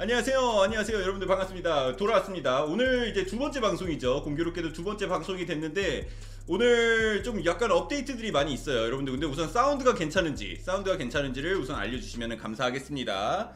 안녕하세요. 안녕하세요. 여러분들 반갑습니다. 돌아왔습니다. 오늘 이제 두 번째 방송이죠. 공교롭게도 두 번째 방송이 됐는데 오늘 좀 약간 업데이트들이 많이 있어요. 여러분들 근데 우선 사운드가 괜찮은지 사운드가 괜찮은지를 우선 알려주시면 감사하겠습니다.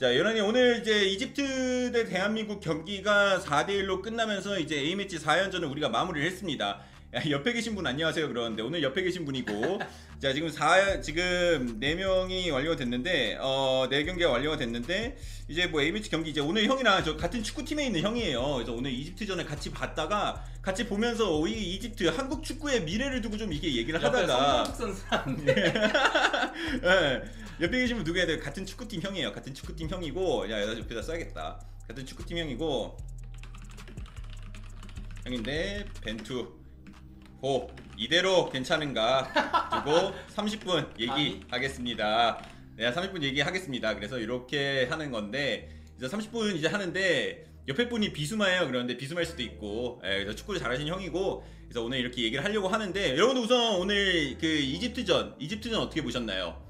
자, 연한이 오늘 이제 이집트 대 대한민국 경기가 4대 1로 끝나면서 이제 A매치 4연전을 우리가 마무리를 했습니다. 야, 옆에 계신 분 안녕하세요 그러는데 오늘 옆에 계신 분이고. 자 지금 4 지금 4명이 완료가 됐는데 어 4경기가 완료가 됐는데 이제 뭐 A매치 경기 이제 오늘 형이랑 저 같은 축구팀에 있는 형이에요. 그래서 오늘 이집트전을 같이 봤다가 같이 보면서 이 이집트 한국 축구의 미래를 두고 좀 이게 얘기를 하다가 예, 옆에 계신 분 누구야 돼? 같은 축구팀 형이에요. 같은 축구팀 형이고. 야 여기다 옆에다 써야겠다. 같은 축구팀 형이고. 형인데 벤투 호 이대로 괜찮은가 두고 30분 얘기하겠습니다. 네, 30분 얘기하겠습니다. 그래서 이렇게 하는 건데 이제 30분 이제 하는데 옆에 분이 비수마예요. 그런데 비수마일 수도 있고 예, 그래서 축구를 잘하시는 형이고 그래서 오늘 이렇게 얘기를 하려고 하는데 여러분들 우선 오늘 그 이집트전 이집트전 어떻게 보셨나요?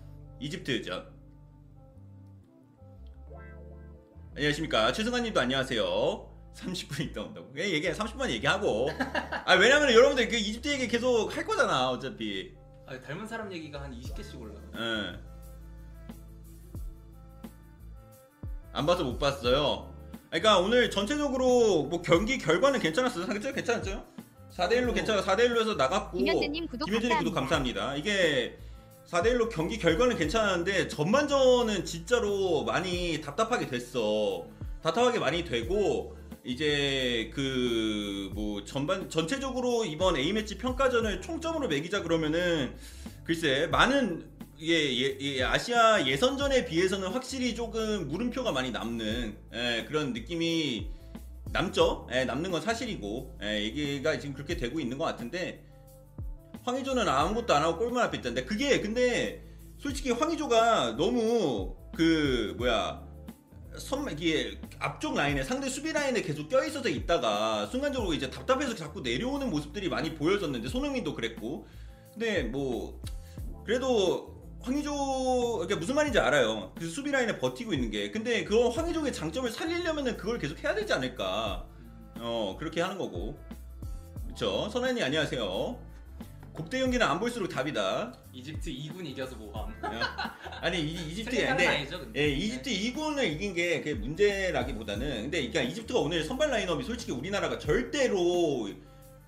이집트전 안녕하십니까 최승환님도 안녕하세요 30분 있다 온다고 그냥 얘기해 30분만 얘기하고 아 왜냐면 여러분들 그 이집트 얘기 계속 할 거잖아 어차피 아, 닮은 사람 얘기가 한 20개씩 올라. 응. 안 봐서 못 봤어요. 그러니까 오늘 전체적으로 뭐 경기 결과는 괜찮았어요. 상대적 괜찮았죠? 4대 1로 괜찮아. 4대 1로 해서 나갔고 김현재님 구독 김현진님 구독 감사합니다. 감사합니다. 이게 4대 1로 경기 결과는 괜찮았는데 전반전은 진짜로 많이 답답하게 됐어. 답답하게 많이 되고 이제 그 뭐 전반 전체적으로 이번 A 매치 평가전을 총점으로 매기자 그러면은 글쎄 많은 예, 예, 예, 아시아 예선전에 비해서는 확실히 조금 물음표가 많이 남는 예, 그런 느낌이 남죠. 예, 남는 건 사실이고 예, 얘기가 지금 그렇게 되고 있는 것 같은데 황의조는 아무것도 안 하고 골만 앞에 있던데 그게 근데 솔직히 황의조가 너무 그 뭐야 선 이게 앞쪽 라인에 상대 수비 라인에 계속 껴있어서 있다가 순간적으로 이제 답답해서 자꾸 내려오는 모습들이 많이 보여졌는데 손흥민도 그랬고 근데 뭐 그래도 황의조 그러니까 무슨 말인지 알아요. 그 수비 라인에 버티고 있는 게 근데 그 황의조의 장점을 살리려면은 그걸 계속 해야 되지 않을까. 어 그렇게 하는 거고. 그렇죠. 선현이 안녕하세요. 곡대 연기는 안 볼수록 답이다. 이집트 2군 이겨서 뭐함. 아니 이, 이집트 근데 아니죠, 근데. 예, 이집트 2군을 이긴 게 그게 문제라기보다는 근데 그러니까 이집트가 오늘 선발 라인업이 솔직히 우리나라가 절대로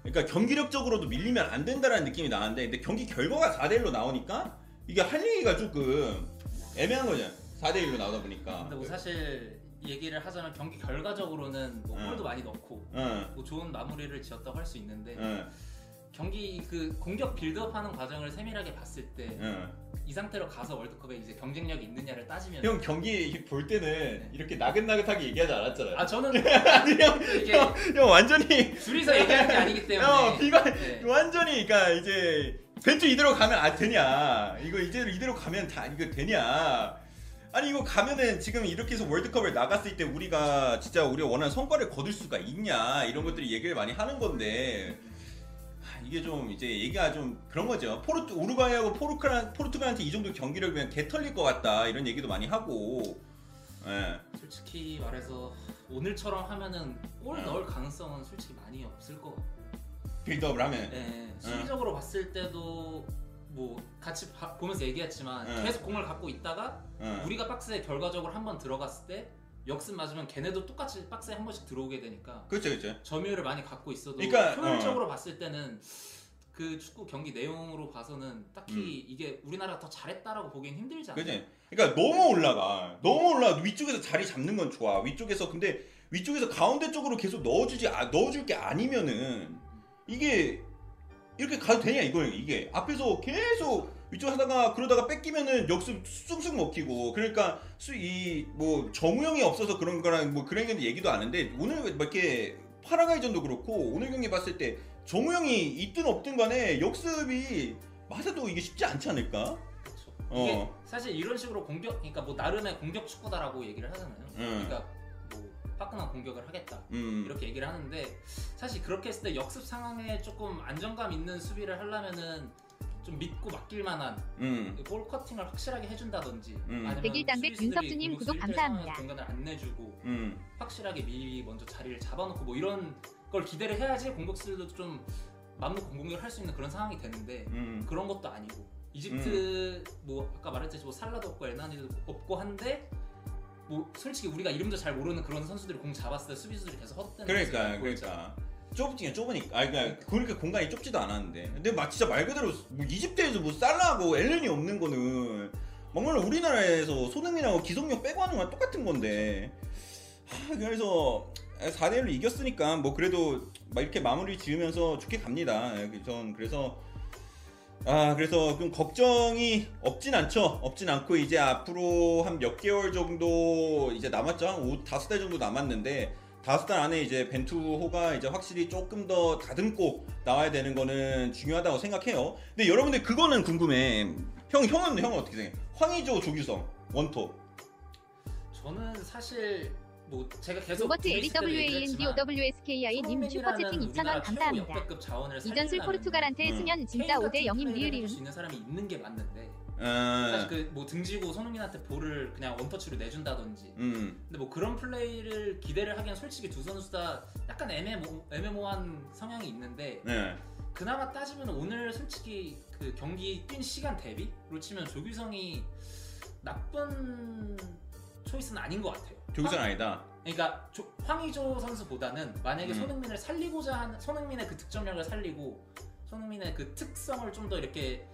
그러니까 경기력적으로도 밀리면 안 된다라는 느낌이 나는데 근데 경기 결과가 4대 1로 나오니까 이게 할 얘기가 조금 애매한 거죠. 4대 1로 나오다 보니까. 근데 뭐 사실 얘기를 하자면 경기 결과적으로는 뭐 응. 골도 많이 넣고 응. 뭐 좋은 마무리를 지었다고 할 수 있는데 응. 경기 그 공격 빌드업하는 과정을 세밀하게 봤을 때이 응. 상태로 가서 월드컵에 이제 경쟁력이 있느냐를 따지면 형 경기 볼 때는 이렇게 나긋나긋하게 얘기하지 않았잖아요. 아 저는 아니 형, 이게 형, 형 완전히 둘이서 얘기할 게 아니기 때문에. 형 비관 네. 완전히 그러니까 이제 벤투 이대로 가면 아 되냐. 이거 이대로 이대로 가면 다 이거 되냐. 아니 이거 가면은 지금 이렇게 해서 월드컵을 나갔을 때 우리가 진짜 우리가 원하는 성과를 거둘 수가 있냐. 이런 것들이 얘기를 많이 하는 건데. 아, 이게 좀 이제 얘기가 좀 그런 거죠 포르투 우루과이하고 포르투갈 포르투갈한테 이 정도 경기력이면 개 털릴 것 같다 이런 얘기도 많이 하고 예. 솔직히 말해서 오늘처럼 하면은 골 응. 넣을 가능성은 솔직히 많이 없을 것 같고 빌드업을 하면 네, 수비적으로 봤을 때도 뭐 같이 봐- 보면서 얘기했지만 응. 계속 공을 갖고 있다가 응. 우리가 박스에 결과적으로 한 번 들어갔을 때 역습 맞으면 걔네도 똑같이 박스에 한 번씩 들어오게 되니까 그렇죠 그렇죠 점유율을 많이 갖고 있어도 그러니까, 효율적으로 봤을 때는 그 축구 경기 내용으로 봐서는 딱히 이게 우리나라가 더 잘했다라고 보기엔 힘들지 않아요. 그지? 그러니까 너무 올라가. 너무 올라. 위쪽에서 자리 잡는 건 좋아. 위쪽에서 근데 위쪽에서 가운데 쪽으로 계속 넣어주지 아, 넣어줄 게 아니면은 이게 이렇게 가도 되냐 이거 이게 앞에서 계속 위쪽 하다가 그러다가 뺏기면은 역습 쑥쑥 먹히고 그러니까 이 뭐 정우영이 없어서 그런 거랑 뭐 그런 게 얘기도 안 하는데 오늘 뭐 이렇게 파라가이전도 그렇고 오늘 경기 봤을 때 정우영이 있든 없든 간에 역습이 맞아도 이게 쉽지 않지 않을까? 그렇죠. 어. 이게 사실 이런 식으로 공격, 그러니까 뭐 나름의 공격 축구다라고 얘기를 하잖아요. 응. 그러니까 뭐 화끈한 공격을 하겠다. 음. 이렇게 얘기를 하는데 사실 그렇게 했을 때 역습 상황에 조금 안정감 있는 수비를 하려면은 좀 믿고 맡길 만한 음. 볼 커팅을 확실하게 해준다든지 음. 아니면 백일당백 수비수들이 윤석주님 구독 감사합니다. 공간을 안 내주고 음. 확실하게 미리 먼저 자리를 잡아놓고 뭐 이런 걸 기대를 해야지 공격수들도 좀 마음 놓고 공격을 할 수 있는 그런 상황이 되는데 음. 그런 것도 아니고 이집트 뭐 아까 말했듯이 뭐 살라도 없고 에나니도 없고 한데 뭐 솔직히 우리가 이름도 잘 모르는 그런 선수들이 공 잡았을 때 수비수들이 계속 헛되는 그러니까 모습을 보였잖아. 좁지 좁으니까 아 그러니까 그러니까 공간이 좁지도 않았는데 근데 막 진짜 말 그대로 뭐 이집트에서 뭐 살라고 엘렌이 없는 거는 정말 우리나라에서 손흥민하고 기성용 빼고 하는 거랑 똑같은 건데 하, 그래서 4대 1로 이겼으니까 뭐 그래도 막 이렇게 마무리 지으면서 좋게 갑니다. 예, 전 그래서 아 그래서 좀 걱정이 없진 않죠. 없진 않고 이제 앞으로 한 몇 개월 정도 이제 남았죠. 한 5, 5달 정도 남았는데 다섯 달 안에 이제 벤투호가 이제 확실히 조금 더 다듬고 나와야 되는 거는 중요하다고 생각해요. 근데 여러분들 그거는 궁금해. 형 형은 형은 어떻게 생각해? 황의조 조규성 원톱. 저는 사실 뭐 제가 계속 로버트 둘이 있을 때도 얘기를 했지만 LWANDWSKI님 슈퍼 채팅 손흥민이라는 2,000원 우리나라 최고 감사합니다. 역대급 자원을 이전술 살리려면 포르투갈한테 음. 쓰면 진짜 케인 5대 같은 0인 플레이를 리을이음. 해줄 수 있는 사람이 있는 게 맞는데 어, 사실 그 뭐 등지고 손흥민한테 볼을 그냥 원터치로 내준다든지 음, 근데 뭐 그런 플레이를 기대를 하기엔 솔직히 두 선수 다 약간 애매모, 애매모호한 성향이 있는데 네, 그나마 따지면 오늘 솔직히 그 경기 뛴 시간 대비로 치면 조규성이 나쁜 초이스는 아닌 것 같아요. 조규성 아니다. 그러니까 조- 황의조 선수보다는 만약에 음. 손흥민을 살리고자 하는 손흥민의 그 득점력을 살리고 손흥민의 그 특성을 좀 더 이렇게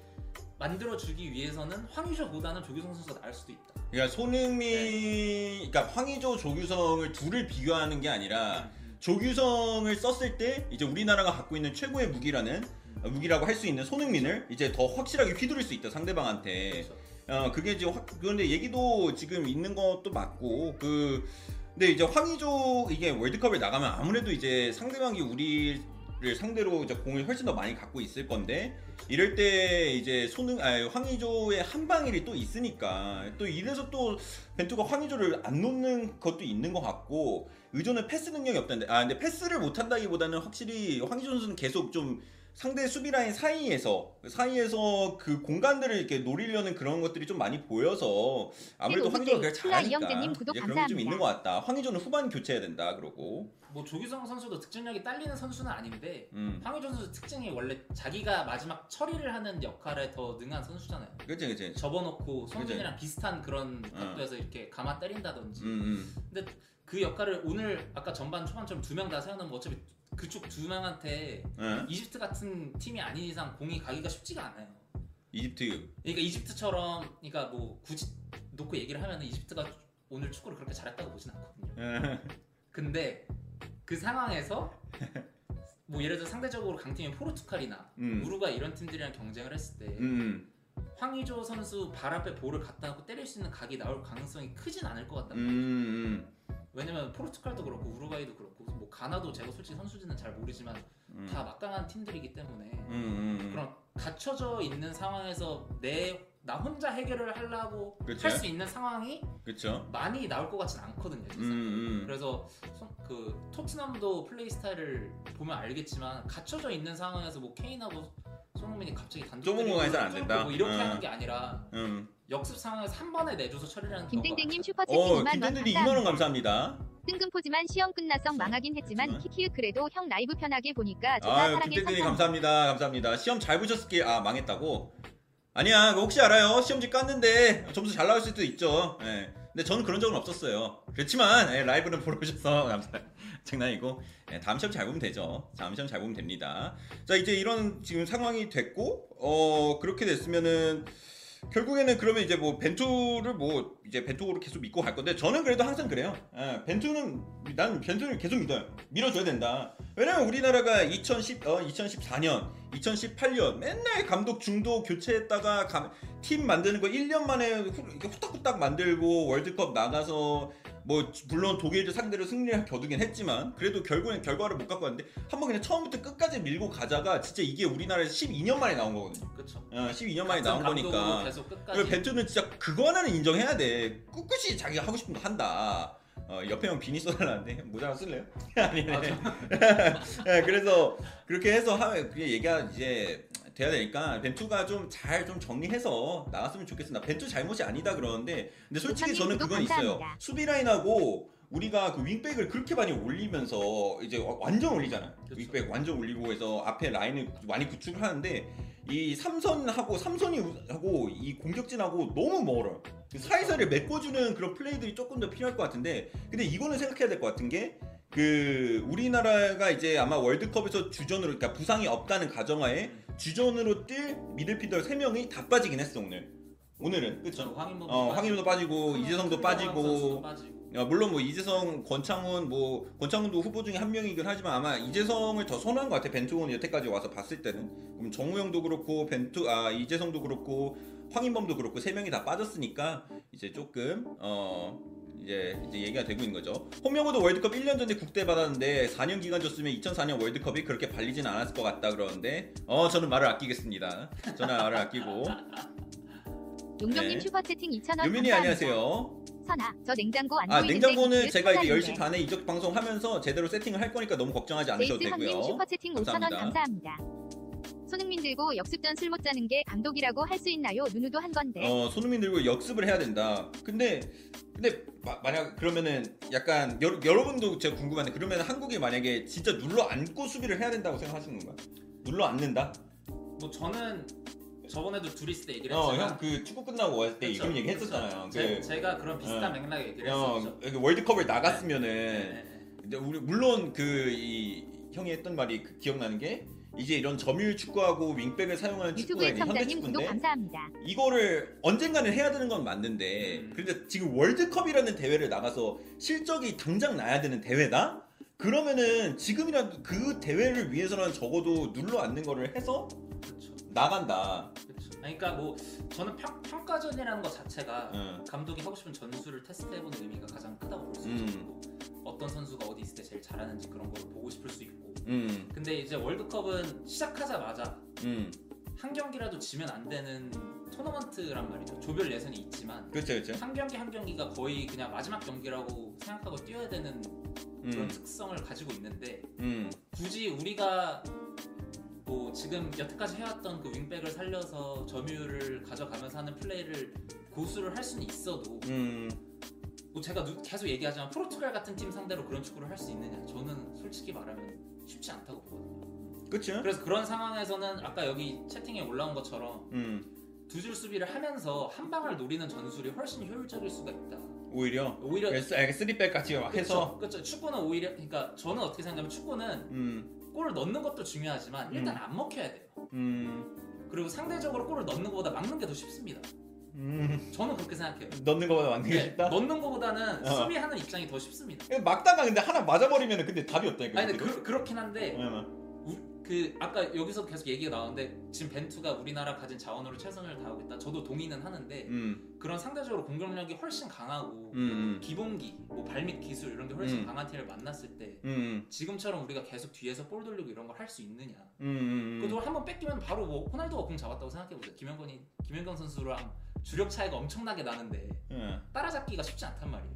만들어주기 위해서는 황의조보다는 조규성 선수가 나을 수도 있다. 그러니까 손흥민, 그러니까 황의조 조규성을 둘을 비교하는 게 아니라 조규성을 썼을 때 이제 우리나라가 갖고 있는 최고의 무기라는 어, 무기라고 할 수 있는 손흥민을 이제 더 확실하게 휘두를 수 있다 상대방한테. 그렇죠. 어 그게 지금 확 그런데 얘기도 지금 있는 것도 맞고 그 근데 이제 황의조 이게 월드컵을 나가면 아무래도 이제 상대방이 우리 를 상대로 이제 공을 훨씬 더 많이 갖고 있을 건데 이럴 때 이제 손흥 아 황의조의 한 방일이 또 있으니까 또 이래서 또 벤투가 황의조를 안 놓는 것도 있는 것 같고 의존은 패스 능력이 없다는데 아 근데 패스를 못 한다기보다는 확실히 황의조 선수는 계속 좀 상대 수비 라인 사이에서 사이에서 그 공간들을 이렇게 노리려는 그런 것들이 좀 많이 보여서 아무래도 그걸 플라 잘하니까 구독 이제 그런 게 좀. 있는 것 같다. 황의조는 후반 교체해야 된다 그러고 뭐 조규성 선수도 득점력이 딸리는 선수는 아닌데 음 황의조 선수 특징이 원래 자기가 마지막 처리를 하는 역할에 더 능한 선수잖아요. 그치 그치 접어놓고 손흥민이랑 비슷한 그런 각도에서 이렇게 감아 때린다든지. 음, 음. 근데 그 역할을 오늘 아까 전반 초반처럼 두 명 다 세워놓으면 어차피 그쪽 두 명한테 예? 이집트 같은 팀이 아닌 이상 공이 가기가 쉽지가 않아요. 이집트 그러니까 이집트처럼 그러니까 뭐 굳이 놓고 얘기를 하면 이집트가 오늘 축구를 그렇게 잘했다고 보진 않거든요. 예. 근데 그 상황에서 뭐 예를 들어 상대적으로 강팀인 포르투갈이나 음. 우루과 이런 팀들이랑 경쟁을 했을 때 음, 황의조 선수 발 앞에 볼을 갖다 놓고 때릴 수 있는 각이 나올 가능성이 크진 않을 것 같다. 음, 음, 왜냐면 포르투갈도 그렇고 우루과이도 그렇고 뭐 가나도 제가 솔직히 선수진은 잘 모르지만 음. 다 막강한 팀들이기 때문에 음, 음, 음. 그런 갇혀져 있는 상황에서 내 나 혼자 해결을 하려고. 할 수 있는 상황이 그쵸 많이 나올 것 같진 않거든요. 음. 음. 그래서 손- 그 토트넘도 플레이 스타일을 보면 알겠지만 갇혀져 있는 상황에서 뭐 케인하고 손흥민이 갑자기 단독 좁은 공간에서는 안 된다. 뭐 이렇게 음. 하는 게 아니라 음. 역습 상황에서 한 번에 내줘서 처리하는 김땡땡님 어 2만 원 김대들이 2만 원 감사합니다. 뜬금포지만 시험 끝나성 망하긴 했지만. 키키윽 그래도 형 라이브 편하게 보니까 존나 아유 사랑해 김대들이 감사합니다. 감사합니다. 감사합니다. 시험 잘 보셨을게. 아 망했다고? 아니야 그거 혹시 알아요? 시험지 깠는데 점수 잘 나올 수도 있죠. 예. 근데 저는 그런 적은 없었어요. 그렇지만 예, 라이브는 보러 오셔서 감사 장난이고. 예, 다음 시험 잘 보면 되죠. 다음 시험 잘 보면 됩니다. 자 이제 이런 지금 상황이 됐고 어 그렇게 됐으면은 결국에는 그러면 이제 뭐 벤투를 뭐 이제 벤투로 계속 믿고 갈 건데 저는 그래도 항상 그래요. 예, 벤투는 난 벤투를 계속 믿어요. 밀어줘야 된다. 왜냐면 우리나라가 2010, 어, 2014년, 2018년 맨날 감독 중도 교체했다가 감- 팀 만드는 거 1년 만에 후, 이렇게 후딱후딱 만들고 월드컵 나가서 뭐 물론 독일을 상대로 승리를 겨두긴 했지만 그래도 결국엔 결과를 못 갖고 왔는데 한번 그냥 처음부터 끝까지 밀고 가자가 진짜 이게 우리나라에서 12년 만에 나온 거거든요. 그렇죠. 어, 12년 만에 나온 거니까. 계속 끝까지 그리고 벤투는 진짜 그거 하나는 인정해야 돼. 꿋꿋이 자기가 하고 싶은 거 한다. 어, 옆에 형 비니 써달라는데 모자 쓸래요? 아니네. 예, 그래서 그렇게 해서 하면 그게 얘기가 이제 돼야 되니까 벤투가 좀 잘 좀 정리해서 나갔으면 좋겠습니다. 벤투 잘못이 아니다 그러는데 근데 솔직히 저는 그건 있어요. 수비 라인하고 우리가 그 윙백을 그렇게 많이 올리면서 이제 와- 완전 올리잖아. 그쵸. 윙백 완전 올리고 해서 앞에 라인을 많이 구축을 하는데 이 삼선하고 삼선이 하고 이 공격진하고 너무 멀어. 그 사이사이를 메꿔주는 그런 플레이들이 조금 더 필요할 것 같은데 근데 이거는 생각해야 될 것 같은 게 그 우리나라가 이제 아마 월드컵에서 주전으로 그러니까 부상이 없다는 가정하에 주전으로 뛸 미들필더 3명이 다 빠지긴 했어 오늘. 오늘은. 그쵸? 황인범 어 황인우도 빠지고 이재성도 빠지고. 빠지고. 야, 물론 뭐 이재성, 권창훈 뭐 권창훈도 후보 중에 한 명이긴 하지만 아마 이재성을 더 선호한 것 같아 벤투는 여태까지 와서 봤을 때는. 그럼 정우영도 그렇고 벤투 아 이재성도 그렇고 황인범도 그렇고 세 명이 다 빠졌으니까 이제 조금 어 이제 이제 얘기가 되고 있는 거죠. 홍명호도 월드컵 1년 전에 국대 받았는데 4년 기간 줬으면 2004년 월드컵이 그렇게 발리지는 않았을 것 같다 그러는데 어 저는 말을 아끼겠습니다. 저는 말을 아끼고 용병님 네. 슈퍼채팅 2,000원 유민이. 안녕하세요. 선아, 저 냉장고 안 아 냉장고는 제가 이제 찾았는데. 10시 반에 이적 방송 하면서 제대로 세팅을 할 거니까 너무 걱정하지 않으셔도 되고요. 슈퍼채팅 5,000원 감사합니다. 감사합니다. 손흥민 들고 역습전 술못 짜는 게 감독이라고 할 수 있나요? 누누도 한 건데. 어 손흥민 들고 역습을 해야 된다. 근데 근데 마- 만약 그러면은 약간 여, 여러분도 제가 궁금한데 그러면 한국이 만약에 진짜 눌러 앉고 수비를 해야 된다고 생각하시는 건가요? 눌러 앉는다? 뭐 저는 저번에도 둘이 있을 때 얘기를 어 했지만 형그 축구 끝나고 왔을 때 그쵸, 이기는 얘기 했었잖아요. 그쵸. 제, 그 제 가 그런 비슷한 어. 맥락에 얘기를 형 했었죠. 그 월드컵을 나갔으면은 네, 네. 이제 우리 물론 그 이 형이 했던 말이 그 기억나는 게 이제 이런 점유율 축구하고 윙백을 사용하는 축구가 유튜브의 이제 현대 구독 축구인데 감사합니다. 이거를 언젠가는 해야 되는 건 맞는데 음. 근데 지금 월드컵이라는 대회를 나가서 실적이 당장 나야 되는 대회다? 그러면은 지금이라도 그 대회를 위해서는 적어도 눌러 앉는 거를 해서 그렇죠. 나간다. 그렇죠. 그러니까 뭐 저는 평, 평가전이라는 것 자체가 응. 감독이 하고 싶은 전술을 테스트해보는 의미가 가장 크다고 볼수 음. 있죠. 어떤 선수가 어디 있을 때 제일 잘하는지 그런 걸 보고 싶을 수 있고. 음, 근데 이제 월드컵은 시작하자마자 음, 한 경기라도 지면 안 되는 토너먼트란 말이죠. 조별 예선이 있지만 그렇죠, 그렇죠. 한 경기 한 경기가 거의 그냥 마지막 경기라고 생각하고 뛰어야 되는 그런 음, 특성을 가지고 있는데 음, 굳이 우리가 뭐 지금 여태까지 해왔던 그 윙백을 살려서 점유율을 가져가면서 하는 플레이를 고수를 할 수는 있어도 음, 뭐 제가 누- 계속 얘기하지만 포르투갈 같은 팀 상대로 그런 축구를 할 수 있느냐? 저는 솔직히 말하면 쉽지 않다고 보거든요. 그렇죠. 그래서 그런 상황에서는 아까 여기 채팅에 올라온 것처럼 음, 두줄 수비를 하면서 한 방을 노리는 전술이 훨씬 효율적일 수가 있다. 오히려? 오히려 아, 쓰리백 같이 막 해서, 그렇죠 축구는 오히려 그러니까 저는 어떻게 생각하면 축구는 음, 골을 넣는 것도 중요하지만 일단 음. 안 먹혀야 돼요. 음, 그리고 상대적으로 골을 넣는 것보다 막는 게 더 쉽습니다. 음, 저는 그렇게 생각해요. 넣는 거보다 맞는 게 네, 쉽다. 넣는 것보다는 어. 수비하는 입장이 더 쉽습니다. 막다가 근데 하나 맞아버리면 근데 답이 없다니까. 아니 근데 그, 그렇긴 한데 음, 우- 그 아까 여기서 계속 얘기가 나오는데 지금 벤투가 우리나라 가진 자원으로 최선을 다하고 있다. 저도 동의는 하는데 음, 그런 상대적으로 공격력이 훨씬 강하고 음, 기본기, 뭐 발밑 기술 이런 게 훨씬 음. 강한 팀을 만났을 때 음, 지금처럼 우리가 계속 뒤에서 볼 돌리고 이런 걸 할 수 있느냐? 음, 음, 그것도 한번 뺏기면 바로 뭐 호날두가 공 잡았다고 생각해 보세요. 김영건이 김영건 선수랑 주력 차이가 엄청나게 나는데 음. 따라잡기가 쉽지 않단 말이에요.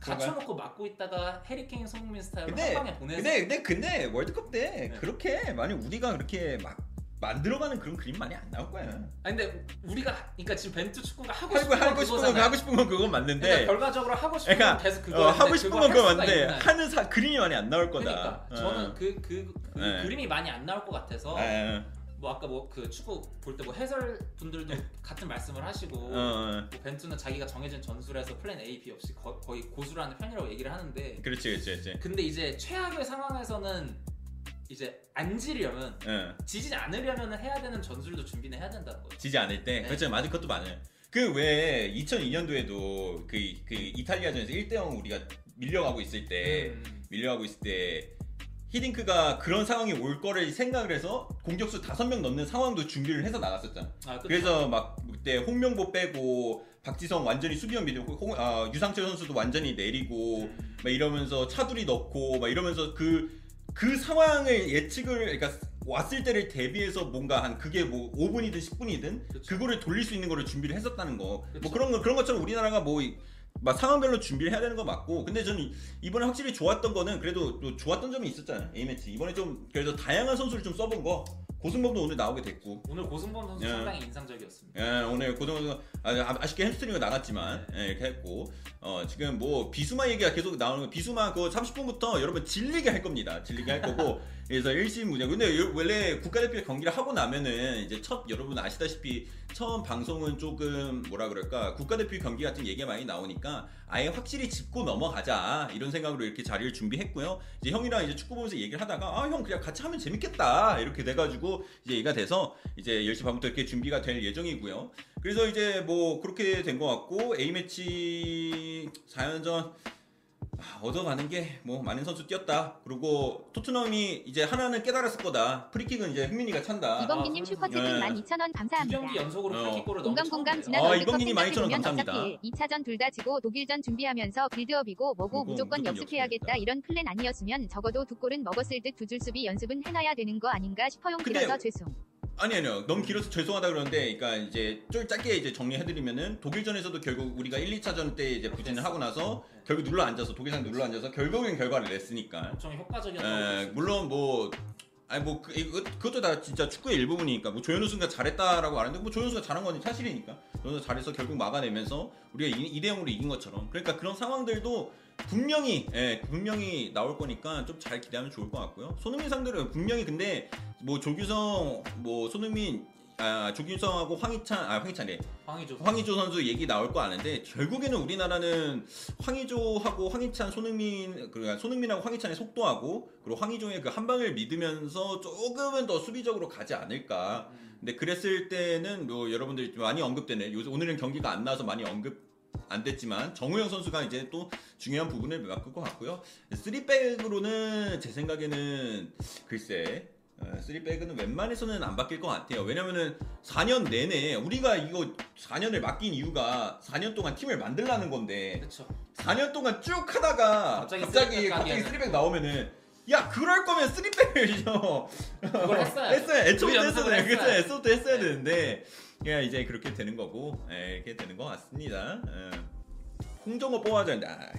그런가요? 갖춰놓고 막고 있다가 해리케인 손흥민 스타일로 근데- 한 방에 보내서 근데 근데 근데 월드컵 때 네. 그렇게 많이 우리가 그렇게 막 만들어가는 그런 그림 많이 안 나올 거야. 아니 근데 우리가 그러니까 지금 벤투 축구가 하고 하고 싶은 건 하고 싶은 건. 하고 싶은 건 그건 그러니까 맞는데. 결과적으로 하고 싶은 그러니까, 건 계속 그거 어, 하고 싶은 건 그거 맞는데 하는 사, 그림이 많이 안 나올 거다. 그러니까 저는 그그 네. 그림이 많이 안 나올 것 같아서 어, 에, 뭐 아까 뭐 그 축구 볼 때 뭐 해설 분들도 같은 말씀을 하시고 어, 어, 뭐 벤투는 자기가 정해진 전술에서 플랜 A, B 없이 거, 거의 고수를 하는 편이라고 얘기를 하는데 그렇지 그렇지 그렇지. 근데 이제 최악의 상황에서는 이제 안 지려면 어, 지지 않으려면 해야 되는 전술도 준비는 해야 된다는 거죠. 지지 않을 때 네. 그렇죠 맞은 것도 많아요. 그왜 2002년도에도 그, 그 이탈리아전에서 1대0 우리가 밀려가고 있을 때 음, 밀려가고 있을 때 히딩크가 그런 상황이 올 거를 생각을 해서 공격수 5명 넣는 상황도 준비를 해서 나갔었잖아. 아. 그래서 막 그때 홍명보 빼고 박지성 완전히 수비형 미드 홍, 아, 유상철 선수도 완전히 내리고 음, 막 이러면서 차두리 넣고 막 이러면서 그그 상황을 예측을 그러니까 왔을 때를 대비해서 뭔가 한 그게 뭐 5분이든 10분이든 그쵸. 그거를 돌릴 수 있는 거를 준비를 했었다는 거. 그쵸. 뭐 그런 거 그런 것처럼 우리나라가 뭐 이- 막 상황별로 준비를 해야 되는 거 맞고 근데 저는 이번에 확실히 좋았던 거는 그래도 또 좋았던 점이 있었잖아요. A 매치. 이번에 좀 그래도 다양한 선수를 좀 써본 거 고승범도 오늘 나오게 됐고 오늘 고승범 선수 예. 상당히 인상적이었습니다. 예, 오늘 고등학교 아, 아쉽게 햄스트링을 나갔지만 예, 이렇게 했고 어, 지금 뭐 비수마 얘기가 계속 나오는 거 비수마 그거 30분부터 여러분 질리게 할 겁니다. 질리게 할 거고 그래서 일심 무장. 근데 요- 원래 국가대표 경기를 하고 나면은 이제 첫 여러분 아시다시피 처음 방송은 조금 뭐라 그럴까 국가대표 경기 같은 얘기가 많이 나오니까 아예 확실히 짚고 넘어가자 이런 생각으로 이렇게 자리를 준비했고요. 이제 형이랑 이제 축구 보면서 얘기를 하다가 아 형 그냥 같이 하면 재밌겠다 이렇게 돼가지고 이제 얘기가 돼서 이제 10시 반부터 이렇게 준비가 될 예정이고요. 그래서 이제 뭐 그렇게 된 것 같고 A 매치 4연전 아, 얻어가는 게 뭐 많은 선수 뛰었다. 그리고 토트넘이 이제 하나는 깨달았을 거다. 프리킥은 이제 흥민이가 찬다. 이범기님 아, 슈퍼채팅 네. 12,000원 두 감사합니다. 경기 연속으로 어. 프리킥골을 공감 넣은 공감. 지난 아, 월드컵 생각해보면 12,000원 감사합니다. 어차피 2차전 둘 다 지고 독일전 준비하면서 빌드업이고 뭐고 무조건, 무조건 무조건 역습해야겠다 역습해야겠다. 이런 플랜 아니었으면 적어도 두 골은 먹었을 듯 두 줄 수비 연습은 해놔야 되는 거 아닌가 싶어요 근데- 길어서 죄송 아니 아니요. 너무 길어서 죄송하다 그러는데 그러니까 이제 좀 짧게 이제 정리해 드리면은 독일전에서도 결국 우리가 1, 2차전 때 이제 부진을 하고 나서 결국 눌러 앉아서 독일상 눌러 앉아서 결국엔 결과를 냈으니까. 엄청 에, 효과적이었다고 물론 뭐 아니 뭐 그, 이거- 그것도 다 진짜 축구의 일부분이니까. 뭐 조현우 선수가 잘했다라고 하는데 뭐 조현우 선수가 잘한 건 사실이니까. 조현우 잘해서 결국 막아내면서 우리가 2, 대 0으로 이긴 것처럼. 그러니까 그런 상황들도 분명히 예, 분명히 나올 거니까 좀 잘 기대하면 좋을 것 같고요. 손흥민 상대로 분명히 근데 뭐 조규성 뭐 손흥민 아 조규성하고 황희찬 아 황희찬이 황의조 황의조 선수 얘기 나올 거 아는데 결국에는 우리나라는 황의조하고 황희찬, 손흥민 그러니까 손흥민하고 황희찬의 속도하고 그리고 황의조의 그 한 방을 믿으면서 조금은 더 수비적으로 가지 않을까. 음, 근데 그랬을 때는 뭐 여러분들이 좀 많이 언급되네. 요새 오늘은 경기가 안 나와서 많이 언급 안 됐지만 정우영 선수가 이제 또 중요한 부분을 맡을 것 같고요. 3백으로는 제 생각에는 글쎄 어, 3백은 웬만해서는 안 바뀔 것 같아요. 왜냐면은 4년 내내 우리가 이거 4년을 맡긴 이유가 4년 동안 팀을 만들라는 건데 그렇죠. 4년 동안 쭉 하다가 갑자기 갑자기 쓰리백 갑자기 가기에는- 3백 나오면은 야 그럴 거면 3백을 좀 그걸 했어야 했어야 애초부터 했어야 그쵸 했어야 애초부터 했어야 네. 되는데 그냥 이제 그렇게 되는 거고 예, 이렇게 되는 것 같습니다. 예. 홍정호 뽑아야 된다. 아,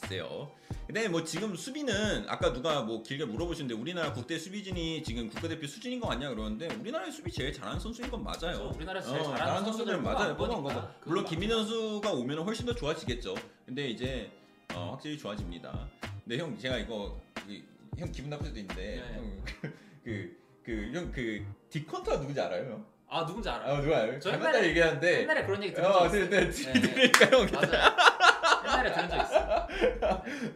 글쎄요. 근데 뭐 지금 수비는 아까 누가 뭐 길게 물어보시는데 우리나라 국대 수비진이 지금 국가대표 수준인 거 같냐 그러는데 우리나라의 수비 제일 잘하는 선수인 건 맞아요. 그렇죠. 우리나라에서 제일 어, 잘하는 잘하는 선수들은 맞아요. 뽑아온. 거고. 물론 맞- 김민현 선수가 오면 훨씬 더 좋아지겠죠. 근데 이제 어, 확실히 좋아집니다. 근데 형 제가 이거 이- 형 기분 나쁠 수도 있는데 네. 형그그형그 디컨터가 누군지 알아요? 아 누군지 알아요. 아 누가 알아요? 저 옛날에- 얘기하는데 옛날에 그런 얘기 들은 어, 적 네. 네, 네, 네. 그러니까 형 맞아요. 옛날에 들은 적 있어요.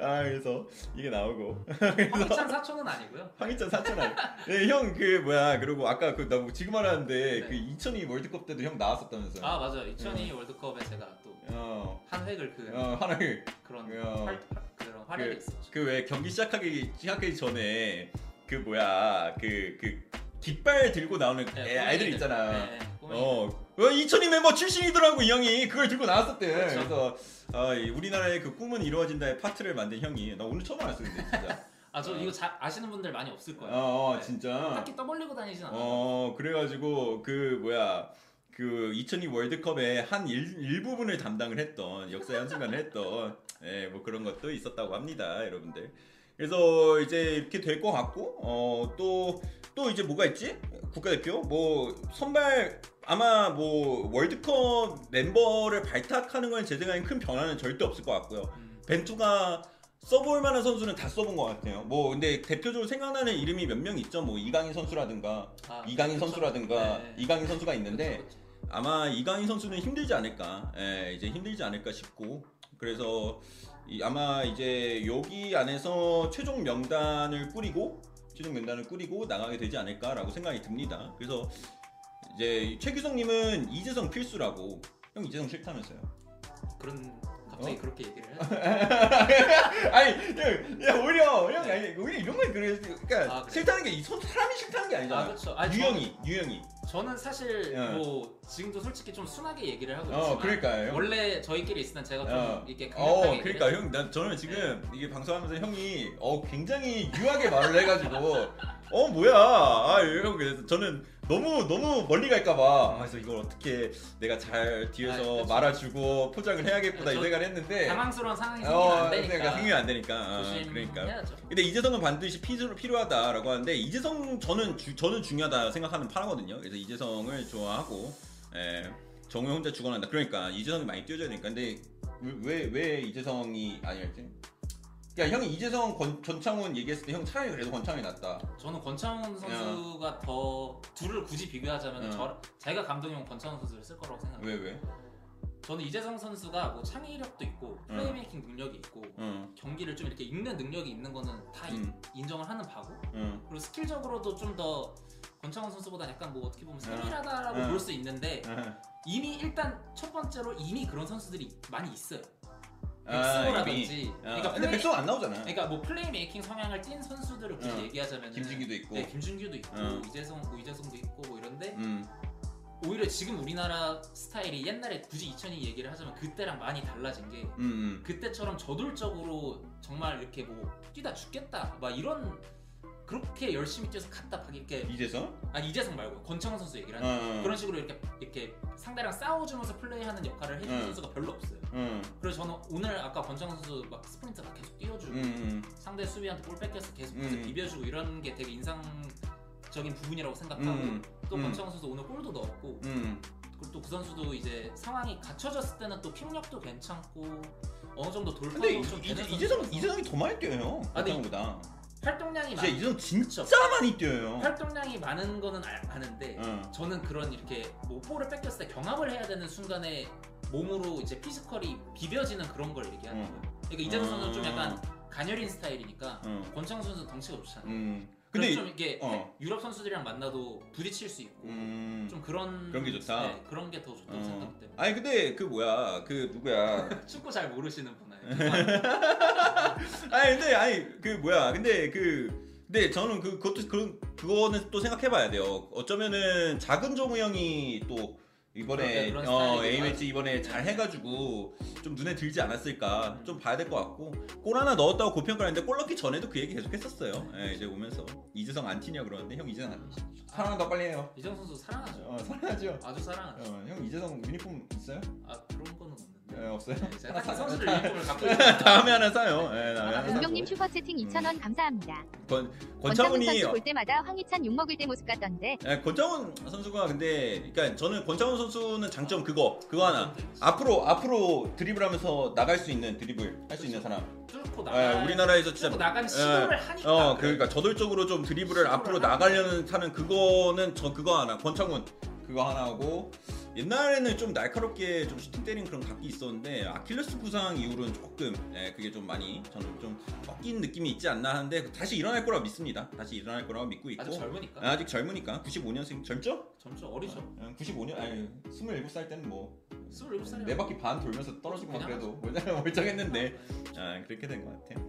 아 그래서 이게 나오고 황희찬 사촌은 아니고요. 황희찬 사천알. 네, 형그 뭐야 그리고 아까 그나 뭐 지금 알았는데 네. 그 2002 월드컵 때도 형 나왔었다면서요? 아 맞아요. 2002 월드컵에 제가 또한 어, 획을 그어 하나를 그런 어. 활, 활- 그런 활약이 그- 있었죠. 그 왜 경기 시작하기 시작하기 전에 그 뭐야 그그 깃발 들고 나오는 네, 애, 아이들. 있잖아. 네, 네, 어, 2002 멤버 출신이더라고 이 형이 그걸 들고 나왔었대. 그렇죠. 그래서 어, 이 우리나라의 그 꿈은 이루어진다의 파트를 만든 형이 나 오늘 처음 알았어 근데 진짜. 아저 어. 이거 잘 아시는 분들 많이 없을 거예요. 어, 어 네. 진짜. 딱히 떠벌리고 다니진 않아요. 어 그래가지고 그 뭐야 그 2002 월드컵의 한 일, 일부분을 담당을 했던 역사 연수관을 했던 예, 뭐 그런 것도 있었다고 합니다 여러분들 그래서 이제 이렇게 될 것 같고 어 또또 또 이제 뭐가 있지 국가대표 뭐 선발 아마 뭐 월드컵 멤버를 발탁하는 건 제 생각엔 큰 변화는 절대 없을 것 같고요 음. 벤투가 써볼 만한 선수는 다 써본 것 같아요. 뭐 근데 대표적으로 생각나는 이름이 몇 명 있죠. 뭐 이강인 선수라든가 아, 이강인 그쵸. 선수라든가 네. 이강인 선수가 있는데 그쵸, 그쵸. 아마 이강인 선수는 힘들지 않을까. 예, 이제 힘들지 않을까 싶고 그래서 이- 아마 이제 여기 안에서 최종 명단을 꾸리고 최종 명단을 꾸리고 나가게 되지 않을까라고 생각이 듭니다. 그래서 이제 최규성님은 이재성 필수라고 형 이재성 싫다면서요? 그런 갑자기 어? 그렇게 얘기를 해. 아니, 야, 야 오히려 형 아니 오히려 이런 걸 그래. 그러니까 아, 그래? 싫다는 게이선 사람이 싫다는 게 아니잖아. 아 그렇죠. 아니, 유형이, 유형이. 저는, 사실 어. 뭐 지금도 솔직히 좀 순하게 얘기를 하고 어, 있지만 그러니까요. 원래 저희끼리 있을 땐 제가 좀 어. 이렇게 어, 강력하게 얘기를 그러니까. 형, 난 저는 지금 이게 방송하면서 형이 어 굉장히 유하게 말을 해가지고 어 뭐야 아 이러고 그래서 저는 너무 너무 멀리 갈까봐 그래서 이걸 어떻게 내가 잘 아, 뒤에서 그쵸. 말아주고 포장을 해야겠구나 이 저- 생각을 했는데 당황스러운 상황이 생기면 어안 되니까. 생각 생기면 안 되니까 어, 그러니까 조심해야죠. 근데 이재성은 반드시 필요, 필요하다라고 하는데 이재성 저는 주, 저는 중요하다 생각하는 파라거든요. 그래서 이재성을 좋아하고 예, 정우 혼자 죽어난다. 그러니까 이재성이 많이 뛰어줘야 되니까. 근데 왜 왜 이재성이 아니었지? 그러니까 형이 이재성 권, 권창훈 얘기했을 때 형 차라리 그래도 권창훈이 낫다. 저는 권창훈 선수가 더 둘을 굳이 비교하자면 어. 저 제가 감독이면 권창훈 선수를 쓸 거라고 생각해요. 왜 왜? 저는 이재성 선수가 뭐 창의력도 있고 플레이메이킹 능력이 있고 응, 경기를 좀 이렇게 읽는 능력이 있는 거는 다 이- 음, 인정을 하는 바고 응, 그리고 스킬적으로도 좀 더 권창훈 선수보다 약간 뭐 어떻게 보면 어. 세밀하다라고 어. 볼수 있는데 응. 이미 일단 첫 번째로 이미 그런 선수들이 많이 있어요. 아, 백승호라든지. 아, 그러니까 근데 플레이- 백성 안 나오잖아. 그러니까 뭐 플레이메이킹 성향을 띈 선수들을 굳이 어. 얘기하자면 김진규도 있고. 네, 김준규도 있고 어. 이재성 뭐 이재성도 있고 뭐 이런데 음, 오히려 지금 우리나라 스타일이 옛날에 굳이 2002 얘기를 하자면 그때랑 많이 달라진 게 음, 음. 그때처럼 저돌적으로 정말 이렇게 뭐 뛰다 죽겠다 막 이런 그렇게 열심히 뛰어서 갔다 박 이렇게 이재성? 아니 이재성 말고 권창훈 선수 얘기를 하는 어, 어. 그런 식으로 이렇게 이렇게 상대랑 싸워주면서 플레이하는 역할을 해주는 응. 선수가 별로 없어요. 응, 그래서 저는 오늘 아까 권창훈 선수 막 스프린트 막 계속 띄워주고 음, 음. 상대 수비한테 볼 뺏겨서 계속 음. 비벼주고 이런 게 되게 인상적인 부분이라고 생각하고 음, 또 음. 권창훈 선수 오늘 골도 넣었고 음. 그리고 또 그 선수도 이제 상황이 갖춰졌을 때는 또 킥력도 괜찮고 어느 정도 돌파도 근데 좀 이, 되는 이, 이재성 선수라서 이재성이 더 많이 뛰어요. 아, 근데 권창훈보다. 활동량이 진짜 많, 이재성 진짜 그쵸. 많이 뛰어요. 활동량이 많은 거는 아, 아는데 응. 저는 그런 이렇게 뭐 볼을 뺏겼을 때 경합을 해야 되는 순간에 몸으로 이제 피지컬이 비벼지는 그런 걸 얘기하는 음. 거예요. 그러니까 이재성 선수는 좀 음. 약간 가녀린 스타일이니까 응. 권창훈 선수는 덩치가 좋잖아요. 음. 근데 근데 좀 이게 어. 유럽 선수들이랑 만나도 부딪힐 수 있고 음. 좀 그런 그런 게 좋다? 네, 그런 게 더 좋다고 어. 생각하기 때문에 아니 근데 그 뭐야 그 누구야? 축구 잘 모르시는 분 아니 근데 아니 그 뭐야? 근데 그 근데 저는 그 그것도 그 그거는 또 생각해봐야 돼요. 어쩌면은 작은 정우 형이 또 이번에 그런- 네, 그런 어 스타일이구나. A 매치 이번에 잘 해가지고 좀 눈에 들지 않았을까 좀 봐야 될 것 같고 골 하나 넣었다고 고평가를 했는데 골 넣기 전에도 그 얘기 계속 했었어요. 예, 이제 오면서 이재성 안 튀냐 그러는데 형 이재성 안 튀. 사랑한다 빨리 해요. 이정 선수 사랑하죠. 어 사랑하죠. 아주 사랑하죠. 어, 형 이재성 유니폼 있어요? 아 그런 거는. 예, 없어요. 네, 제가 딱히 사요. 선수들 유니폼을 갖고 있어요. 다음에 하나 사요. 예, 다음에 하나 사고. 은경님 슈퍼채팅 2,000원 감사합니다. 권 권창훈 권창훈이 선수 볼 때마다 황희찬 욕먹을 때 모습 같던데 예, 권창훈 선수가 근데 그러니까 저는 권창훈 선수는 장점 그거 그거 하나 앞으로 앞으로 드리블하면서 나갈 수 있는 드리블 할 수 있는 사람. 뚫고 예, 나가. 우리나라에서 진짜 뚫고 나간 시도를 하니까. 어 그래. 그러니까 저돌적으로 좀 드리블을 앞으로 하니까. 나가려는 사는 그거는 저 그거 하나 권창훈 그거 하나 하고 옛날에는 좀 날카롭게 좀 슈팅 때린 그런 각기 있었는데 아킬레스 부상 이후로는 조금 예, 그게 좀 많이 저는 좀 꺾인 느낌이 있지 않나 하는데 다시 일어날 거라고 믿습니다. 다시 일어날 거라고 믿고 있고 아주 젊으니까. 아직 젊으니까 95년생 젊죠? 점점 어리죠. 어, 95년 아니 27살 때는 뭐 27살이면 네 바퀴 반 돌면서 떨어지고 막 그냥 그래도 멀쩡했는데 아, 그렇게 된 것 같아. 아,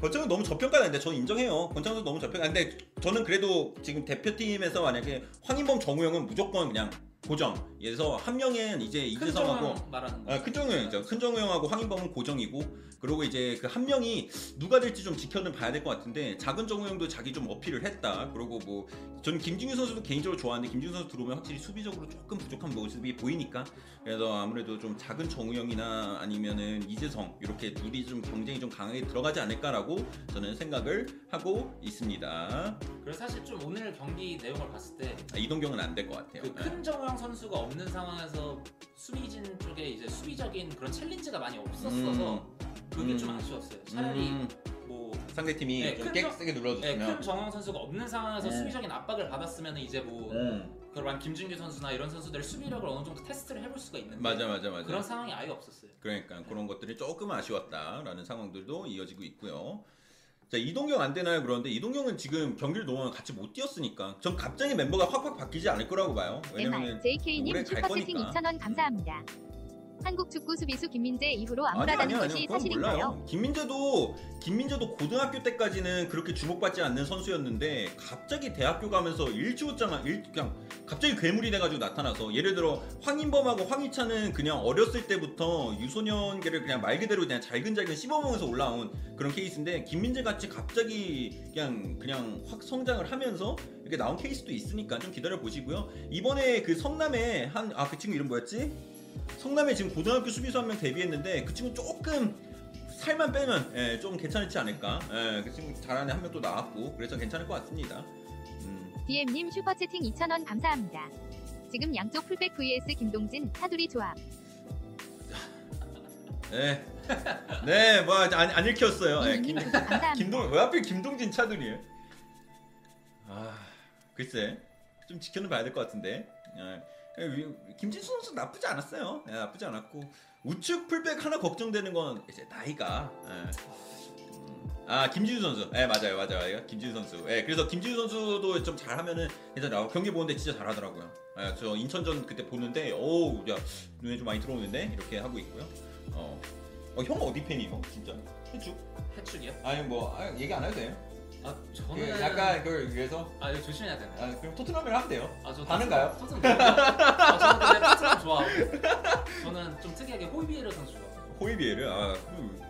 권창훈 너무 저평가는데 저는 인정해요. 권창훈 너무 저평가. 근데 저는 그래도 지금 대표팀에서 만약에 황인범 정우영은 무조건 그냥 고정. 그래서 한 명은 이제 이재성하고 큰정 말하는 거. 아, 큰 정우영이죠. 큰 정우영하고 황인범은 고정이고 그리고 이제 그 한 명이 누가 될지 좀 지켜는 봐야 될 것 같은데 작은 정우영도 자기 좀 어필을 했다. 그리고 뭐 저는 김진규 선수도 개인적으로 좋아하는데 김진규 선수 들어오면 확실히 수비적으로 조금 부족한 모습이 보이니까 그래서 아무래도 좀 작은 정우영이나 아니면은 이재성 이렇게 둘이 좀 경쟁이 좀 강하게 들어가지 않을까라고 저는 생각을 하고 있습니다. 그래서 사실 좀 오늘 경기 내용을 봤을 때 아, 이동경은 안 될 것 같아요. 그 큰 정우 영 선수가 없는 상황에서 수비진 쪽에 이제 수비적인 그런 챌린지가 많이 없었어서 그게 음. 좀 아쉬웠어요. 차라리 음, 뭐 상대팀이 네, 좀 정- 세게 네, 눌러줬으면 큰 정우영 선수가 없는 상황에서 네. 수비적인 압박을 받았으면 이제 뭐 음, 그런 김준규 선수나 이런 선수들의 수비력을 어느 정도 테스트를 해볼 수가 있는데 맞아 맞아 맞아. 그런 상황이 아예 없었어요. 그러니까 그런 것들이 조금 아쉬웠다라는 상황들도 이어지고 있고요. 자 이동경 안 되나요? 그런데 이동경은 지금 경기를 너무 같이 못 뛰었으니까 전 갑자기 멤버가 확확 바뀌지 않을 거라고 봐요. 왜냐면 JK님 오래 갈 슈퍼채팅 거니까. 2,000원 감사합니다. 한국 축구 수비수 김민재 이후로 아니야 것이 그건 사실인가요? 김민재도 김민재도 고등학교 때까지는 그렇게 주목받지 않는 선수였는데 갑자기 대학교 가면서 일치우장한 일 그냥 갑자기 괴물이 돼가지고 나타나서 예를 들어 황인범하고 황희찬은 그냥 어렸을 때부터 유소년계를 그냥 말 그대로 그냥 잘근잘근 씹어먹으면서 올라온 그런 케이스인데 김민재 같이 갑자기 그냥 그냥 확 성장을 하면서 이렇게 나온 케이스도 있으니까 좀 기다려 보시고요. 이번에 그 성남에 한 아 그 친구 이름 뭐였지? 성남에 지금 고등학교 수비수 한 명 데뷔했는데 그 친구 조금 살만 빼면 예, 좀 괜찮지 않을까? 예, 그 친구 잘하는 한 명 또 나왔고 그래서 괜찮을 것 같습니다. 음, DM님 슈퍼채팅 2,000원 감사합니다. 지금 양쪽 풀백 vs 김동진 사두리 조합. 네, 네, 뭐 안 안 읽혔어요. 예, 이님 김. 김동 왜 하필 김동진 차들이에요? 아, 글쎄 좀 지켜는 봐야 될 것 같은데. 예. 김진수 선수 나쁘지 않았어요. 예, 나쁘지 않았고 우측 풀백 하나 걱정되는 건 이제 나이가. 예. 음, 아 김진수 선수, 예 맞아요, 맞아요, 김진수 선수. 예 그래서 김진수 선수도 좀 잘하면은 괜찮아. 경기 보는데 진짜 잘하더라고요. 예, 저 인천전 그때 보는데, 오우, 야 눈에 좀 많이 들어오는데 이렇게 하고 있고요. 어, 어, 형 어디 팬이요? 진짜? 해축? 해축이요? 아니 뭐 아, 얘기 안 해도 돼요. 아그 저는 약간 그걸 위해서 아 이거 조심해야 되나요? 아, 그럼 토트넘을 하면 돼요. 아저 가는가요? 토트넘 아, 저는 근데 토트넘 좋아하고 저는 좀 특이하게 호이비에르 선수 좋아해요. 호이비에를 아,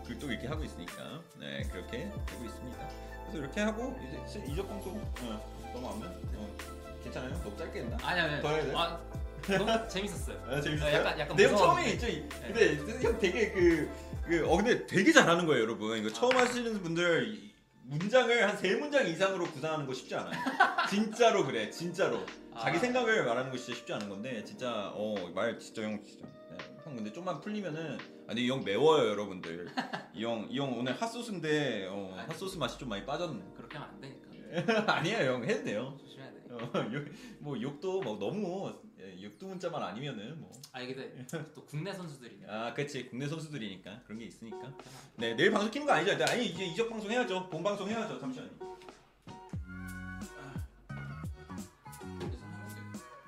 그, 또 이렇게 하고 있으니까 네 그렇게 되고 있습니다. 그래서 이렇게 하고 이제 이적 방송 어, 넘어가면 어, 괜찮아요? 너무 짧게 했나? 아니 아니 더 해야 돼요? 아 너무 재밌었어요. 아, 재밌어요? 아, 약간- 약간 내용. 처음에 있죠. 근데 형 되게 그, 그, 어 근데 되게 잘하는 거예요, 여러분. 이거 처음 하시는 분들 이- 문장을 한 세 문장 이상으로 구상하는 거 쉽지 않아요. 진짜로 그래, 진짜로. 자기 아. 생각을 말하는 거 진짜 쉽지 않은 건데 진짜 어 말 진짜 형 진짜 네, 형 근데 좀만 풀리면은 아니 이 형 매워요 여러분들 이 형 이 형 오늘 핫소스인데 어, 핫소스 맛이 좀 많이 빠졌네 그렇게 하면 안 되니까 아니에요 형 해도 돼요 조심해야 돼. 어, 욕, 뭐 욕도 뭐 너무 예, 욕도 문자만 아니면은 뭐아 이게 근데 또 국내 선수들이냐. 아, 그렇지. 국내 선수들이니까 그런 게 있으니까. 네, 내일 방송 키는 거 아니죠? 아니 이제 이적 방송 해야죠. 본 방송 해야죠. 잠시만요.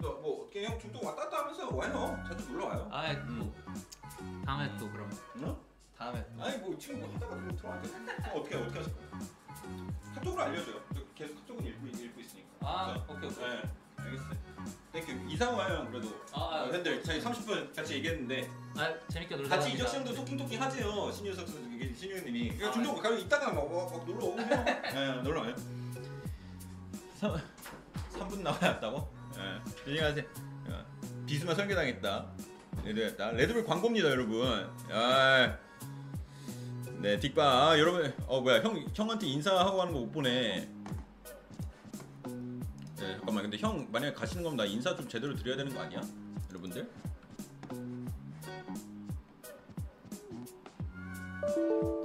너뭐 어떻게 형 중동 왔다 갔다 하면서 와요. 자주 놀러 와요. 아 또, 다음에 또 그럼 응? 다음에 또. 아니 뭐 하다가 뭐 들어왔는데 어떻게 어떻게 하실 거예요? 카톡으로 알려줘요. 저 계속 카톡은 읽고 읽고 있으니까. 아 그래서, 오케이 오케이. 네, 알겠어요. 땡큐. 이상화 형 그래도 아, 어, 아, 팬들 저희 30분 같이 얘기했는데 아 재밌게 놀다 같이. 이적 시장도 토킹토킹 하세요 신유석 선수 신유님이 아, 중동 가면 이따가 막, 막, 막 놀러 오고 네, 놀러 와요 3, 분 나와야 한다고? 네. 안녕하세요 비스마 설계당했다 레드했다 레드불 광고입니다 여러분 아, 네 딕바 아, 여러분 어 뭐야 형 형한테 인사하고 하는 거 못 보네 네 잠깐만 근데 형 만약에 가시는 거면 나 인사 좀 제대로 드려야 되는 거 아니야 여러분들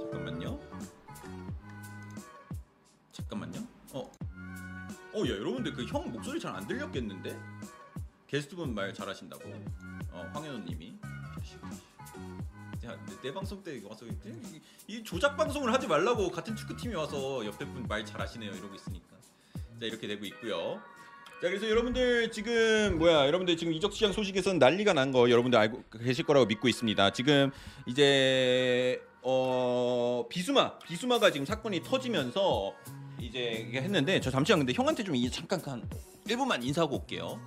잠깐만요. 잠깐만요. 어. 어, 야, 여러분들 그 형 목소리 잘 안 들렸겠는데? 게스트분 말 잘하신다고. 어, 황현우 님이. 야, 내, 내 방송 때 와서 이, 이 조작 방송을 하지 말라고 같은 축구팀이 와서 옆에 분 말 잘하시네요. 이러고 있으니까. 자, 이렇게 되고 있고요. 자, 그래서 여러분들 지금 뭐야? 여러분들 지금 이적 시장 소식에서는 난리가 난 거 여러분들 알고 계실 거라고 믿고 있습니다. 지금 이제 어 비수마 비수마가 지금 사건이 터지면서 이제 했는데 저 잠시만 근데 형한테 좀 이- 잠깐 한 1분만 인사하고 올게요.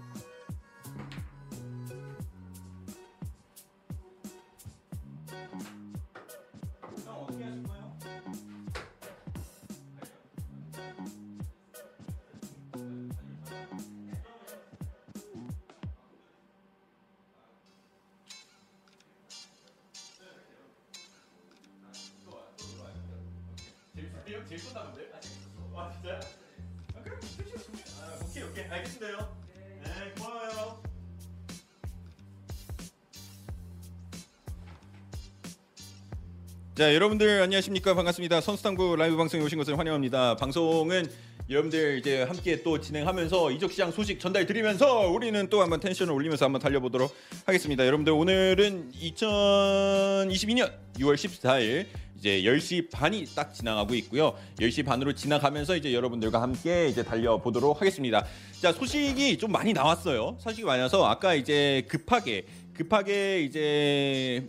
자 여러분들 안녕하십니까? 반갑습니다. 선수당부 라이브 방송에 오신 것을 환영합니다. 방송은 여러분들 이제 함께 또 진행하면서 이적 시장 소식 전달 드리면서 우리는 또 한번 텐션을 올리면서 한번 달려보도록 하겠습니다. 여러분들 오늘은 2022년 6월 14일 이제 10시 반이 딱 지나가고 있고요. 10시 반으로 지나가면서 이제 여러분들과 함께 이제 달려보도록 하겠습니다. 자 소식이 좀 많이 나왔어요. 소식이 많아서 아까 이제 급하게 급하게 이제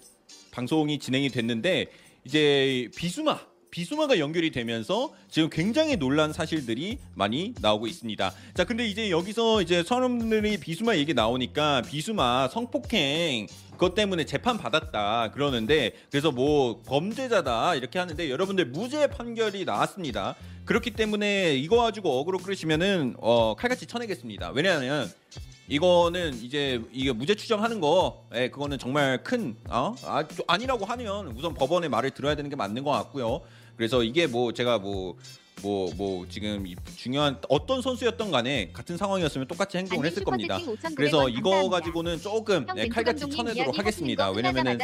방송이 진행이 됐는데 이제 비수마 비수마가 연결이 되면서 지금 굉장히 놀란 사실들이 많이 나오고 있습니다. 자, 근데 이제 여기서 이제 사람들이 비수마 얘기 나오니까 비수마 성폭행 그것 때문에 재판 받았다 그러는데 그래서 뭐 범죄자다 이렇게 하는데 여러분들 무죄 판결이 나왔습니다. 그렇기 때문에 이거 가지고 어그로 끌으시면은 어, 칼같이 쳐내겠습니다. 왜냐하면 이거는 이제 이게 무죄 추정하는 거, 예, 그거는 정말 큰 어? 아, 또 아니라고 하면 우선 법원의 말을 들어야 되는 게 맞는 것 같고요. 그래서 이게 뭐 제가 뭐 뭐 뭐 지금 이 중요한 어떤 선수였던 간에 같은 상황이었으면 똑같이 행동을 했을 겁니다. 그래서 이거 가지고는 조금 네, 칼같이 쳐내도록 하겠습니다. 왜냐면은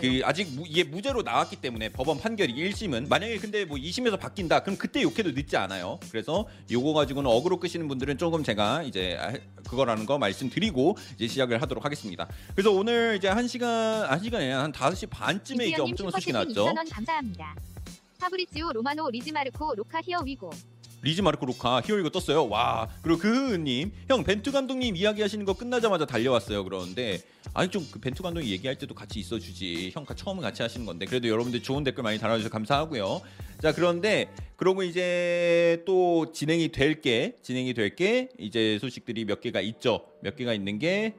그 아직 무, 이게 무죄로 나왔기 때문에 법원 판결이 1심은 만약에 근데 뭐 2심에서 바뀐다 그럼 그때 욕해도 늦지 않아요. 그래서 요거 가지고는 어그로 끄시는 분들은 조금 제가 이제 아, 그거라는 거 말씀드리고 이제 시작을 하도록 하겠습니다. 그래서 오늘 이제 1시간 1시간에 한 5시 반쯤에 이제 엄청난 소식이 나왔죠. 감사합니다. 파브리치오 로마노 리즈마르코 로카 here we go 리즈 마르코 루카 here we go 떴어요. 와 그리고 그님 형 벤투 감독님 이야기하시는 거 끝나자마자 달려왔어요. 그러는데 아니 좀 그 벤투 감독이 얘기할 때도 같이 있어주지. 형 처음 같이 하시는 건데 그래도 여러분들 좋은 댓글 많이 달아주셔서 감사하고요. 자 그런데 그러고 이제 또 진행이 될 게 진행이 될 게 이제 소식들이 몇 개가 있죠. 몇 개가 있는 게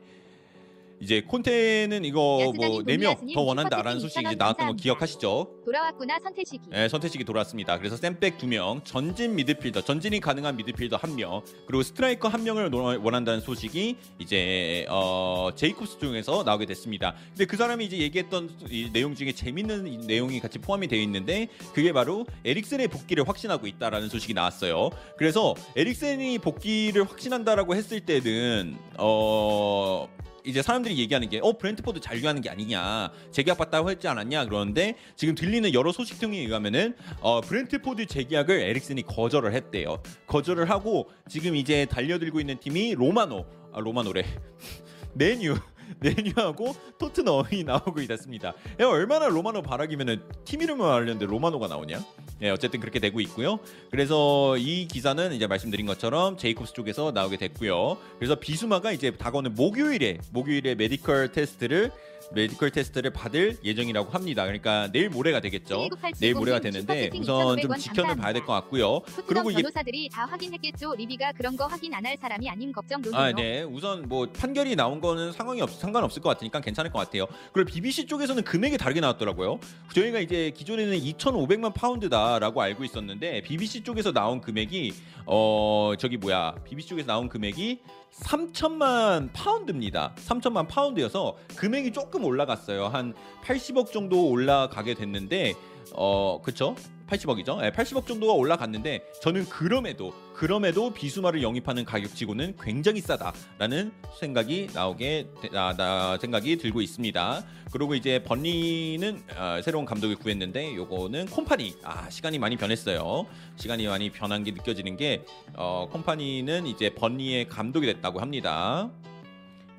이제 콘테는 이거 뭐 네 명 더 원한다라는 소식이 이제 나왔던 거 기억하시죠? 돌아왔구나 선태식이. 네, 선태식이 돌아왔습니다. 그래서 센백 두 명, 전진 미드필더, 전진이 가능한 미드필더 한 명, 그리고 스트라이커 한 명을 노- 원한다는 소식이 이제 어, 제이콥스 중에서 나오게 됐습니다. 근데 그 사람이 이제 얘기했던 이 내용 중에 재밌는 이 내용이 같이 포함이 되어 있는데 그게 바로 에릭센의 복귀를 확신하고 있다라는 소식이 나왔어요. 그래서 에릭센이 복귀를 확신한다라고 했을 때는 어 이제 사람들이 얘기하는 게 어 브랜트포드 잔류하는 게 아니냐 재계약 받다고 했지 않았냐 그러는데 지금 들리는 여러 소식통에 의하면은 어 브랜트포드 재계약을 에릭센이 거절을 했대요 거절을 하고 지금 이제 달려들고 있는 팀이 로마노 아 로마노래 맨유 맨유하고 토트넘이 나오고 있습니다. 야, 얼마나 로마노 바라기면은 팀 이름을 알렸는데 로마노가 나오냐? 네, 어쨌든 그렇게 되고 있고요. 그래서 이 기사는 이제 말씀드린 것처럼 제이콥스 쪽에서 나오게 됐고요. 그래서 비수마가 이제 다가오는 목요일에 목요일에 메디컬 테스트를 메디컬 테스트를 받을 예정이라고 합니다. 그러니까 내일 모레가 되겠죠. 내일 모레가 되는데 우선 좀 지켜는 봐야 될 것 같고요. 그리고 이게 변호사들이 다 확인했겠죠. 레비가 그런 거 확인 안 할 사람이 아님 걱정 no no. 아, 네. 우선 뭐 판결이 나온 거는 상황이 없 상관없을 것 같으니까 괜찮을 것 같아요. 그리고 BBC 쪽에서는 금액이 다르게 나왔더라고요. 저희가 이제 기존에는 2,500만 파운드다라고 알고 있었는데 BBC 쪽에서 나온 금액이 어 저기 뭐야 BBC 쪽에서 나온 금액이 3천만 파운드입니다. 3천만 파운드여서 금액이 조금 올라갔어요. 한 80억 정도 올라가게 됐는데 어 그쵸? 80억이죠. 네, 80억 정도가 올라갔는데 저는 그럼에도 그럼에도 비수마를 영입하는 가격치고는 굉장히 싸다라는 생각이 나오게 되- 나, 나 생각이 들고 있습니다. 그리고 이제 번리는 어, 새로운 감독을 구했는데 요거는 콤파니 아 시간이 많이 변했어요. 시간이 많이 변한 게 느껴지는 게 어, 콤파니는 이제 번리의 감독이 됐다고 합니다.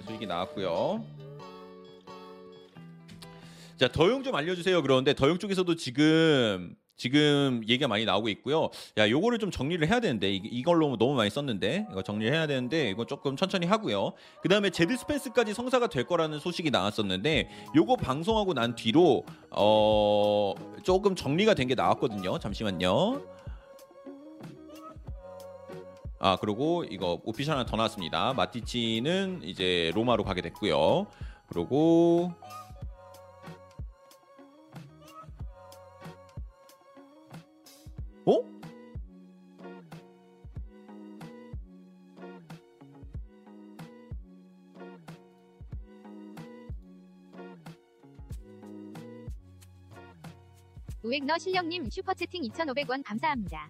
소식이 나왔고요. 자 더용 좀 알려주세요. 그러는데 더용 쪽에서도 지금 지금 얘기가 많이 나오고 있고요. 야, 요거를 좀 정리를 해야 되는데 이, 이걸로 너무 많이 썼는데 이거 정리를 해야 되는데 이거 조금 천천히 하고요. 그 다음에 제드 스펜스까지 성사가 될 거라는 소식이 나왔었는데 요거 방송하고 난 뒤로 어 조금 정리가 된 게 나왔거든요. 잠시만요. 아 그리고 이거 오피셜 하나 더 나왔습니다. 마티치는 이제 로마로 가게 됐고요. 그리고 어? 우엑너 실령님 슈퍼채팅 2,500원 감사합니다.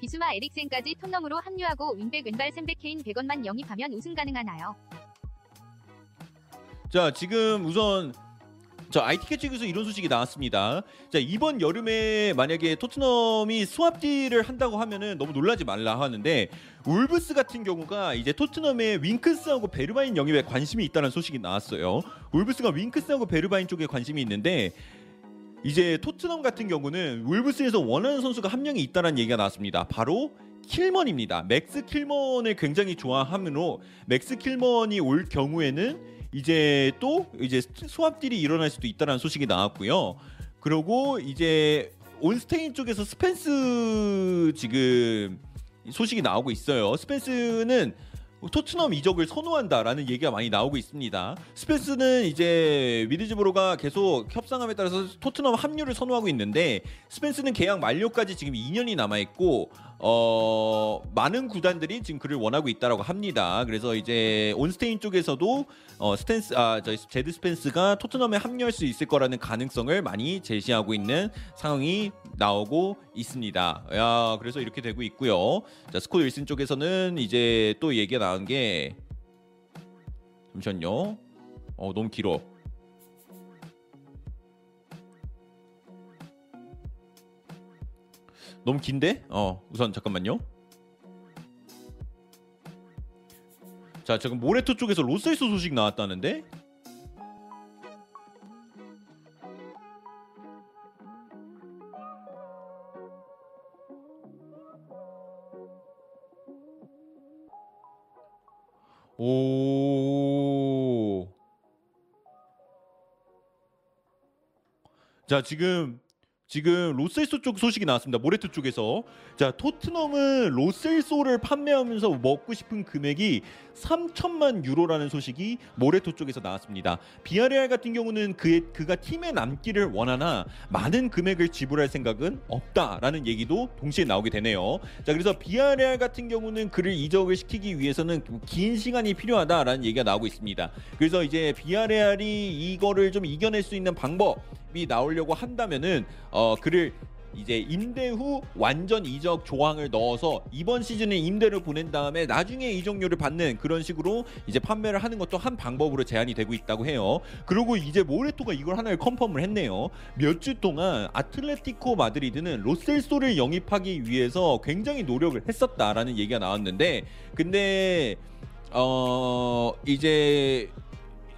비수마 에릭센까지 톤넘으로 합류하고 윙백 왼발 센백 케인 백업만 영입하면 우승 가능하나요? 자 지금 우선 저 ITK 측에서 이런 소식이 나왔습니다. 자 이번 여름에 만약에 토트넘이 swap deal을 한다고 하면은 너무 놀라지 말라 하는데 울브스 같은 경우가 이제 토트넘의 윙크스하고 베르바인 영입에 관심이 있다는 소식이 나왔어요. 울브스가 윙크스하고 베르바인 쪽에 관심이 있는데 이제 토트넘 같은 경우는 울브스에서 원하는 선수가 한 명이 있다는 얘기가 나왔습니다. 바로 킬먼입니다. 맥스 킬먼을 굉장히 좋아하므로 맥스 킬먼이 올 경우에는 이제 또 이제 swap deal이 일어날 수도 있다는 소식이 나왔고요. 그리고 이제 온스테인 쪽에서 스펜스 지금 소식이 나오고 있어요. 스펜스는 토트넘 이적을 선호한다라는 얘기가 많이 나오고 있습니다. 스펜스는 이제 미드즈브로가 계속 협상함에 따라서 토트넘 합류를 선호하고 있는데 스펜스는 계약 만료까지 지금 2년이 남아 있고 어 많은 구단들이 지금 그를 원하고 있다라고 합니다. 그래서 이제 온스테인 쪽에서도 어 스펜스 아 저 제드 스펜스가 토트넘에 합류할 수 있을 거라는 가능성을 많이 제시하고 있는 상황이 나오고 있습니다. 야 그래서 이렇게 되고 있고요. 자 스콧 윌슨 쪽에서는 이제 또 얘기가 나온 게 잠시만요. 어 너무 길어. 너무 긴데? 어 우선 잠깐만요. 자 지금 모레토 쪽에서 로셀소 소식 나왔다는데 오. 자 지금 지금 로셀소 쪽 소식이 나왔습니다. 모레토 쪽에서 자 토트넘은 로셀소를 판매하면서 먹고 싶은 금액이 3천만 유로라는 소식이 모레토 쪽에서 나왔습니다. 비아레알 같은 경우는 그 그가 팀에 남기를 원하나 많은 금액을 지불할 생각은 없다라는 얘기도 동시에 나오게 되네요. 자 그래서 비아레알 같은 경우는 그를 이적을 시키기 위해서는 긴 시간이 필요하다라는 얘기가 나오고 있습니다. 그래서 이제 비아레알이 이거를 좀 이겨낼 수 있는 방법 이 나오려고 한다면은 어 그를 이제 임대 후 완전 이적 조항을 넣어서 이번 시즌에 임대를 보낸 다음에 나중에 이적료를 받는 그런 식으로 이제 판매를 하는 것도 한 방법으로 제한이 되고 있다고 해요. 그리고 이제 모레토가 이걸 하나를 컨펌을 했네요. 몇 주 동안 아틀레티코 마드리드는 로셀소를 영입하기 위해서 굉장히 노력을 했었다라는 얘기가 나왔는데 근데 어 이제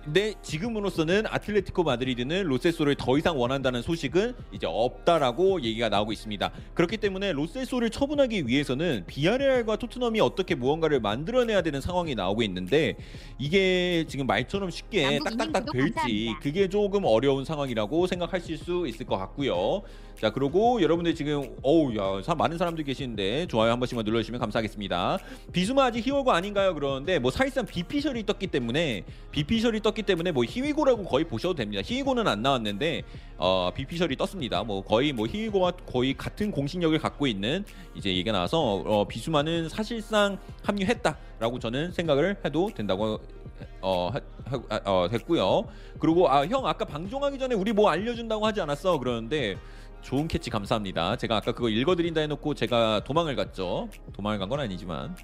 근데 지금으로서는 아틀레티코 마드리드는 로세소를 더 이상 원한다는 소식은 이제 없다라고 얘기가 나오고 있습니다. 그렇기 때문에 로세소를 처분하기 위해서는 비아레알과 토트넘이 어떻게 무언가를 만들어내야 되는 상황이 나오고 있는데 이게 지금 말처럼 쉽게 딱딱딱 될지. 그게 조금 어려운 상황이라고 생각하실 수 있을 것 같고요. 자 그리고 여러분들 지금 어우 야 사- 많은 사람들 계시는데 좋아요 한 번씩만 눌러주시면 감사하겠습니다. 비수마 아직 히어고 아닌가요? 그러는데 뭐 사실상 비피셜이 떴기 때문에 비피셜이 떴기 때문에 뭐 히위고라고 거의 보셔도 됩니다. 히위고는 안 나왔는데 어 비피셜이 떴습니다. 뭐 거의 뭐 히위고와 거의 같은 공신력을 갖고 있는 이제 얘기가 나와서 어 비수마는 사실상 합류했다라고 저는 생각을 해도 된다고 어, 하- 하- 어 했고요. 그리고 아 형 아까 방송하기 전에 우리 뭐 알려준다고 하지 않았어? 그러는데 좋은 캐치 감사합니다. 제가 아까 그거 읽어드린다 해놓고 제가 도망을 갔죠. 도망을 간 건 아니지만.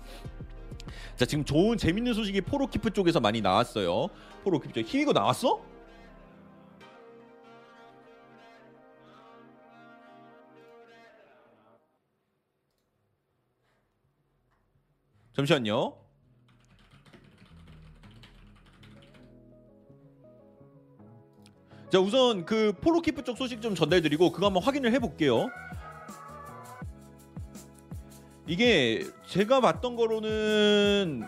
자 지금 좋은 재밌는 소식이 포로키프 쪽에서 많이 나왔어요. 포로키프 쪽 히위고 나왔어? 잠시만요. 자 우선 그 포로키프 쪽 소식 좀 전달드리고 그거 한번 확인을 해볼게요. 이게 제가 봤던 거로는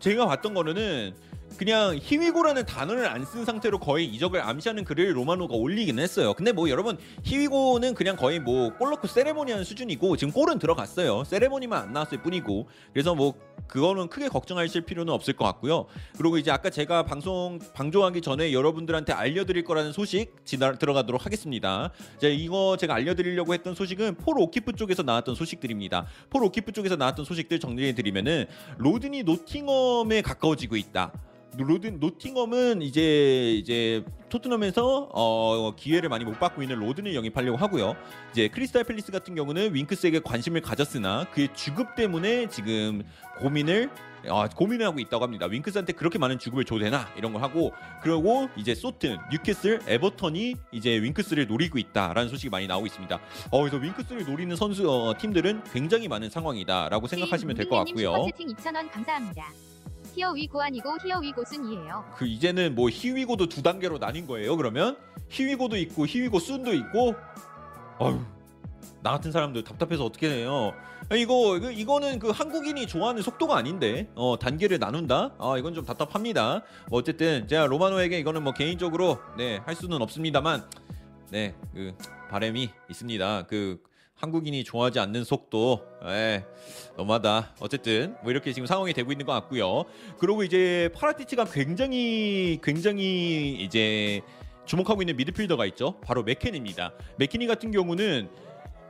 제가 봤던 거는 그냥 히위고라는 단어를 안 쓴 상태로 거의 이적을 암시하는 글을 로마노가 올리긴 했어요. 근데 뭐 여러분 히위고는 그냥 거의 뭐골 넣고 세레모니하는 수준이고 지금 골은 들어갔어요. 세레모니만 안 나왔을 뿐이고 그래서 뭐 그거는 크게 걱정하실 필요는 없을 것 같고요. 그리고 이제 아까 제가 방송 방송하기 전에 여러분들한테 알려드릴 거라는 소식 지나 들어가도록 하겠습니다. 자 이거 제가 알려드리려고 했던 소식은 폴 오키프 쪽에서 나왔던 소식들입니다. 폴 오키프 쪽에서 나왔던 소식들 정리해드리면은 로든이 노팅엄에 가까워지고 있다. 로든 노팅엄은 이제 이제 토트넘에서 어, 기회를 많이 못 받고 있는 로든을 영입하려고 하고요. 이제 크리스탈 팰리스 같은 경우는 윙크스에게 관심을 가졌으나 그의 주급 때문에 지금 고민을 어, 고민을 하고 있다고 합니다. 윙크스한테 그렇게 많은 주급을 줘도 되나 이런 걸 하고 그리고 이제 소튼, 뉴캐슬, 에버턴이 이제 윙크스를 노리고 있다라는 소식이 많이 나오고 있습니다. 어, 그래서 윙크스를 노리는 선수 어, 팀들은 굉장히 많은 상황이다라고 생각하시면 될 것 같고요. 슈퍼채팅 2,000원 감사합니다. 히어 위 고안이고 히어 위 고순이에요. 그 이제는 뭐 히위고도 두 단계로 나뉜 거예요. 그러면 히위고도 있고 히위고 순도 있고. 어휴 나 같은 사람들 답답해서 어떻게 해요? 아, 이거 이거- 이거는 그 한국인이 좋아하는 속도가 아닌데 어, 단계를 나눈다? 아 이건 좀 답답합니다. 뭐 어쨌든 제가 로마노에게 이거는 뭐 개인적으로 네할 수는 없습니다만 네그 바람이 있습니다. 그 한국인이 좋아하지 않는 속도, 에 너무하다. 어쨌든 뭐 이렇게 지금 상황이 되고 있는 것 같고요. 그리고 이제 파라티치가 굉장히 굉장히 이제 주목하고 있는 미드필더가 있죠. 바로 맥켄입니다. 맥케니 같은 경우는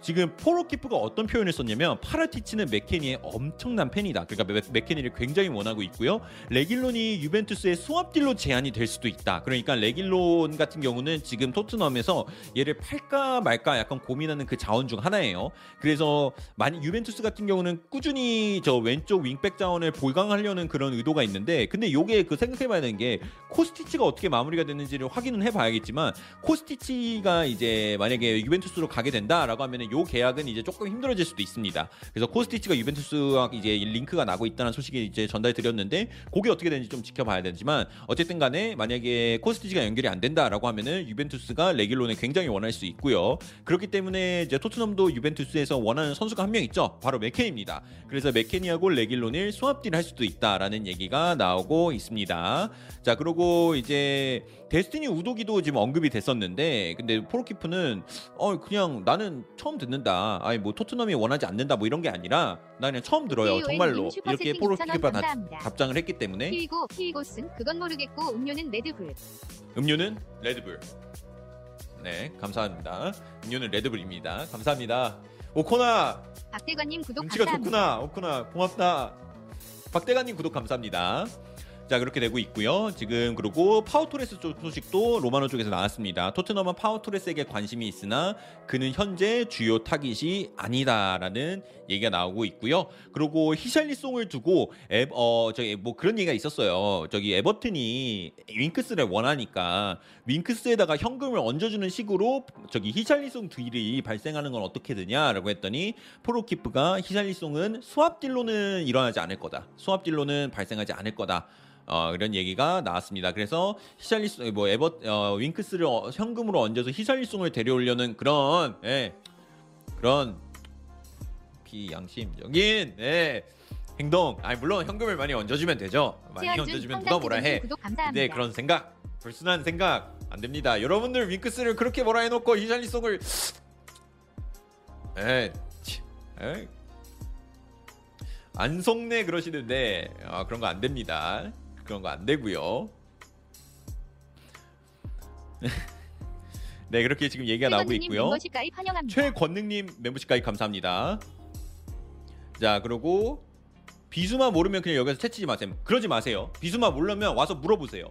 지금 포로키프가 어떤 표현을 썼냐면 파라티치는 맥케니의 엄청난 팬이다. 그러니까 맥- 맥케니를 굉장히 원하고 있고요. 레길론이 유벤투스의 swap deal로 제안이 될 수도 있다. 그러니까 레길론 같은 경우는 지금 토트넘에서 얘를 팔까 말까 약간 고민하는 그 자원 중 하나예요. 그래서 많이 유벤투스 같은 경우는 꾸준히 저 왼쪽 윙백 자원을 보강하려는 그런 의도가 있는데 근데 요게 그 생각해봐야 되는 게 코스티치가 어떻게 마무리가 됐는지를 확인은 해봐야겠지만 코스티치가 이제 만약에 유벤투스로 가게 된다라고 하면은 요 계약은 이제 조금 힘들어질 수도 있습니다. 그래서 코스티치가 유벤투스와 이제 링크가 나고 있다는 소식이 이제 전달 드렸는데 그게 어떻게 되는지 좀 지켜봐야 되지만 어쨌든 간에 만약에 코스티치가 연결이 안 된다라고 하면은 유벤투스가 레길론을 굉장히 원할 수 있고요. 그렇기 때문에 이제 토트넘도 유벤투스에서 원하는 선수가 한 명 있죠. 바로 맥케니입니다. 그래서 맥케니하고 레길론을 수합딜 할 수도 있다라는 얘기가 나오고 있습니다. 자, 그리고 이제 데스티니 우도기도 지금 언급이 됐었는데 근데 포로키프는 어 그냥 나는 처음 듣는다. 아니 뭐 토트넘이 원하지 않는다 뭐 이런 게 아니라 나 그냥 처음 들어요. 정말로 이렇게 채팅 포로키프가 2,000원 다 감사합니다. 답장을 했기 때문에 키위고 키위고슨 그건 모르겠고 음료는 레드불. 음료는 레드불. 네, 감사합니다. 음료는 레드불입니다. 감사합니다. 오코나 박대관님 구독 눈치가 감사합니다. 좋구나. 오코나 고맙다. 박대관님 구독 감사합니다. 자 그렇게 되고 있고요. 지금 그리고 파우토레스 쪽 소식도 로마노 쪽에서 나왔습니다. 토트넘은 파우토레스에게 관심이 있으나 그는 현재 주요 타깃이 아니다라는 얘기가 나오고 있고요. 그리고 히샬리송을 두고 에, 어 저기 뭐 그런 얘기가 있었어요. 저기 에버튼이 윙크스를 원하니까 윙크스에다가 현금을 얹어주는 식으로 저기 히샬리송 deal이 발생하는 건 어떻게 되냐라고 했더니 포로키프가 히샬리송은 수합딜로는 일어나지 않을 거다. 수합딜로는 발생하지 않을 거다. 어, 이런 얘기가 나왔습니다. 그래서 히샬리송 뭐 에버 어, 윙크스를 어, 현금으로 얹어서 히샬리송을 데려오려는 그런 예, 그런 비양심적인 예, 행동. 아니 물론 현금을 많이 얹어주면 되죠. 많이 얹어주면 누가 뭐라 해. 네 그런 생각 불순한 생각 안 됩니다. 여러분들 윙크스를 그렇게 뭐라 해놓고 히샬리송을 에, 치, 에이. 안 속네 그러시는데 아, 그런 거 안 됩니다. 그런 거 안 되고요. 네 그렇게 지금 얘기가 나오고 있고요. 최권능님 멤버십 가입 감사합니다. 자 그리고 비수마 모르면 그냥 여기서 채치지 마세요. 그러지 마세요. 비수마 모르면 와서 물어보세요.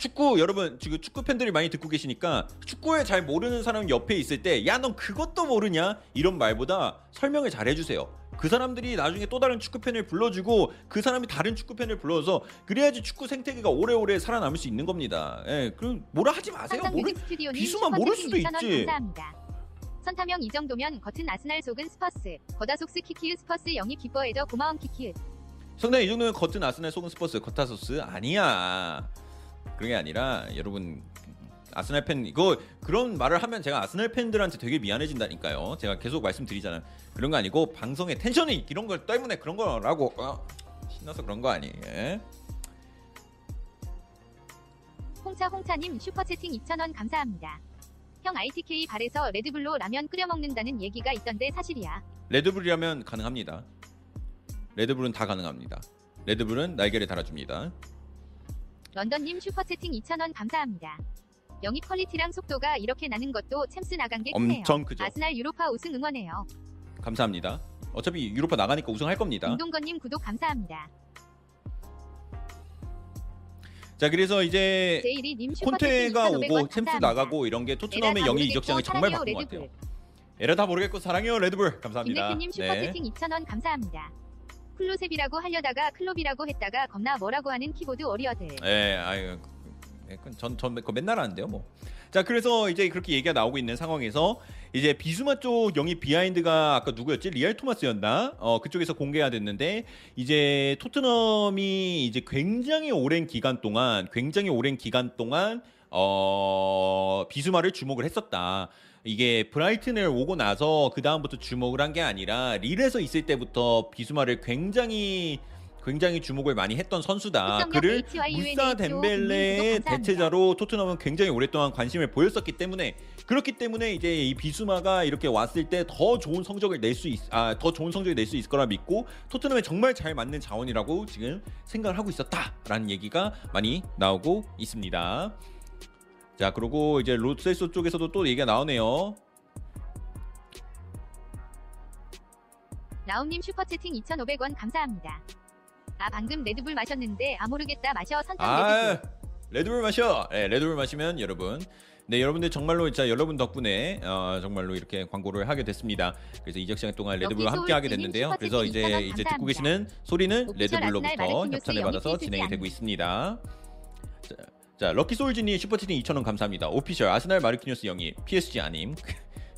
축구 여러분 지금 축구 팬들이 많이 듣고 계시니까 축구에 잘 모르는 사람 옆에 있을 때 야 넌 그것도 모르냐 이런 말보다 설명을 잘 해주세요. 그 사람들이 나중에 또 다른 축구 팬을 불러주고 그 사람이 다른 축구 팬을 불러서 그래야지 축구 생태계가 오래오래 살아남을 수 있는 겁니다. 예, 그럼 뭐라 하지 마세요. 모르 비수만 모를 수도 2,000원 있지. 선타명 이 정도면 겉은 아스날 속은 스퍼스. 거다속스 키키유 스퍼스 영입 기뻐해줘 고마운 키키유. 상당히 이 정도면 겉은 아스날 속은 스퍼스 겉타소스 아니야 그런 게 아니라 여러분 아스날 팬 이거 그런 말을 하면 제가 아스날 팬들한테 되게 미안해진다니까요 제가 계속 말씀드리잖아요 그런 거 아니고 방송에 텐션이 이런 걸 때문에 그런 거라고 어, 신나서 그런 거 아니에요 예? 홍차 홍차님 슈퍼 채팅 2,000원 감사합니다. 형 ITK 발에서 레드불로 라면 끓여 먹는다는 얘기가 있던데 사실이야. 레드불이라면 가능합니다 레드불은 다 가능합니다 레드불은 날개를 달아줍니다 런던님 슈퍼 채팅 2,000원 감사합니다. 영입 퀄리티랑 속도가 이렇게 나는 것도 챔스 나간 게 크네요. 엄청 크죠 아스날 유로파 우승 응원해요. 감사합니다 어차피 유로파 나가니까 우승할 겁니다 김동건님 구독 감사합니다. 자 그래서 이제 제이리님 슈퍼 채팅 콘테가 2,500원 오고 챔스 감사합니다. 나가고 이런 게 토트넘의 다 영입 모르겠고 이적장을 정말 사랑해요, 바꾼 것 레드불. 같아요. 에라 다 모르겠고 사랑해요 레드불 감사합니다. 김백현님 슈퍼 네. 채팅 2,000원 감사합니다. 클로셉이라고 하려다가 클롭이라고 했다가 겁나 뭐라고 하는 키보드 워리어들. 네, 아유, 전 전 그거 맨날 하는데요, 뭐. 자, 그래서 이제 그렇게 얘기가 나오고 있는 상황에서 이제 비수마 쪽 영입 비하인드가 아까 누구였지? 리알 토마스였나? 어, 그쪽에서 공개가 됐는데 이제 토트넘이 이제 굉장히 오랜 기간 동안 굉장히 오랜 기간 동안 어, 비수마를 주목을 했었다. 이게 브라이튼을 오고 나서 그 다음부터 주목을 한 게 아니라 릴에서 있을 때부터 비수마를 굉장히 굉장히 주목을 많이 했던 선수다. 그를 무사 덴벨레의. 대체자로 토트넘은 굉장히 오랫동안 관심을 보였었기 때문에 그렇기 때문에 이제 이 비수마가 이렇게 왔을 때 더 좋은 성적을 낼 수 있, 아, 더 좋은 성적을 낼 수 있을 거라 믿고 토트넘에 정말 잘 맞는 자원이라고 지금 생각을 하고 있었다라는 얘기가 많이 나오고 있습니다. 자, 그리고 이제 로셀소 쪽에서도 또 얘기가 나오네요. 라움님 슈퍼채팅 2,500원 감사합니다. 아 방금 레드불 마셨는데 아 모르겠다 마셔 아, 레드불. 레드불 마셔. 네, 레드불 마시면 여러분. 네, 여러분들 정말로 진짜 여러분 덕분에 어, 정말로 이렇게 광고를 하게 됐습니다. 그래서 이적 시간 동안 레드불과 함께 하게 됐는데요. 그래서 이제 2,000원 이제 듣고. 계시는 소리는 레드불로부터 협찬을 받아서 진행이 되고 않- 있습니다. 자, 자 럭키 소울즈님 슈퍼채팅 2,000원 감사합니다. 오피셜 아스날 마르키뉴스 영입 PSG 아님.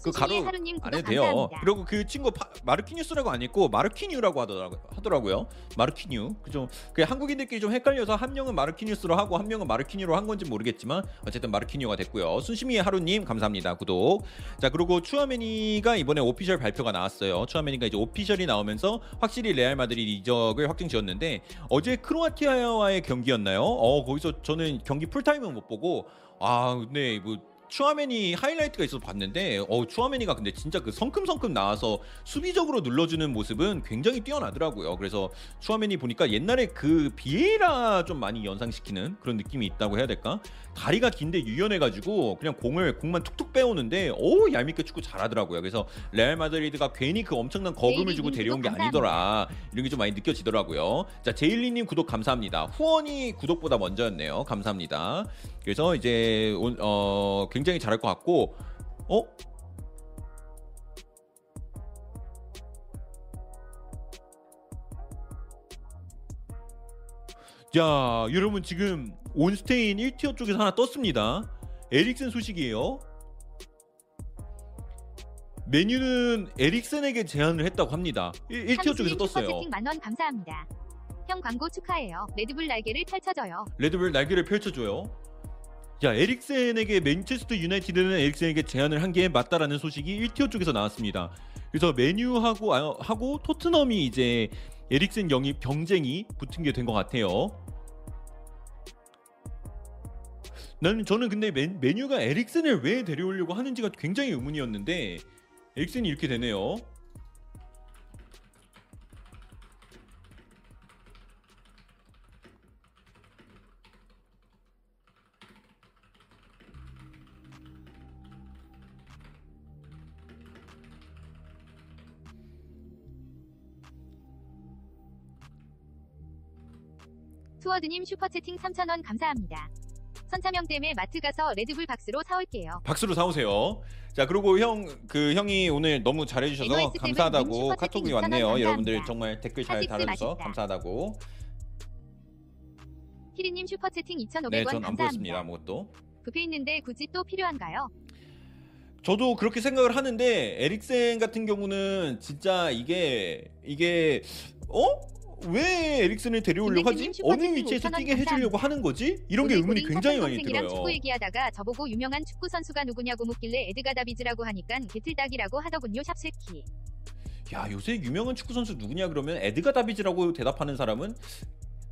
그 가로 안 해도 돼요. 감사합니다. 그리고 그 친구 파, 마르키뉴스라고 안 읽고 마르키뉴라고 하더라고요. 하더라고요. 마르키뉴. 그좀 그 한국인들끼리 좀 헷갈려서 한 명은 마르키뉴스로 하고 한 명은 마르키뉴로 한 건지 모르겠지만 어쨌든 마르키뉴가 됐고요. 순심이의 하루님 감사합니다. 구독. 자 그리고 추아메니가 이번에 official 발표가 나왔어요. 추아메니가 이제 official이 나오면서 확실히 레알 마드리드 이적을 확정 지었는데 어제 크로아티아와의 경기였나요? 어 거기서 저는 경기 풀타임은 못 보고 아 근데 뭐 추아메니 하이라이트가 있어서 봤는데 어 추아메니가 근데 진짜 그 성큼성큼 나와서 수비적으로 눌러주는 모습은 굉장히 뛰어나더라고요. 그래서 추아메니 보니까 옛날에 그 비에라 좀 많이 연상시키는 그런 느낌이 있다고 해야 될까? 다리가 긴데 유연해가지고 그냥 공을 공만 툭툭 빼오는데 오 얄밉게 축구 잘하더라고요. 그래서 레알 마드리드가 괜히 그 엄청난 거금을 주고 데려온 게 아니더라 이런 게 좀 많이 느껴지더라고요. 자 제일리님 구독 감사합니다. 후원이 구독보다 먼저였네요. 감사합니다. 그래서 이제 온- 어 굉장히 잘할 것 같고 어 자, 여러분 지금 온스테인 1tier 쪽에서 하나 떴습니다. 에릭센 소식이에요. 맨유는 에릭센에게 제안을 했다고 합니다. 1, tier 쪽에서 떴어요. 만원 감사합니다. 형 광고 축하해요. 레드불 날개를 펼쳐줘요. 레드불 날개를 펼쳐줘요. 자, 에릭센에게 맨체스터 유나이티드는 에릭센에게 제안을 한 게 맞다라는 소식이 1tier 쪽에서 나왔습니다. 그래서 맨유하고 아, 하고 토트넘이 이제 에릭센 영입 경쟁이 붙은 게 된 것 같아요. 나는 저는 근데 메, 메뉴가 에릭센을 왜 데려오려고 하는지가 굉장히 의문이었는데 에릭센이 이렇게 되네요. 투어드님 슈퍼채팅 3,000원 감사합니다. 선차명 때문에 마트 가서 레드불 박스로 사올게요. 박수로 사오세요. 자 그리고 형 그 형이 오늘 너무 잘해주셔서 NYS 감사하다고 카톡이 2,000원 왔네요. 감사합니다. 여러분들 정말 댓글 잘 카직스 달아주셔서 맛있다. 감사하다고. 키리님 슈퍼채팅 2,500원 네, 전 안 보였습니다 감사합니다. 아무것도. 부페 있는데 굳이 또 필요한가요? 저도 그렇게 생각을 하는데 에릭센 같은 경우는 진짜 이게 이게 어? 왜 에릭센을 데려오려고 하지? 어느 위치에서 5,000원 뛰게 해주려고. 하는 거지? 이런 게 의문이 고딩 굉장히 많이 들어요. 축구 얘기하다가 저보고 유명한 축구 선수가 누구냐고 묻길래 에드가 다비즈라고 하니까 게틀닥이라고 하더군요. 샵새끼. 야 요새 유명한 축구 선수 누구냐 그러면 에드가 다비즈라고 대답하는 사람은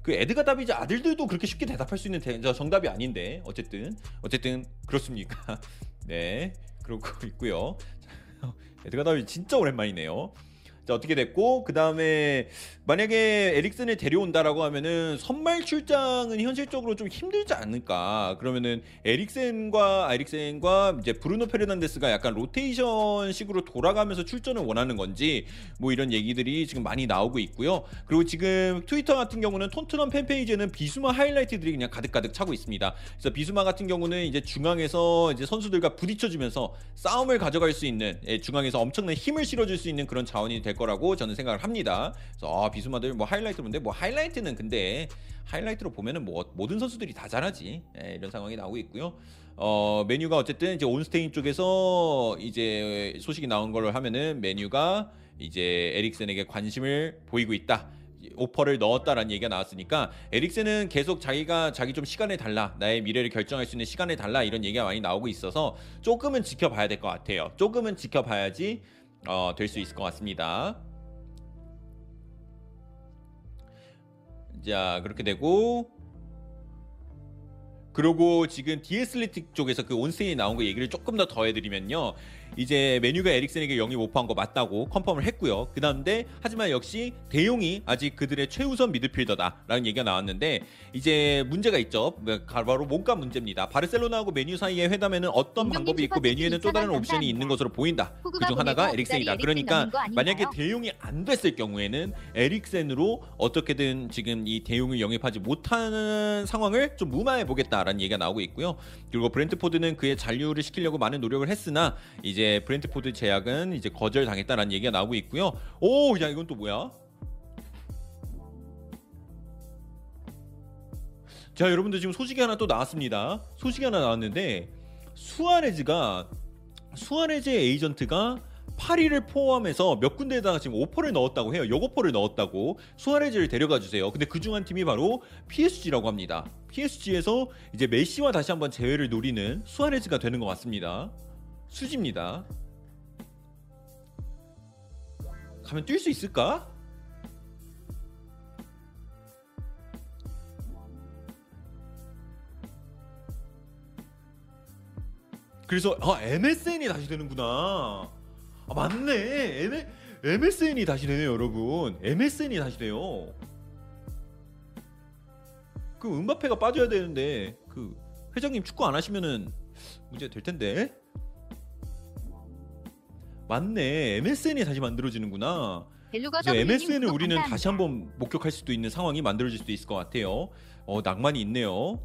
그 에드가 다비즈 아들들도 그렇게 쉽게 대답할 수 있는 대- 정답이 아닌데 어쨌든 어쨌든 그렇습니까? 네 그러고 있고요. 자, 에드가 다비즈 진짜 오랜만이네요. 자 어떻게 됐고 그 다음에 만약에 에릭슨을 데려온다라고 하면은 선발 출장은 현실적으로 좀 힘들지 않을까. 그러면은 에릭센과 아, 에릭센과 이제 브루노 페르난데스가 약간 로테이션식으로 돌아가면서 출전을 원하는 건지 뭐 이런 얘기들이 지금 많이 나오고 있고요. 그리고 지금 트위터 같은 경우는 톤트넘 팬페이지에는 비수마 하이라이트들이 그냥 가득가득 차고 있습니다. 그래서 비수마 같은 경우는 이제 중앙에서 이제 선수들과 부딪혀주면서 싸움을 가져갈 수 있는 예, 중앙에서 엄청난 힘을 실어줄 수 있는 그런 자원이 될 거라고 저는 생각을 합니다. 그래서 아, 비수마들 뭐 하이라이트 보는데 뭐 하이라이트는 근데 하이라이트로 보면은 뭐 모든 선수들이 다 잘하지 예, 이런 상황이 나오고 있고요. 어 메뉴가 어쨌든 이제 온스테인 쪽에서 이제 소식이 나온 걸로 하면은 메뉴가 이제 에릭센에게 관심을 보이고 있다. 오퍼를 넣었다라는 얘기가 나왔으니까 에릭센은 계속 자기가 자기 좀 시간을 달라 나의 미래를 결정할 수 있는 시간을 달라 이런 얘기가 많이 나오고 있어서 조금은 지켜봐야 될 것 같아요. 조금은 지켜봐야지 어, 될 수 있을 것 같습니다. 자 그렇게 되고 그리고 지금 디에슬리틱 쪽에서 그 온세이 나온 거 얘기를 조금 더 더해드리면요. 이제 메뉴가 에릭센에게 영입 오퍼한 거 맞다고 컨펌을 했고요. 그 다음에 하지만 역시 대용이 아직 그들의 최우선 미드필더다라는 얘기가 나왔는데 이제 문제가 있죠. 바로 몸값 문제입니다. 바르셀로나하고 메뉴 사이의 회담에는 어떤 방법이 있고 메뉴에는 또 다른 2,000원 옵션이 있는. 것으로 보인다. 그중 하나가 에릭센이다. 기다리 그러니까 만약에? 대용이 안 됐을 경우에는 에릭센으로 어떻게든 지금 이 대용을 영입하지 못하는 상황을 좀 무마해 보겠다라는 얘기가 나오고 있고요. 그리고 브렌트포드는 그의 잔류를 시키려고 많은 노력을 했으나 이제 브렌트포드 제안은 이제 거절당했다라는 얘기가 나오고 있고요. 오, 야 이건 또 뭐야? 자, 여러분들 지금 소식이 하나 또 나왔습니다. 소식이 하나 나왔는데 수아레즈가 수아레즈의 에이전트가 파리를 포함해서 몇 군데에다가 지금 오퍼를 넣었다고 해요. 역오퍼를 넣었다고 수아레즈를 데려가 주세요. 근데 그 중 한 팀이 바로 PSG라고 합니다. PSG에서 이제 메시와 다시 한번 재회를 노리는 수아레즈가 되는 것 같습니다. 수지입니다. 가면 뛸 수 있을까? 그래서 아 MSN이 다시 되는구나. 아 맞네. M, MSN이 다시 되네요, 여러분. MSN이 다시 돼요. 그 은바페가 빠져야 되는데 그 회장님 축구 안 하시면은 문제 될 텐데. 맞네. MSN이 다시 만들어지는구나. 이제 MSN을 우리는. 다시 한번 목격할 수도 있는 상황이 만들어질 수도 있을 것 같아요. 어, 낭만이 있네요.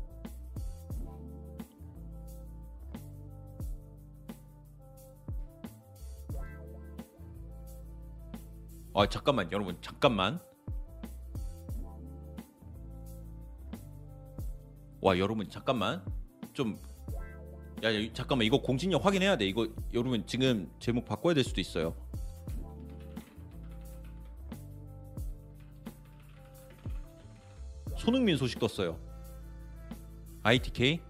아 잠깐만 여러분 잠깐만. 와 여러분 잠깐만 좀. 야, 야 잠깐만 이거 공신력 확인해야 돼. 이거 여러분 지금 제목 바꿔야 될 수도 있어요. 손흥민 소식 떴어요. ITK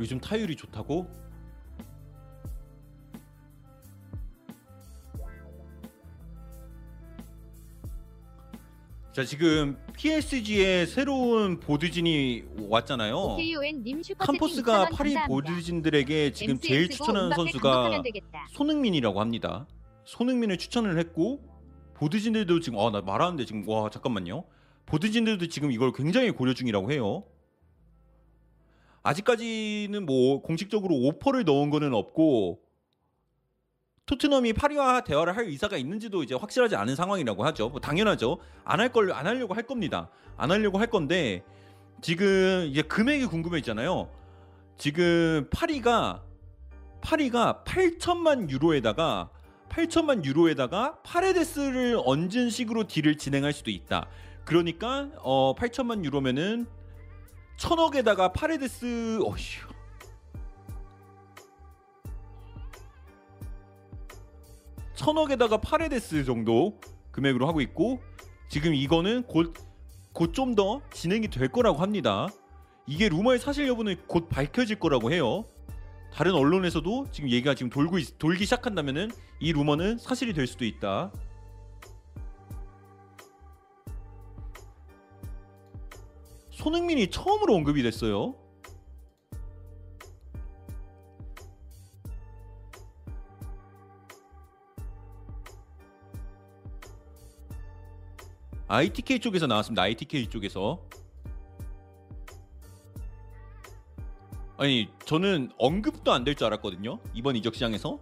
요즘 타율이 좋다고? 자 지금 PSG의 새로운 보드진이 왔잖아요. KON님 캄포스가 2,000원 파리. 보드진들에게 지금 제일 추천하는 선수가. 손흥민이라고 합니다. 손흥민을 추천을 했고 보드진들도 지금 아나 말하는데 지금 와 잠깐만요. 보드진들도 지금 이걸 굉장히 고려 중이라고 해요. 아직까지는 뭐 공식적으로 오퍼를 넣은 거는 없고 토트넘이 파리와 대화를 할 의사가 있는지도 이제 확실하지 않은 상황이라고 하죠. 뭐 당연하죠. 안 할 걸 안 하려고 할 겁니다. 안 하려고 할 건데 지금 이제 금액이 궁금했잖아요. 지금 파리가 파리가 8천만 유로에다가 8천만 유로에다가 파레데스를 얹은 식으로 딜을 진행할 수도 있다. 그러니까 어 8천만 유로면은 천억에다가 파레데스 어휴 천억에다가 파레데스 정도 금액으로 하고 있고 지금 이거는 곧 곧 좀 더 진행이 될 거라고 합니다. 이게 루머의 사실 여부는 곧 밝혀질 거라고 해요. 다른 언론에서도 지금 얘기가 지금 돌고 있- 돌기 시작한다면은 이 루머는 사실이 될 수도 있다. 손흥민이 처음으로 언급이 됐어요. ITK 쪽에서 나왔습니다. ITK 쪽에서. 아니 저는 언급도 안 될 줄 알았거든요. 이번 이적 시장에서.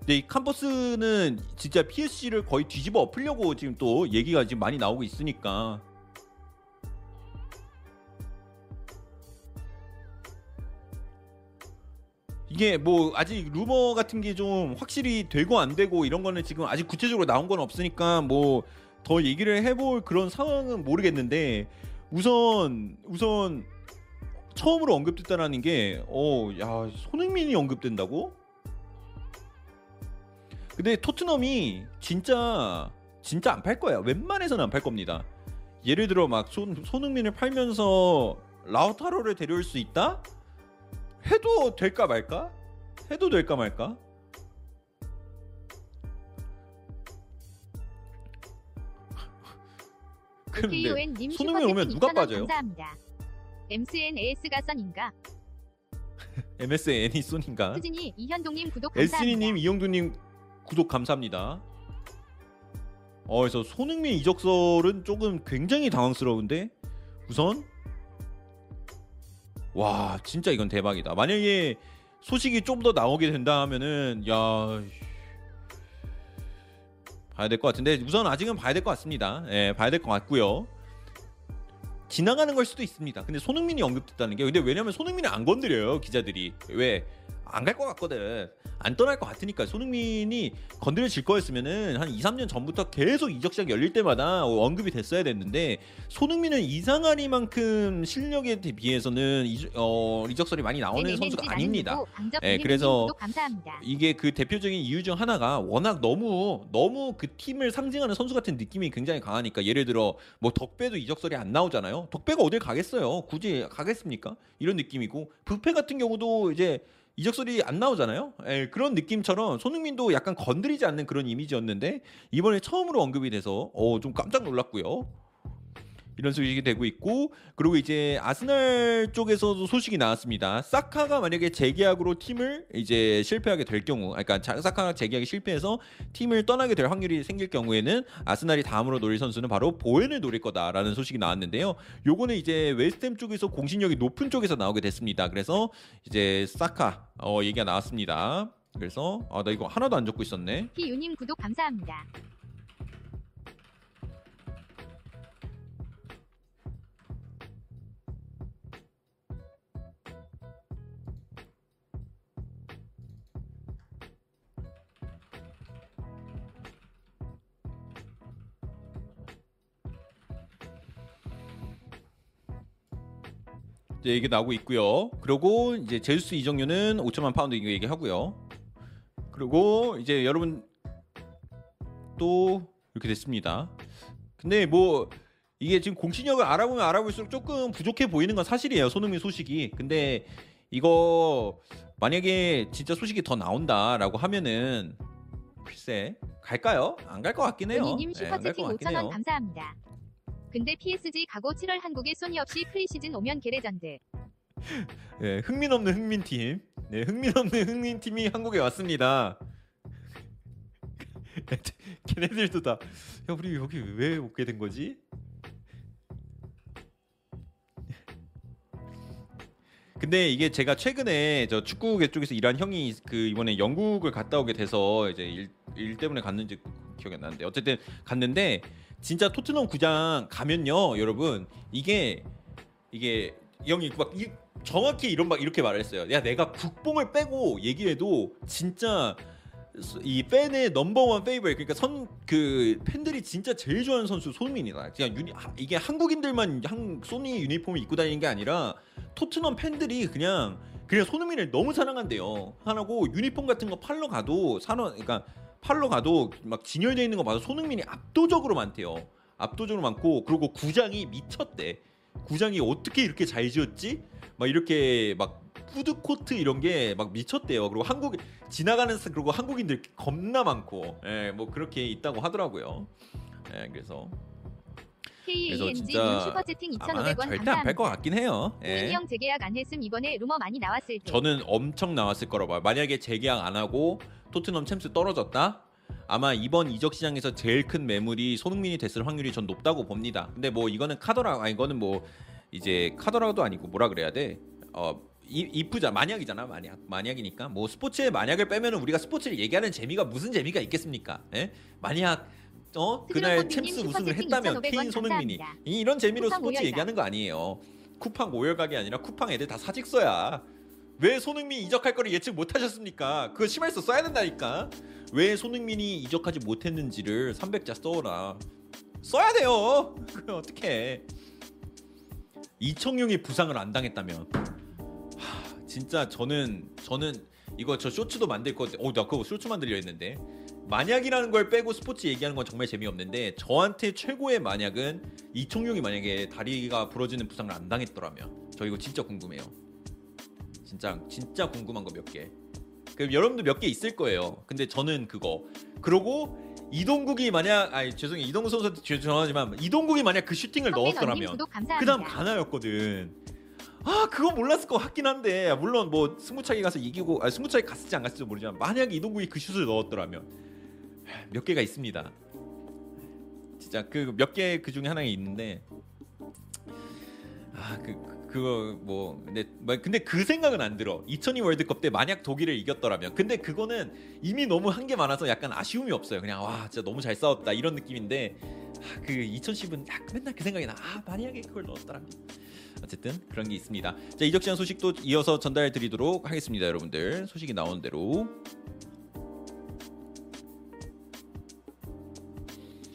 근데 이 캄퍼스는 진짜 PSG를 거의 뒤집어 엎으려고 지금 또 얘기가 지금 많이 나오고 있으니까. 이게 뭐 아직 루머 같은 게 좀 확실히 되고 안 되고 이런 거는 지금 아직 구체적으로 나온 건 없으니까 뭐 더 얘기를 해볼 그런 상황은 모르겠는데 우선 우선 처음으로 언급됐다라는 게, 어, 야, 손흥민이 언급된다고? 근데 토트넘이 진짜 진짜 안 팔 거예요. 웬만해서는 안 팔 겁니다. 예를 들어 막 손, 손흥민을 팔면서 라우타로를 데려올 수 있다? 해도 될까 말까? 해도 될까 말까? 근데 손흥민 오면 누가 빠져요? 감사합니다. MCNAS가 썬인가? MSN이 쏜인가? 수진이 이현동님 구독 감사합니다. 에스니님, 이영두님 구독 감사합니다. 어, 그래서 손흥민 이적설은 조금 굉장히 당황스러운데 우선 와 진짜 이건 대박이다. 만약에 소식이 좀 더 나오게 된다 하면은 야 봐야 될 것 같은데 우선 아직은 봐야 될 것 같습니다. 예, 봐야 될 것 같고요. 지나가는 걸 수도 있습니다. 근데 손흥민이 언급됐다는 게 근데 왜냐면 손흥민을 안 건드려요 기자들이 왜 안 갈 것 같거든. 안 떠날 것 같으니까 손흥민이 건드려질 거였으면은 한 2, 3년 전부터 계속 이적 시장 열릴 때마다 언급이 됐어야 됐는데 손흥민은 이상하리만큼 실력에 비해서는 이적, 어, 이적설이 많이 나오는 선수가 아닙니다. 예, 그래서. 이게 그 대표적인 이유 중 하나가 워낙 너무 너무 그 팀을 상징하는 선수 같은 느낌이 굉장히 강하니까 예를 들어 뭐 덕배도 이적설이 안 나오잖아요. 덕배가 어딜 가겠어요? 굳이 가겠습니까? 이런 느낌이고 부페 같은 경우도 이제 이적설이 안 나오잖아요. 예, 그런 느낌처럼 손흥민도 약간 건드리지 않는 그런 이미지였는데 이번에 처음으로 언급이 돼서 어, 좀 깜짝 놀랐고요. 이런 소식이 되고 있고 그리고 이제 아스날 쪽에서도 소식이 나왔습니다. 사카가 만약에 재계약으로 팀을 이제 실패하게 될 경우, 그러니까 자- 사카가 재계약이 실패해서 팀을 떠나게 될 확률이 생길 경우에는 아스날이 다음으로 노릴 선수는 바로 보엔을 노릴 거다라는 소식이 나왔는데요. 요거는 이제 웨스트햄 쪽에서 공신력이 높은 쪽에서 나오게 됐습니다. 그래서 이제 사카 어, 얘기가 나왔습니다. 그래서 아 나 이거 하나도 안 적고 있었네. 피유님 구독 감사합니다. 얘기 나오고 있고요. 그리고 이제 제주스 이적료는 5천만 파운드 이거 얘기하고요. 그리고 이제 여러분 또 이렇게 됐습니다. 근데 뭐 이게 지금 공신력을 알아보면 알아볼수록 조금 부족해 보이는 건 사실이에요. 손흥민 소식이. 근데 이거 만약에 진짜 소식이 더 나온다라고 하면은 글쎄 갈까요? 안 갈 것 같긴 해요. 은희님 네, 안갈 슈퍼채팅 것 같긴 5,000원 해요. 감사합니다. 근데 PSG 가고 7월 한국에 소니 없이 프리시즌 오면 게레전드. 네, 흥민 없는 흥민 팀. 네, 흥민 없는 흥민 팀이 한국에 왔습니다. 걔네들도 다. 야, 우리 여기 왜 오게 된 거지? 근데 이게 제가 최근에 저 축구계 쪽에서 일한 형이 그 이번에 영국을 갔다 오게 돼서 이제 일, 일 때문에 갔는지 기억이 안 나는데 어쨌든 갔는데 진짜 토트넘 구장 가면요 여러분 이게 이게 형이 막 이, 정확히 이런 막 이렇게 말했어요. 야 내가 국뽕을 빼고 얘기해도 진짜 이 팬의 넘버원 페이버 그러니까 선 그 팬들이 진짜 제일 좋아하는 선수 손흥민이다. 그냥 유니, 하- 이게 한국인들만 한 소니 유니폼을 입고 다니는 게 아니라 토트넘 팬들이 그냥 그냥 손흥민을 너무 사랑한대요. 하나고 유니폼 같은 거 팔러 가도 사러 그러니까 팔러 가도 막 진열돼 있는 거 봐도 손흥민이 압도적으로 많대요. 압도적으로 많고 그리고 구장이 미쳤대. 구장이 어떻게 이렇게 잘 지었지? 막 이렇게 막 푸드 코트 이런 게 막 미쳤대요. 그리고 한국 지나가는 사- 그리고 한국인들 겁나 많고, 예, 뭐 그렇게 있다고 하더라고요. 예, 그래서 그래서 KANG 진짜 님 슈퍼채팅 아마 2,500원 절대 안팔 것. 같긴 해요. 예. 형 재계약 안 했음 이번에 루머 많이 나왔을 때. 저는 엄청 나왔을 거라고 봐요. 만약에 재계약 안 하고 토트넘 챔스 떨어졌다? 아마 이번 이적 시장에서 제일 큰 매물이 손흥민이 됐을 확률이 전 높다고 봅니다. 근데 뭐 이거는 카더라, 아 이거는 뭐 이제 카더라도 아니고 뭐라 그래야 돼? 어 이, 이프자 만약이잖아 만약 만약이니까 뭐 스포츠의 만약을 빼면은 우리가 스포츠를 얘기하는 재미가 무슨 재미가 있겠습니까? 예? 만약 어 그날 챔스 우승을 했다면 2,500원 케인 손흥민이. 이- 이런 재미로 스포츠 오열각. 얘기하는 거 아니에요. 쿠팡 오열각이 아니라 쿠팡 애들 다 사직서야. 왜 손흥민 이적할 거를 예측 못 하셨습니까? 그거 심할서 써야 된다니까. 왜 손흥민이 이적하지 못했는지를 300자 써오라. 써야 돼요. 그럼 어떻게? 이청용이 부상을 안 당했다면 하, 진짜 저는 저는 이거 저 쇼츠도 만들 건데 어나 그거 쇼츠 만들려 했는데 만약이라는 걸 빼고 스포츠 얘기하는 건 정말 재미없는데 저한테 최고의 만약은 이청용이 만약에 다리가 부러지는 부상을 안 당했더라면 저 이거 진짜 궁금해요 진짜 진짜 궁금한 거 몇 개. 그 여러분들 몇개 있을 거예요. 근데 저는 그거. 그러고 이동국이 만약 아니 죄송해요 이동국 선수한테 죄송하지만 이동국이 만약 그 슈팅을 넣었더라면. 그다음 가나였거든. 아 그거 몰랐을 것 같긴 한데 물론 뭐 승부차기 가서 이기고 아 승부차기 갔을지 안 갔을지 모르지만 만약에 이동국이 그 슛을 넣었더라면 몇 개가 있습니다. 진짜 그 몇 개 그 중에 하나가 있는데 아그 그거 뭐 근데 뭐 근데 그 생각은 안 들어. 2002 월드컵 때 만약 독일을 이겼더라면 근데 그거는 이미 너무 한 게 많아서 약간 아쉬움이 없어요. 그냥 와 진짜 너무 잘 싸웠다 이런 느낌인데 아, 그 2010은 약간 맨날 그 생각이 나. 아 만약에 그걸 넣었더라면. 어쨌든 그런 게 있습니다. 자 이적 시한 소식도 이어서 전달해 드리도록 하겠습니다, 여러분들. 소식이 나온 대로.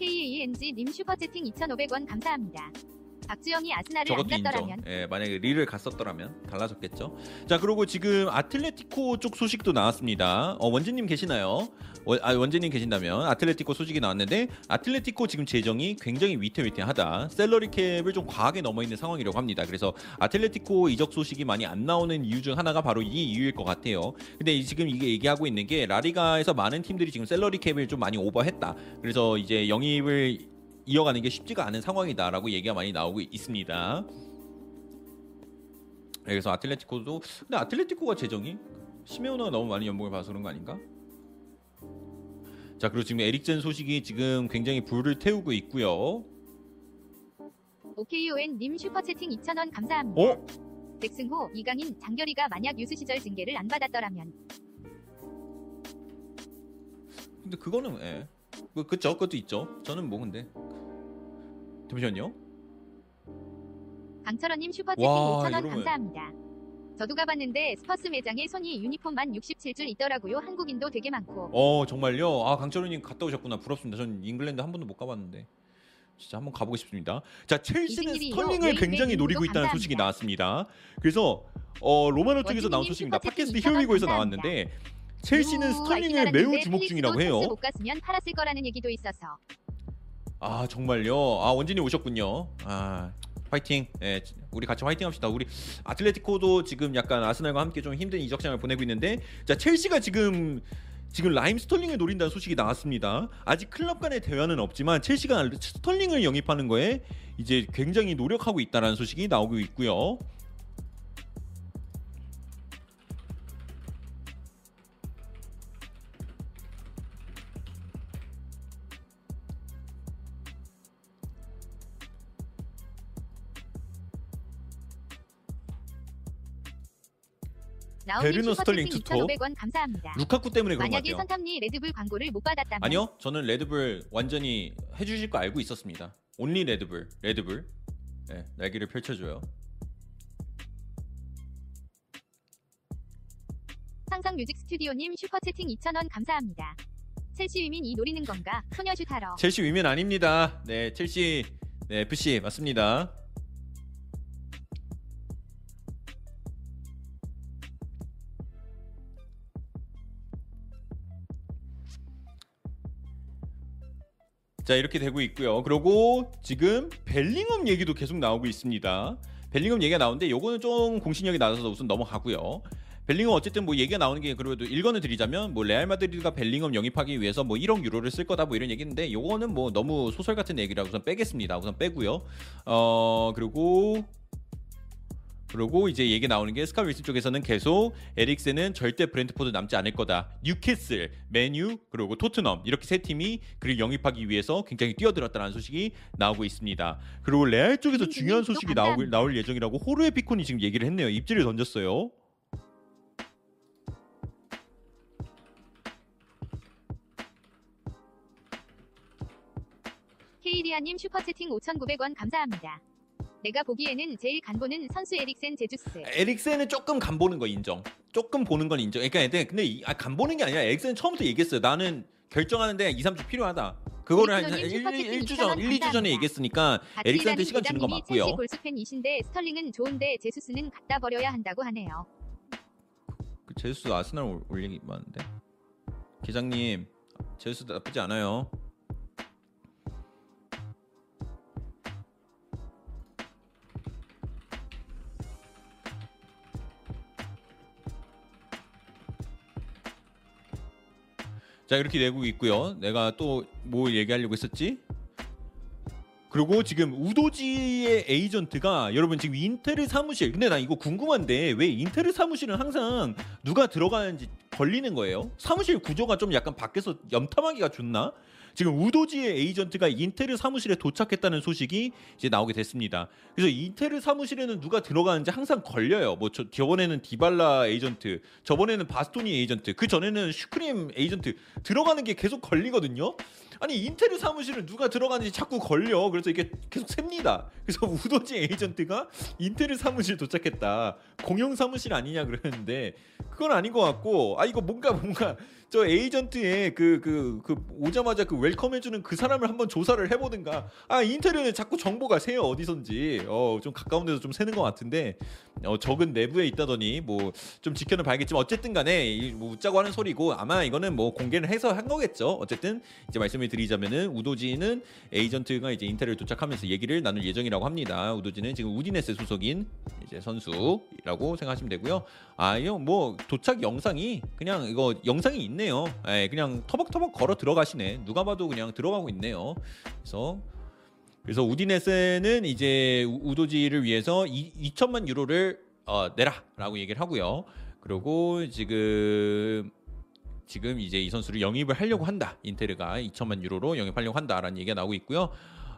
KANG 님 슈퍼채팅 2,500원 감사합니다. 박주영이 아스날을 안 저것도 인정. 갔더라면 예, 만약에 릴을 갔었더라면 달라졌겠죠. 자, 그리고 지금 아틀레티코 쪽 소식도 나왔습니다. 어, 원진님 계시나요? 원, 아, 원진님 계신다면 아틀레티코 소식이 나왔는데 아틀레티코 지금 재정이 굉장히 위태위태하다. salary cap을 좀 과하게 넘어 있는 상황이라고 합니다. 그래서 아틀레티코 이적 소식이 많이 안 나오는 이유 중 하나가 바로 이 이유일 것 같아요. 근데 이- 지금 이게 얘기하고 있는 게 라리가에서 많은 팀들이 지금 salary cap을 좀 많이 오버했다. 그래서 이제 영입을 이어가는 게 쉽지가 않은 상황이다라고 얘기가 많이 나오고 있습니다. 그래서 아틀레티코도 근데 아틀레티코가 재정이 시메오너가 너무 많이 연봉을 받아서 그런 거 아닌가? 자 그리고 지금 에릭젠 소식이 지금 굉장히 불을 태우고 있고요. OKON 님 슈퍼채팅 2,000원 감사합니다. 어? 백승호, 이강인, 장결이가 만약 유스 시절 징계를 안 받았더라면 근데 그거는 예. 그 그쵸 그것도 있죠. 저는 뭐 근데 잠시만요. 강철원님 슈퍼채팅 와, 5,000원 이러면- 감사합니다. 저도 가봤는데 스퍼스 매장에 손이 유니폼만 67줄 있더라고요. 한국인도 되게 많고. 어 정말요? 아 강철우님 갔다 오셨구나 부럽습니다. 전 잉글랜드 한 번도 못 가봤는데 진짜 한번 가보고 싶습니다. 자 첼시는 이승일이요. 스털링을 굉장히 노리고 있다는 감사합니다. 소식이 나왔습니다. 그래서 어 로마노 쪽에서 나온 원진님 소식입니다. 팟캐스트 2,000원 히어리고에서 감사합니다. 나왔는데 첼시는 유, 스털링을 매우 주목 중이라고 해요. 못 갔으면 팔았을 거라는 얘기도 있어서. 아 정말요? 아 원진이 오셨군요. 아 화이팅. 예, 우리 같이 화이팅 합시다. 우리 아틀레티코도 지금 약간 아스날과 함께 좀 힘든 이적 시장을 보내고 있는데 자 첼시가 지금 지금 라힘 스털링을 노린다는 소식이 나왔습니다. 아직 클럽 간의 대화는 없지만 첼시가 스털링을 영입하는 거에 이제 굉장히 노력하고 있다는 소식이 나오고 있고요. 베르너 스털링 투톱. 2,500원 감사합니다. 루카쿠 때문에 그런 것 만약에 같아요. 선탐리 레드불 광고를 못 받았다면 아니요, 저는 레드불 완전히 해 주실 거 알고 있었습니다. only 레드불, 레드불. 네, 날개를 펼쳐 줘요. 상상 뮤직 스튜디오님 슈퍼 채팅 2,000원 감사합니다. 첼시 women 이 노리는 건가? 소녀슛 하러. 첼시 women 아닙니다. 네, 첼시 네, FC 맞습니다. 자 이렇게 되고 있고요. 그리고 지금 벨링엄 얘기도 계속 나오고 있습니다. 벨링엄 얘기가 나오는데 요거는 좀 공신력이 낮아서 우선 넘어가고요. 벨링엄 어쨌든 뭐 얘기가 나오는 게 그래도 일권을 드리자면 뭐 레알 마드리드가 벨링엄 영입하기 위해서 뭐 1억 유로를 쓸 거다 뭐 이런 얘기인데 요거는 뭐 너무 소설 같은 얘기라 우선 빼겠습니다. 우선 빼고요. 어 그리고 그리고 이제 얘기 나오는 게 스카 윌슨 쪽에서는 계속 에릭센은 절대 브랜트포드 남지 않을 거다. 뉴캐슬, 맨유 그리고 토트넘 이렇게 세 팀이 그를 영입하기 위해서 굉장히 뛰어들었다는 소식이 나오고 있습니다. 그리고 레알 쪽에서 음, 중요한 소식이 나올. 나올 예정이라고 호르에 피콘이 지금 얘기를 했네요. 입지를 던졌어요. 케이리아님 슈퍼채팅 5,900원 감사합니다. 내가 보기에는 제일 간보는 선수 에릭센 제주스. 에릭센은 조금 간 보는 거 인정. 조금 보는 건 인정. 그러니까 근데, 이- 아, 간 보는 게 아니라 에릭센은 처음부터 얘기했어요. 나는 결정하는데 2, 3주 필요하다. 그거를 한 리크노님 1, 슈퍼채팅 1주 전, 1, 2주 전에. 얘기했으니까 에릭센한테 시간 주는 거님 맞고요. 첼시 골수 팬이신데 스털링은 좋은데 제수스는 갖다 버려야 한다고 하네요. 그 제수스 아스날 올- 올리기 많은데 계장님 제수스 나쁘지 않아요. 자 이렇게 내고 있고요. 내가 또 뭐 얘기하려고 했었지? 그리고 지금 우도지의 에이전트가 여러분 지금 인테르 사무실 근데 나 이거 궁금한데 왜 인테르 사무실은 항상 누가 들어가는지 걸리는 거예요? 사무실 구조가 좀 약간 밖에서 염탐하기가 좋나? 지금 우도지의 에이전트가 인테르 사무실에 도착했다는 소식이 이제 나오게 됐습니다. 그래서 인테르 사무실에는 누가 들어가는지 항상 걸려요. 뭐 저, 저번에는 디발라 에이전트, 저번에는 바스토니 에이전트, 그 전에는 슈크림 에이전트 들어가는 게 계속 걸리거든요. 아니 인테르 사무실은 누가 들어가는지 자꾸 걸려. 그래서 이게 계속 샙니다. 그래서 우도지 에이전트가 인테르 사무실 도착했다. 공용 사무실 아니냐 그러는데 그건 아닌 것 같고 아 이거 뭔가 뭔가 저 에이전트의 그그 그 오자마자 그 welcome 해주는 그 사람을 한번 조사를 해보든가. 아 인테르는 자꾸 정보가 새요. 어디선지. 어 좀 가까운 데서 좀 새는 것 같은데. 어 적은 내부에 있다더니 뭐 좀 지켜는 봐야겠지만 어쨌든 간에 이뭐 웃자고 하는 소리고 아마 이거는 뭐 공개를 해서 한 거겠죠. 어쨌든 이제 말씀을 드리자면은 우도지는 에이전트가 이제 인테리어 도착하면서 얘기를 나눌 예정이라고 합니다. 우도지는 지금 우디네스 소속인 이제 선수라고 생각하시면 되고요. 아 이거 뭐 도착 영상이 그냥 이거 영상이 있네 요. 예, 그냥 터벅터벅 걸어 들어가시네. 누가 봐도 그냥 들어가고 있네요. 그래서 그래서 우디네스는 이제 우- 우도지를 위해서 2, 2천만 유로를 어, 내라라고 얘기를 하고요. 그리고 지금 지금 이제 이 선수를 영입을 하려고 한다. 인테르가 2천만 유로로 영입하려고 한다라는 얘기가 나오고 있고요.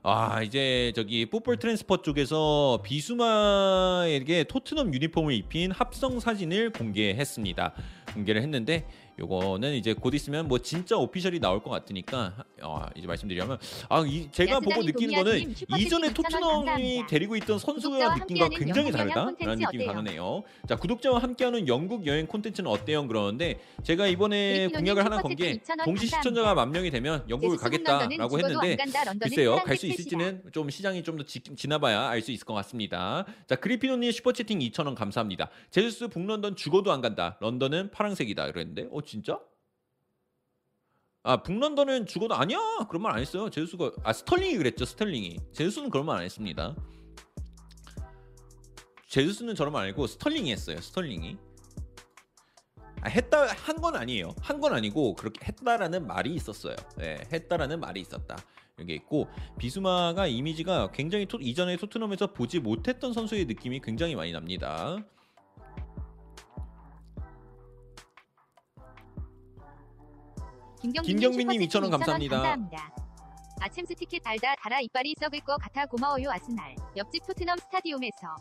아 이제 저기 Football Transfer 쪽에서 비수마에게 토트넘 유니폼을 입힌 합성 사진을 공개했습니다. 공개를 했는데 요거는 이제 곧 있으면 뭐 진짜 official이 나올 것 같으니까 어, 이제 말씀드리자면 아 이, 제가 보고 야수장이 느낀 동의하는 거는 이전에 2,000원 토트넘이. 데리고 있던 선수와 느낌과 굉장히 다르다라는 느낌이? 강하네요. 자 구독자와 함께하는 영국 여행 콘텐츠는 어때요? 그러는데 제가 이번에 그리피노님 공약을 하나 건게 2,000원 동시. 시청자가 만 명이 되면 영국을 가겠다라고 했는데 글쎄요 갈 수. 있을지는 좀 시장이 좀 더 지나봐야 알 수 있을 것 같습니다 자 그리피노님 슈퍼채팅 2,000원 감사합니다 제주스 북런던 죽어도 안 간다 런던은 파란색이다 그랬는데 어 진짜? 아 북런던은 죽어도 아니야 그런 말 안 했어요 제주스가 아 스털링이 그랬죠 스털링이 제주스는 그런 말 안 했습니다 제주스는 저런 말 아니고 스털링이 했어요 스털링이 아, 했다 한 건 아니에요. 한 건 아니고 그렇게 했다라는 말이 있었어요. 예, 했다라는 말이 있었다. 이게 있고 비수마가 이미지가 굉장히 토, 이전에 토트넘에서 보지 못했던 선수의 느낌이 굉장히 많이 납니다. 김경민님 2,000원 감사합니다. 감사합니다. 아침 스 티켓 달다 달아 이빨이 썩을 것 같아 고마워요 아스날. 옆집 토트넘 스타디움에서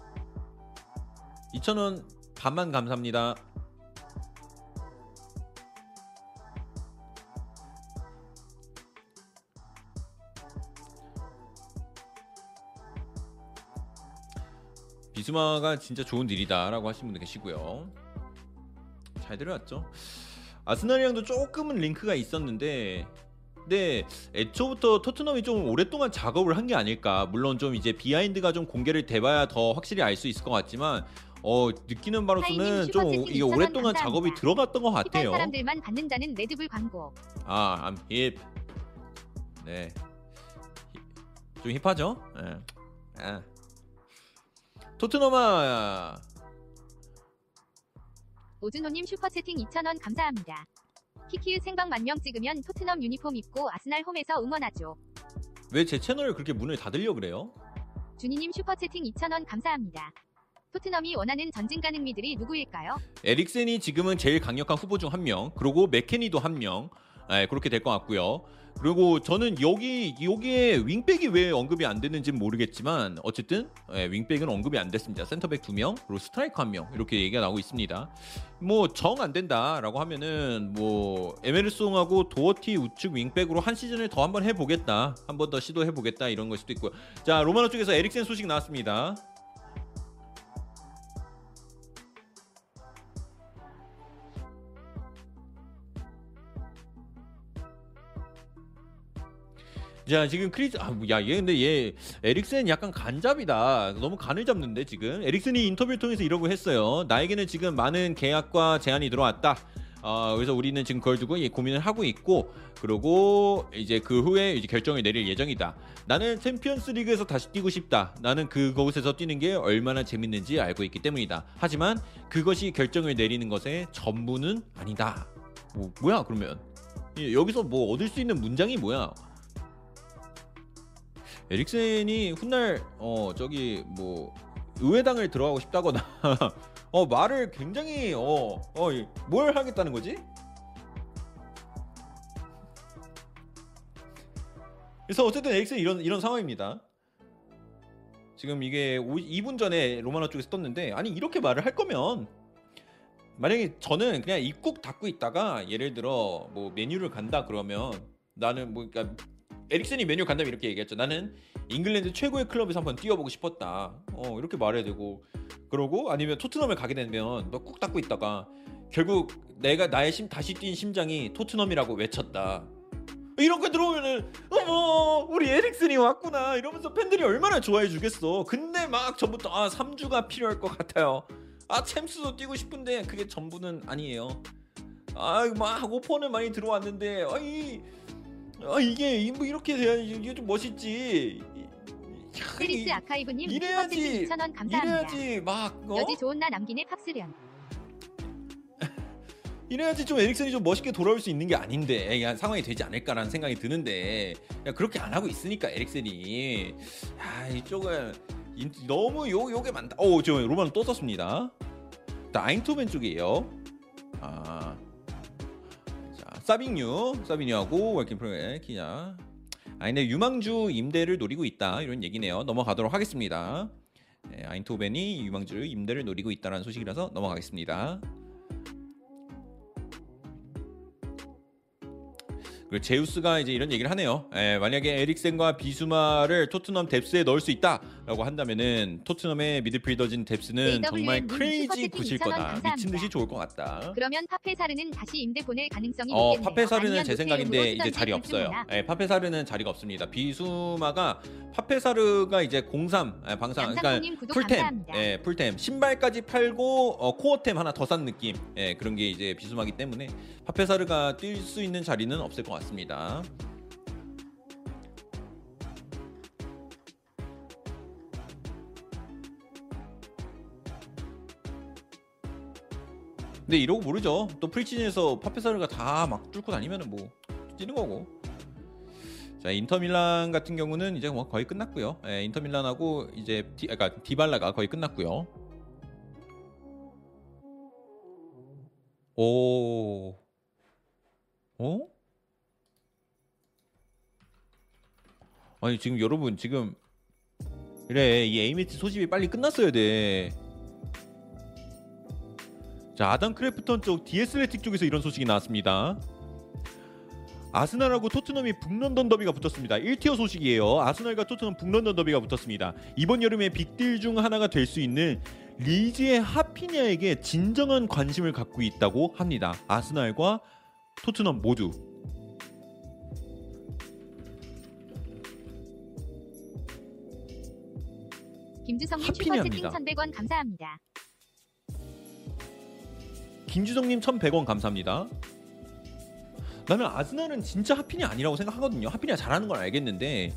2,000원 반만 감사합니다. 비수마가 진짜 좋은 deal이다라고 하시는 분들 계시고요. 잘 들어왔죠. 아스날이랑도 조금은 링크가 있었는데 근데 애초부터 토트넘이 좀 오랫동안 작업을 한 게 아닐까. 물론 좀 이제 behind가 좀 공개를 돼봐야 더 확실히 알 수 있을 것 같지만 어 느끼는 바로서는 좀 이게 2,000원 오랫동안 감사합니다. 작업이 들어갔던 것 같아요. 사람들만 받는다는 Red Bull 광고. 아, I'm hip. 네. 좀 힙하죠? 예. 아. 토트넘아 오준호님 슈퍼채팅 2,000원 감사합니다. 키키우 생방 만명 찍으면 토트넘 유니폼 입고 아스날 홈에서 응원하죠. 왜 제 채널을 그렇게 문을 닫으려 그래요? 준이님 슈퍼채팅 2,000원 감사합니다. 토트넘이 원하는 전진 가능 미들이 누구일까요? 에릭센이 지금은 제일 강력한 후보 중 한 명, 그리고 맥케니도 한 명, 예, 그렇게 될 것 같고요. 그리고 저는 여기 여기에 윙백이 왜 언급이 안 됐는지는 모르겠지만 어쨌든 예, 윙백은 언급이 안 됐습니다. 센터백 두 명, 그리고 스트라이커 한 명 이렇게 얘기가 나오고 있습니다. 뭐 정 안 된다라고 하면은 뭐 에메르송하고 도어티 우측 윙백으로 한 시즌을 더 한번 해보겠다, 한 번 더 시도해 보겠다 이런 걸 수도 있고요. 자 로마노 쪽에서 에릭센 소식 나왔습니다. 자 지금 크리스 아야얘 근데 얘 에릭센 약간 간잡이다. 너무 간을 잡는데 지금? 에릭슨이 인터뷰를 통해서 이러고 했어요. 나에게는 지금 많은 계약과 제안이 들어왔다. 어, 그래서 우리는 지금 그걸 두고 예, 고민을 하고 있고 그리고 이제 그 후에 이제 결정을 내릴 예정이다. 나는 챔피언스 리그에서 다시 뛰고 싶다. 나는 그곳에서 뛰는 게 얼마나 재밌는지 알고 있기 때문이다. 하지만 그것이 결정을 내리는 것의 전부는 아니다. 뭐, 뭐야 그러면? 예, 여기서 뭐 얻을 수 있는 문장이 뭐야 에릭센이 훗날 어 저기 뭐 의회당을 들어가고 싶다거나 어 말을 굉장히 어어뭘 하겠다는 거지? 그래서 어쨌든 에릭센 이런 이런 상황입니다. 지금 이게 2분 전에 로마노 쪽에서 떴는데 아니 이렇게 말을 할 거면 만약에 저는 그냥 입국 닫고 있다가 예를 들어 뭐 메뉴를 간다 그러면 나는 뭐 그러니까 에릭슨이 메뉴 간다면 이렇게 얘기했죠. 나는 잉글랜드 최고의 클럽에서 한번 뛰어보고 싶었다. 어 이렇게 말해야 되고 그러고 아니면 토트넘에 가게 되면 너 꾹 닫고 있다가 결국 내가 나의 심 다시 뛴 심장이 토트넘이라고 외쳤다. 이런 거 들어오면은 어머 우리 에릭슨이 왔구나 이러면서 팬들이 얼마나 좋아해 주겠어. 근데 막 전부터 아 3주가 필요할 것 같아요. 아 챔스도 뛰고 싶은데 그게 전부는 아니에요. 아막 오퍼는 많이 들어왔는데 아이 아 이게 뭐 이렇게 돼야지 이게 좀 멋있지. 이- 아카이브님 이래야지, 슈퍼채팅 2,000원 감사합니다. 이래야지 막 어? 여지 좋은 나 남기네 팍스련. 이래야지 좀 에릭슨이 좀 멋있게 돌아올 수 있는 게 아닌데 야, 상황이 되지 않을까라는 생각이 드는데 야, 그렇게 안 하고 있으니까 에릭슨이 야 이쪽은 인- 너무 요 요게 많다. 어저 로만 또 썼습니다. 아인토벤 쪽이에요. 아. 자, 사비뉴, 사비뉴하고 월킹 프로의 기자. 아, 근데 유망주 임대를 노리고 있다 이런 얘기네요. 넘어가도록 하겠습니다. 네, 아인토벤이 유망주 임대를 노리고 있다라는 소식이라서 넘어가겠습니다. 그리고 제우스가 이제 이런 얘기를 하네요. 예, 만약에 에릭센과 비수마를 토트넘 depth에 넣을 수 있다라고 한다면은 토트넘의 미드필더진 depth는 정말 crazy good일 2,000원 거다. 미친 듯이 좋을 것 같다. 그러면 파페사르는 다시 임대 보낼 가능성이 어 높겠네요. 파페사르는 제 생각인데 이제 자리 없어요. 예, 파페사르는 자리가 없습니다. 비수마가 파페사르가 이제 03 예, 방상 그러니까 full템, 감사합니다. 예, full템 신발까지 팔고 어, core템 하나 더 산 느낌, 예, 그런 게 이제 비수마기 때문에 파페사르가 뛸 수 있는 자리는 없을 것 같습니다. 근데 이러고 모르죠. 또 프리치즌에서 파페사르가 다 막 뚫고 다니면은 뭐 뛰는 거고. 자 인터밀란 같은 경우는 이제 뭐 거의 끝났고요. 예, 인터밀란하고 이제 디, 그러니까 디발라가 거의 끝났고요. 오, 어? 아니 지금 여러분 지금 그래 이 에이미트 소집이 빨리 끝났어야 돼. 자 아담 크래프턴 쪽 The Athletic 쪽에서 이런 소식이 나왔습니다. 아스날하고 토트넘이 북런던 더비가 붙었습니다. 1tier 소식이에요. 아스날과 토트넘 북런던 더비가 붙었습니다. 이번 여름에 빅딜 중 하나가 될 수 있는 리즈의 하피냐에게 진정한 관심을 갖고 있다고 합니다. 아스날과 토트넘 모두. 김주성님. 슈퍼채팅 1,100원 감사합니다. 김주성님 1,100원 감사합니다. 나는 아스날은 진짜 하피냐 아니라고 생각하거든요. 하피냐 잘하는 건 알겠는데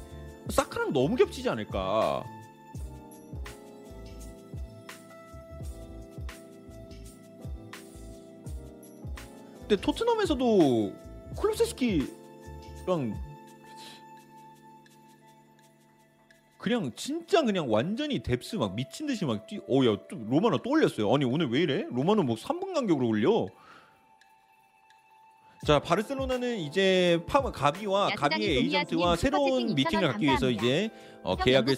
사카랑 너무 겹치지 않을까. 근데 토트넘에서도 콜로세스키랑 그냥 진짜 그냥 완전히 뎁스 막 미친 듯이 막 뛰. 어야 로마노 또 올렸어요. 아니 오늘 왜 이래? 로마노 뭐 3분 간격으로 올려. 자 바르셀로나는 이제 파 가비와 가비의 에이전트와 새로운 미팅을 2,000원 갖기 위해서 감사합니다. 이제 어, 형 계약을.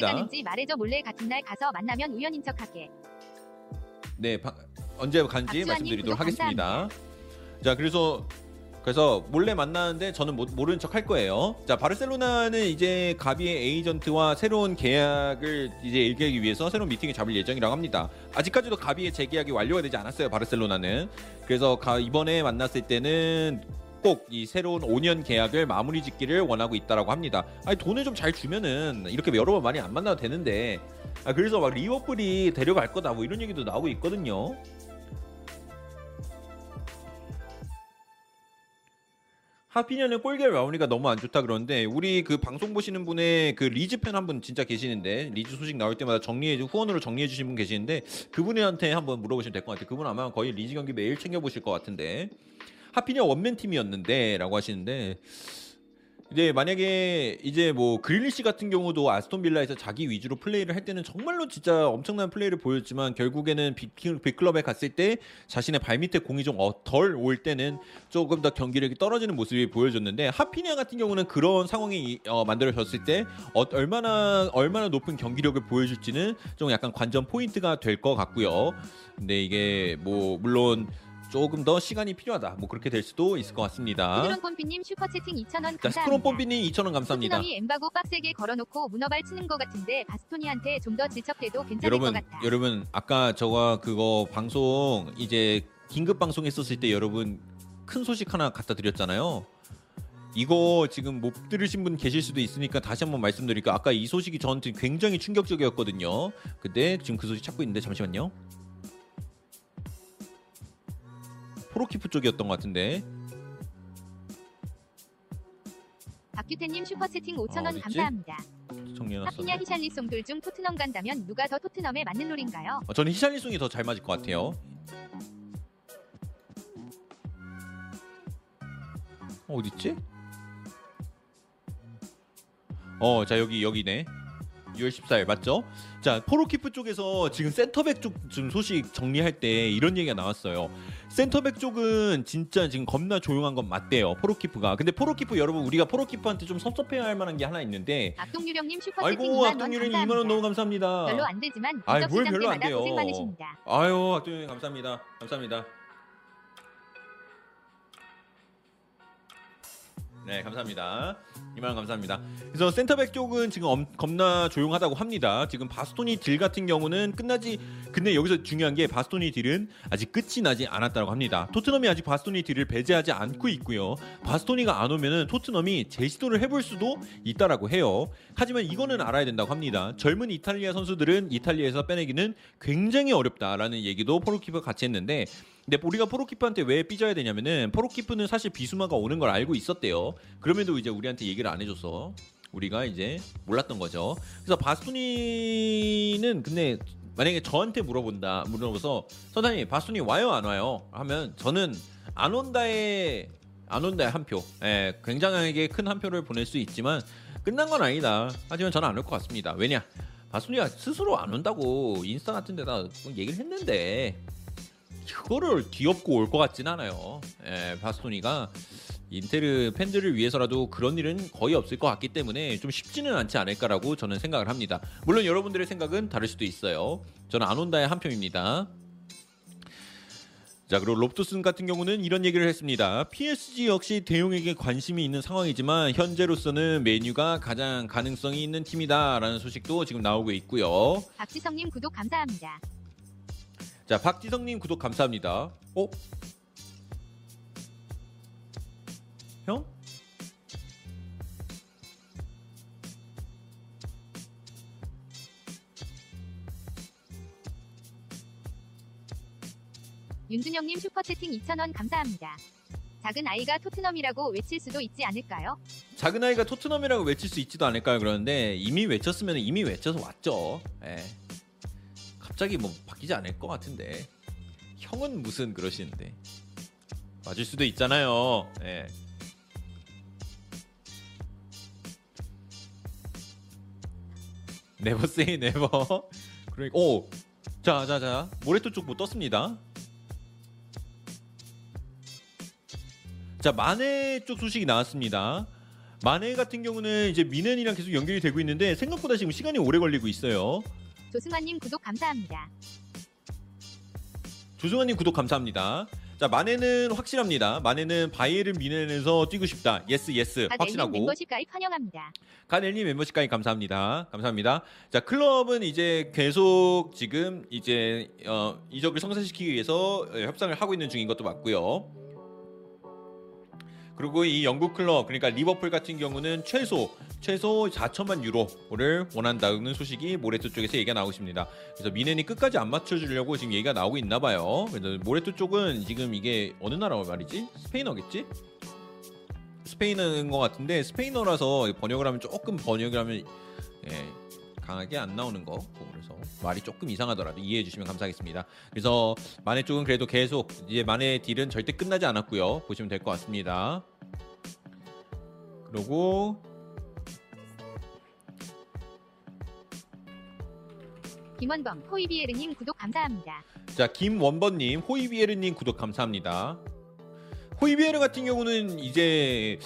가는지 말해줘 몰래 같은 날 가서 만나면 우연인 척할게. 네, 바- 언제 간지 말씀드리도록 하겠습니다. 자, 그래서 그래서 몰래 만나는데 저는 모, 모르는 척 할 거예요. 자, 바르셀로나는 이제 가비의 에이전트와 새로운 계약을 이제 일기하기 위해서 새로운 미팅을 잡을 예정이라고 합니다. 아직까지도 가비의 재계약이 완료가 되지 않았어요. 바르셀로나는. 그래서 가, 이번에 만났을 때는 꼭 이 새로운 5년 계약을 마무리 짓기를 원하고 있다라고 합니다. 아니 돈을 좀 잘 주면은 이렇게 여러 번 많이 안 만나도 되는데 아 그래서 막 리버풀이 데려갈 거다 뭐 이런 얘기도 나오고 있거든요. 하피냐는 골결 마무리가 너무 안 좋다 그러는데 우리 그 방송 보시는 분의 그 리즈 팬 한 분 진짜 계시는데 리즈 소식 나올 때마다 정리해 주 후원으로 정리해 주신 분 계시는데 그분한테 한번 물어보시면 될 것 같아요. 그분 아마 거의 리즈 경기 매일 챙겨 보실 것 같은데 하피냐 one man team이었는데라고 하시는데 이제 만약에 이제 뭐 그릴리시 같은 경우도 아스톤 빌라에서 자기 위주로 플레이를 할 때는 정말로 진짜 엄청난 플레이를 보였지만 결국에는 big, big club에 갔을 때 자신의 발밑에 공이 좀 덜 올 때는 조금 더 경기력이 떨어지는 모습이 보여줬는데 하피냐 같은 경우는 그런 상황이 어, 만들어졌을 때 어, 얼마나 얼마나 높은 경기력을 보여줄지는 좀 약간 관전 포인트가 될 것 같고요. 근데 이게 뭐 물론 조금 더 시간이 필요하다. 뭐 그렇게 될 수도 있을 것 같습니다. 스크론 pom피님 슈퍼채팅 2,000원 자, 감사합니다. pom비님 2,000원 감사합니다. 토트넘이 엠바고 빡세게 걸어놓고 문어발 치는 것 같은데 바스토니한테 좀더 질척대도 괜찮을 여러분, 것 같다. 여러분 아까 저가 그거 방송 이제 긴급 방송 했었을 때 여러분 큰 소식 하나 갖다 드렸잖아요. 이거 지금 못 들으신 분 계실 수도 있으니까 다시 한번 말씀드릴게요. 아까 이 소식이 저한테 굉장히 충격적이었거든요. 근데 지금 그 소식 찾고 있는데 잠시만요. 프로키프 쪽이었던 것 같은데 박규태님 슈퍼채팅 5,000원 어, 어딨지? 감사합니다. 정리해놨어. 하피냐 히샬리송둘 중 토트넘 간다면 누가 더 토트넘에 맞는 롤인가요? 어, 저는 히샬리송이 더 잘 맞을 것 같아요. 어, 어디 있지? 어, 자 여기 여기네. 6월 14일 맞죠? 자 포로키프 쪽에서 지금 센터백 쪽 지금 소식 정리할 때 이런 얘기가 나왔어요. 센터백 쪽은 진짜 지금 겁나 조용한 건 맞대요. 포로키프가. 근데 포로키프 여러분 우리가 포로키프한테 좀 섭섭해할 만한 게 하나 있는데 악동유령님 슈퍼채팅 아이고 2만 원 악동유령 감사합니다. 2만 원 너무 감사합니다. 별로 안 되지만 아이, 뭘 별로 안 돼요. 고생 많으십니다. 아유 악동님 감사합니다. 감사합니다. 네 감사합니다. 이만 감사합니다. 그래서 센터백 쪽은 지금 엄- 겁나 조용하다고 합니다. 지금 바스토니 딜 같은 경우는 끝나지 근데 여기서 중요한 게 바스토니 딜은 아직 끝이 나지 않았다고 합니다. 토트넘이 아직 바스토니 딜을 배제하지 않고 있고요. 바스토니가 안 오면은 토트넘이 재시도를 해볼 수도 있다라고 해요. 하지만 이거는 알아야 된다고 합니다. 젊은 이탈리아 선수들은 이탈리아에서 빼내기는 굉장히 어렵다라는 얘기도 포로키프가 같이 했는데 근데 우리가 포로키프한테 왜 삐져야 되냐면은 포로키프는 사실 비수마가 오는 걸 알고 있었대요. 그럼에도 이제 우리한테 얘기를 안 해줘서 우리가 이제 몰랐던 거죠. 그래서 바스토니는 근데 만약에 저한테 물어본다 물어봐서 선생님 바스토니 와요 안 와요 하면 저는 안 온다에 안 온다에 한 표. 예, 굉장하게 큰 한 표를 보낼 수 있지만 끝난 건 아니다. 하지만 저는 안 올 것 같습니다. 왜냐? 바스토니가 스스로 안 온다고 인스타 같은 데다 얘기를 했는데 그거를 뒤엎고 올 것 같진 않아요. 예, 바스토니가 인테르 팬들을 위해서라도 그런 일은 거의 없을 것 같기 때문에 좀 쉽지는 않지 않을까라고 저는 생각을 합니다. 물론 여러분들의 생각은 다를 수도 있어요. 저는 안 온다의 한 표입니다. 자 그리고 롭토슨 같은 경우는 이런 얘기를 했습니다. PSG 역시 대용에게 관심이 있는 상황이지만 현재로서는 메뉴가 가장 가능성이 있는 팀이다라는 소식도 지금 나오고 있고요. 박지성님 구독 감사합니다. 자 박지성님 구독 감사합니다. 어? 형? 윤준영님 슈퍼채팅 2,000원 감사합니다. 작은 아이가 토트넘이라고 외칠 수도 있지 않을까요? 작은 아이가 토트넘이라고 외칠 수 있지도 않을까요? 그러는데 이미 외쳤으면 이미 외쳐서 왔죠. 예. 갑자기 뭐 바뀌지 않을 것 같은데 형은 무슨 그러시는데 맞을 수도 있잖아요. 예. Never say never. 그러니까 오. 자, 자, 자. 모레토 쪽뭐 떴습니다. 자, 마네 쪽 소식이 나왔습니다. 마네 같은 경우는 이제 뮌헨이랑 계속 연결이 되고 있는데 생각보다 지금 시간이 오래 걸리고 있어요. 조승환님 구독 감사합니다. 조승환님 구독 감사합니다. 자, 마네는 확실합니다. 마네는 바이에른 뮌헨에서 뛰고 싶다. yes, yes. 확실하고. 멤버십 가입 환영합니다. 간엘님 멤버십까지 감사합니다. 감사합니다. 자 클럽은 이제 계속 지금 이제 어, 이적을 성사시키기 위해서 어, 협상을 하고 있는 중인 것도 맞고요. 그리고 이 영국 클럽 그러니까 리버풀 같은 경우는 최소 최소 4천만 유로를 원한다는 소식이 모레토 쪽에서 얘기가 나오고 있습니다. 그래서 미넨이 끝까지 안 맞춰주려고 지금 얘기가 나오고 있나 봐요. 그래서 모레토 쪽은 지금 이게 어느 나라 말이지? 스페인어겠지? 스페인어인 것 같은데 스페인어라서 번역을 하면 조금 번역을 하면 예, 강하게 안 나오는 거 그래서 말이 조금 이상하더라도 이해해 주시면 감사하겠습니다. 그래서 마네 쪽은 그래도 계속 이제 마네 딜은 절대 끝나지 않았고요. 보시면 될 것 같습니다. 그리고 김원범 호이비에르님 구독 감사합니다. 자 김원범님 호이비에르님 구독 감사합니다. 호이비에르 같은 경우는 이제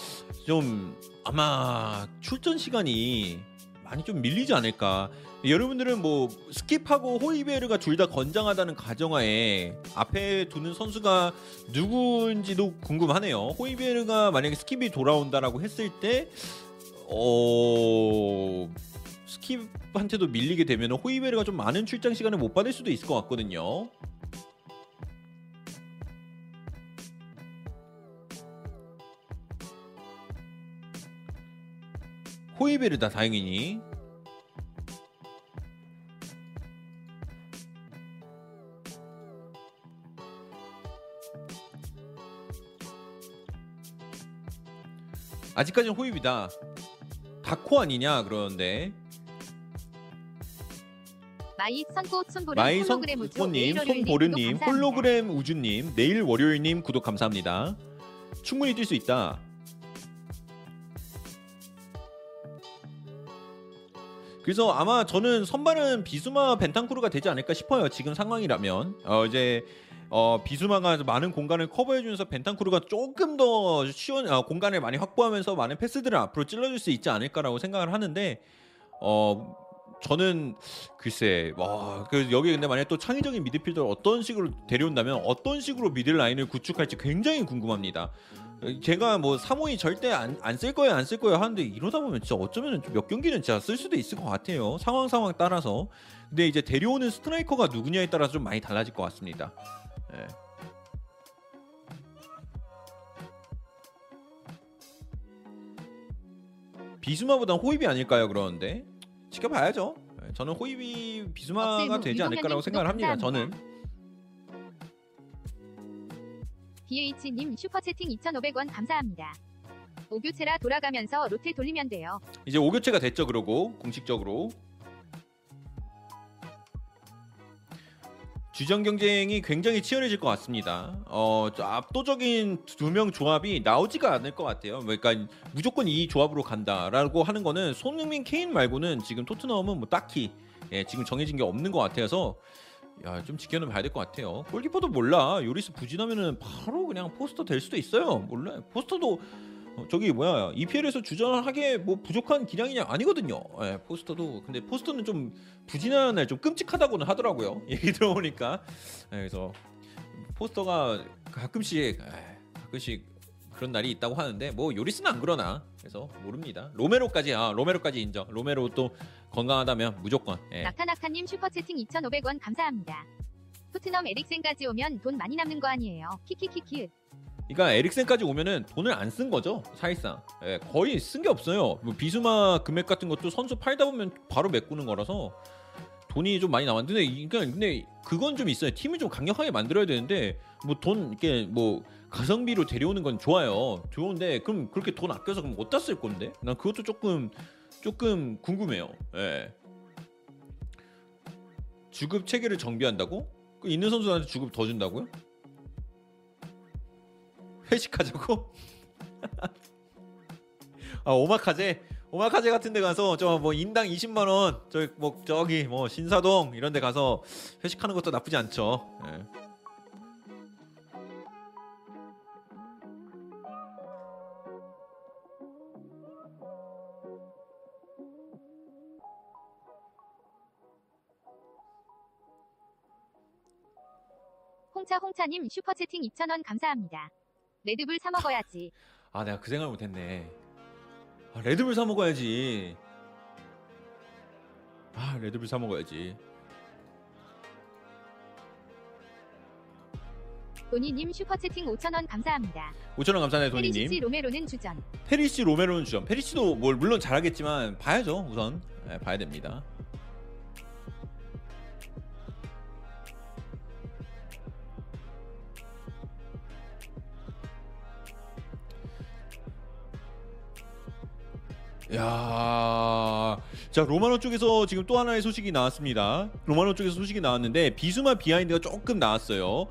좀 아마 출전 시간이 많이 좀 밀리지 않을까. 여러분들은 뭐 스킵하고 호이비에르가 둘 다 건강하다는 가정하에 앞에 두는 선수가 누구인지도 궁금하네요. 호이비에르가 만약에 스킵이 돌아온다라고 했을 때 어... 스킵한테도 밀리게 되면 호이베르가 좀 많은 출장 시간을 못 받을 수도 있을 것 같거든요. 호이베르다 다행이니. 아직까지는 호입이다. 다코 아니냐 그러는데 마이 선꽃 손보름 마이 홀로그램 우주 월요일님 손보르님. 홀로그램 우주님, 내일 월요일님 구독 감사합니다. 충분히 뛸 수 있다. 그래서 아마 저는 선발은 비수마 벤탄쿠르가 되지 않을까 싶어요. 지금 상황이라면 어 이제 어 비수마가 많은 공간을 커버해 주면서 벤탄쿠르가 조금 더 쉬운 어, 공간을 많이 확보하면서 많은 패스들을 앞으로 찔러줄 수 있지 않을까라고 생각을 하는데 어 저는 글쎄 와, 그 여기 근데 만약 또 창의적인 미드필더를 어떤 식으로 데려온다면 어떤 식으로 미들 라인을 구축할지 굉장히 궁금합니다. 제가 뭐 3호이 절대 안 쓸 거예요, 안 쓸 거예요 하는데 이러다 보면 진짜 어쩌면 몇 경기는 진짜 쓸 수도 있을 것 같아요. 상황 상황 따라서. 근데 이제 데려오는 스트라이커가 누구냐에 따라서 좀 많이 달라질 것 같습니다. 예. 비수마보단 호입이 아닐까요? 그러는데 지켜봐야죠. 예, 저는 호입이 비수마가 억세무 되지 않을까라고 생각을 합니다. 저는 DH님 슈퍼채팅 2,500원 감사합니다. 오교체라 돌아가면서 로테 돌리면 돼요. 이제 5교체가 됐죠. 그러고 공식적으로 주전 경쟁이 굉장히 치열해질 것 같습니다. 어, 저 압도적인 두 명 조합이 나오지가 않을 것 같아요. 그러니까 무조건 이 조합으로 간다라고 하는 거는 손흥민, 케인 말고는 지금 토트넘은 뭐 딱히 예, 지금 정해진 게 없는 것 같아서 야, 좀 지켜는 봐야 될 것 같아요. 골키퍼도 몰라. 요리스 부진하면은 바로 그냥 포스터 될 수도 있어요. 몰라. 포스터도 어, 저기 뭐야 EPL에서 주전하게 뭐 부족한 기량이냐 아니거든요. 예, 포스터도 근데 포스터는 좀 부진한 날 좀 끔찍하다고는 하더라고요. 얘기 들어보니까 예, 그래서 포스터가 가끔씩 에, 가끔씩 그런 날이 있다고 하는데 뭐 요리스는 안 그러나 그래서 모릅니다. 로메로까지 아 로메로까지 인정. 로메로 또 건강하다면 무조건 예. 낙타낙타님 슈퍼채팅 2,500원 감사합니다. 토트넘 에릭센까지 오면 돈 많이 남는 거 아니에요. 키키키키. 그러니까 에릭센까지 오면은 돈을 안 쓴 거죠 사실상. 예, 거의 쓴 게 없어요. 뭐 비수마 금액 같은 것도 선수 팔다 보면 바로 메꾸는 거라서 돈이 좀 많이 남았는데 그러니까 근데 그건 좀 있어요. 팀을 좀 강력하게 만들어야 되는데 뭐 돈 이렇게 뭐 가성비로 데려오는 건 좋아요. 좋은데 그럼 그렇게 돈 아껴서 그럼 어디다 쓸 건데? 난 그것도 조금 조금 궁금해요. 예. 주급 체계를 정비한다고? 그 있는 선수한테 주급 더 준다고요? 회식하자고? 아 오마카제 오마카제 같은 데 가서 저 뭐 인당 20만 원, 저뭐 저기 뭐 신사동 이런 데 가서 회식하는 것도 나쁘지 않죠. 예. 홍차 홍차님 슈퍼채팅 2,000원 감사합니다. 레드불 사 먹어야지. 아 내가 그 생각을 못했네. 아, 레드불 사 먹어야지. 아 레드불 사 먹어야지. 도니님 슈퍼채팅 5,000원 감사합니다. 5천 원 감사해요 페리시치 도니님. 로메로는 주전. 페리시 로메로는 주전. 페리시도 뭘 물론 잘하겠지만 봐야죠 우선 네, 봐야 됩니다. 야, 자 로마노 쪽에서 지금 또 하나의 소식이 나왔습니다. 로마노 쪽에서 소식이 나왔는데 비수마 behind가 조금 나왔어요.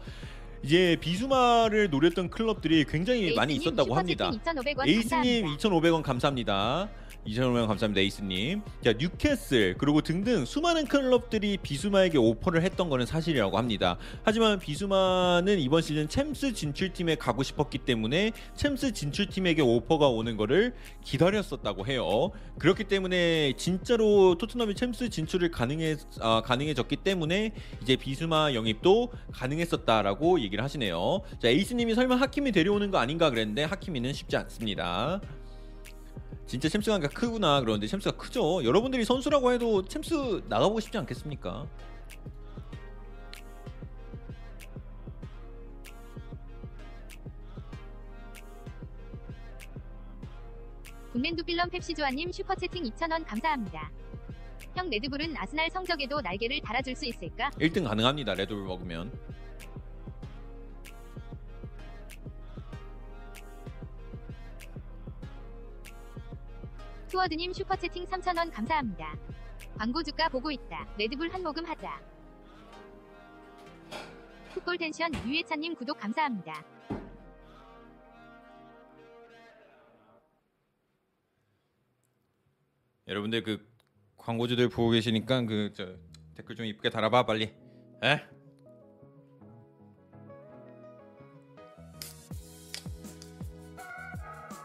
이제 비수마를 노렸던 클럽들이 굉장히 많이 있었다고 합니다. 슈퍼채팅 2,500원 에이스님 감사합니다. 2,500원 감사합니다. 2,500원 감사합니다, 에이스님. 자, 뉴캐슬 그리고 등등 수많은 클럽들이 비수마에게 오퍼를 했던 거는 사실이라고 합니다. 하지만 비수마는 이번 시즌 챔스 진출팀에 가고 싶었기 때문에 챔스 진출팀에게 오퍼가 오는 거를 기다렸었다고 해요. 그렇기 때문에 진짜로 토트넘이 챔스 진출을 가능해 아, 가능해졌기 때문에 이제 비수마 영입도 가능했었다라고 얘기를 하시네요. 자, 에이스님이 설마 하키미 데려오는 거 아닌가 그랬는데 하키미는 쉽지 않습니다. 진짜 챔스가 크구나 그러는데 챔스가 크죠. 여러분들이 선수라고 해도 챔스 나가보고 싶지 않겠습니까? 군맨두 빌런 펩시조아님 슈퍼채팅 2,000원 감사합니다. 형 레드불은 아스날 성적에도 날개를 달아줄 수 있을까? 1등 가능합니다. 레드불 먹으면. 투어드님 슈퍼채팅 3,000원 감사합니다. 광고 주가 보고 있다. 레드불 한 모금 하자. 풋볼 텐션 유예찬님 구독 감사합니다. 여러분들 그 광고주들 보고 계시니까 그 저 댓글 좀 이쁘게 달아봐 빨리. 에?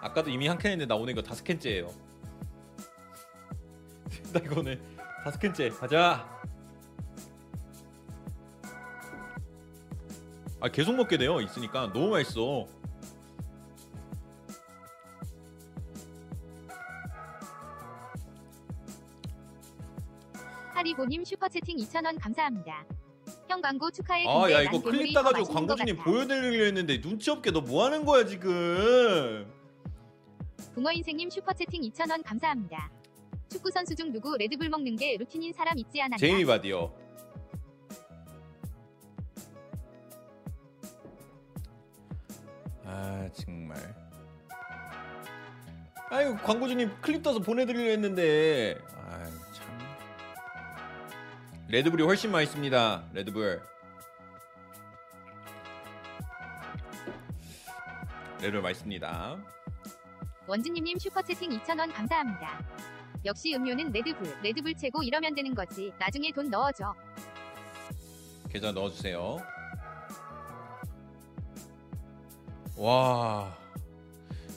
아까도 이미 한 캔인데 나 오늘 이거 다섯 캔째예요. 나 이거 오늘 다섯 캔째 가자. 아 계속 먹게 돼요 있으니까 너무 맛있어. 하리보님 슈퍼채팅 2,000원 감사합니다. 형 광고 축하해. 아야난 이거 클립 더 따가지고 광고주님. 보여드리려 했는데 눈치 없게 너 뭐 하는 거야 지금 붕어 인생님 슈퍼채팅 2,000원 감사합니다. 축구 선수 중 누구 레드불 먹는 게 루틴인 사람 있지 않았나? 제이미 바디요 아 정말. 아이고 광고주님 클립 따서 보내드리려 했는데. 아참. 레드불이 훨씬 맛있습니다 레드불. 레드불 맛있습니다. 원진님님 슈퍼채팅 2,000원 감사합니다. 역시 음료는 레드불, 레드불 최고 이러면 되는 거지. 나중에 돈 넣어줘. 계좌 넣어주세요. 와.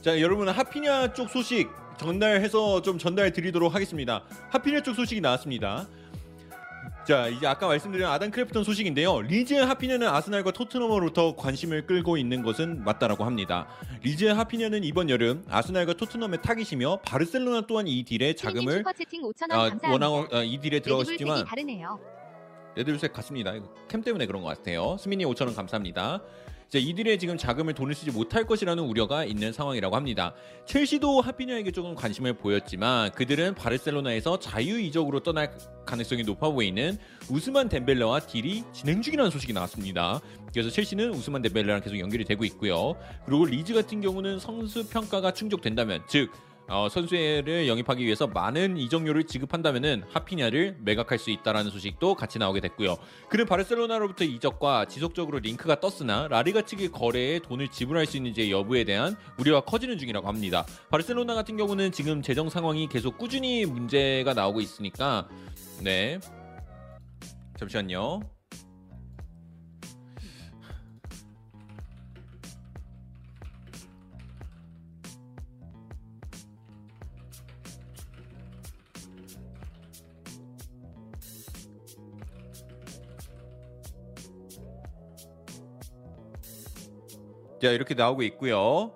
자, 여러분 하피냐 쪽 소식 전달해서 좀 전달 드리도록 하겠습니다. 하피냐 쪽 소식이 나왔습니다. 자, 이제 아까 말씀드린 아담 크래프턴 소식인데요. 리즈 하피냐는 아스날과 토트넘으로부터 관심을 끌고 있는 것은 맞다라고 합니다. 리즈 하피냐는 이번 여름 아스날과 토트넘의 타깃이며 바르셀로나 또한 이 deal에 자금을 슈퍼채팅 5,000원 아. 원하고 아, 이 deal에 들어가 다르네요. 레드불색 같습니다. 캠 때문에 그런 것 같아요. 스미니 5천 원 감사합니다. 이제 이들의 지금 자금을 돈을 쓰지 못할 것이라는 우려가 있는 상황이라고 합니다. 첼시도 하피냐에게 조금 관심을 보였지만 그들은 바르셀로나에서 자유 이적으로 떠날 가능성이 높아 보이는 우스만 덴벨레와 deal이 진행 중이라는 소식이 나왔습니다. 그래서 첼시는 우스만 덴벨레랑 계속 연결이 되고 있고요. 그리고 리즈 같은 경우는 선수 평가가 충족된다면 즉 어, 선수를 영입하기 위해서 많은 이적료를 지급한다면은 하피냐를 매각할 수 있다라는 소식도 같이 나오게 됐고요. 그는 바르셀로나로부터 이적과 지속적으로 링크가 떴으나 라리가 측의 거래에 돈을 지불할 수 있는지 여부에 대한 우려가 커지는 중이라고 합니다. 바르셀로나 같은 경우는 지금 재정 상황이 계속 꾸준히 문제가 나오고 있으니까 네 잠시만요. 자 이렇게 나오고 있고요.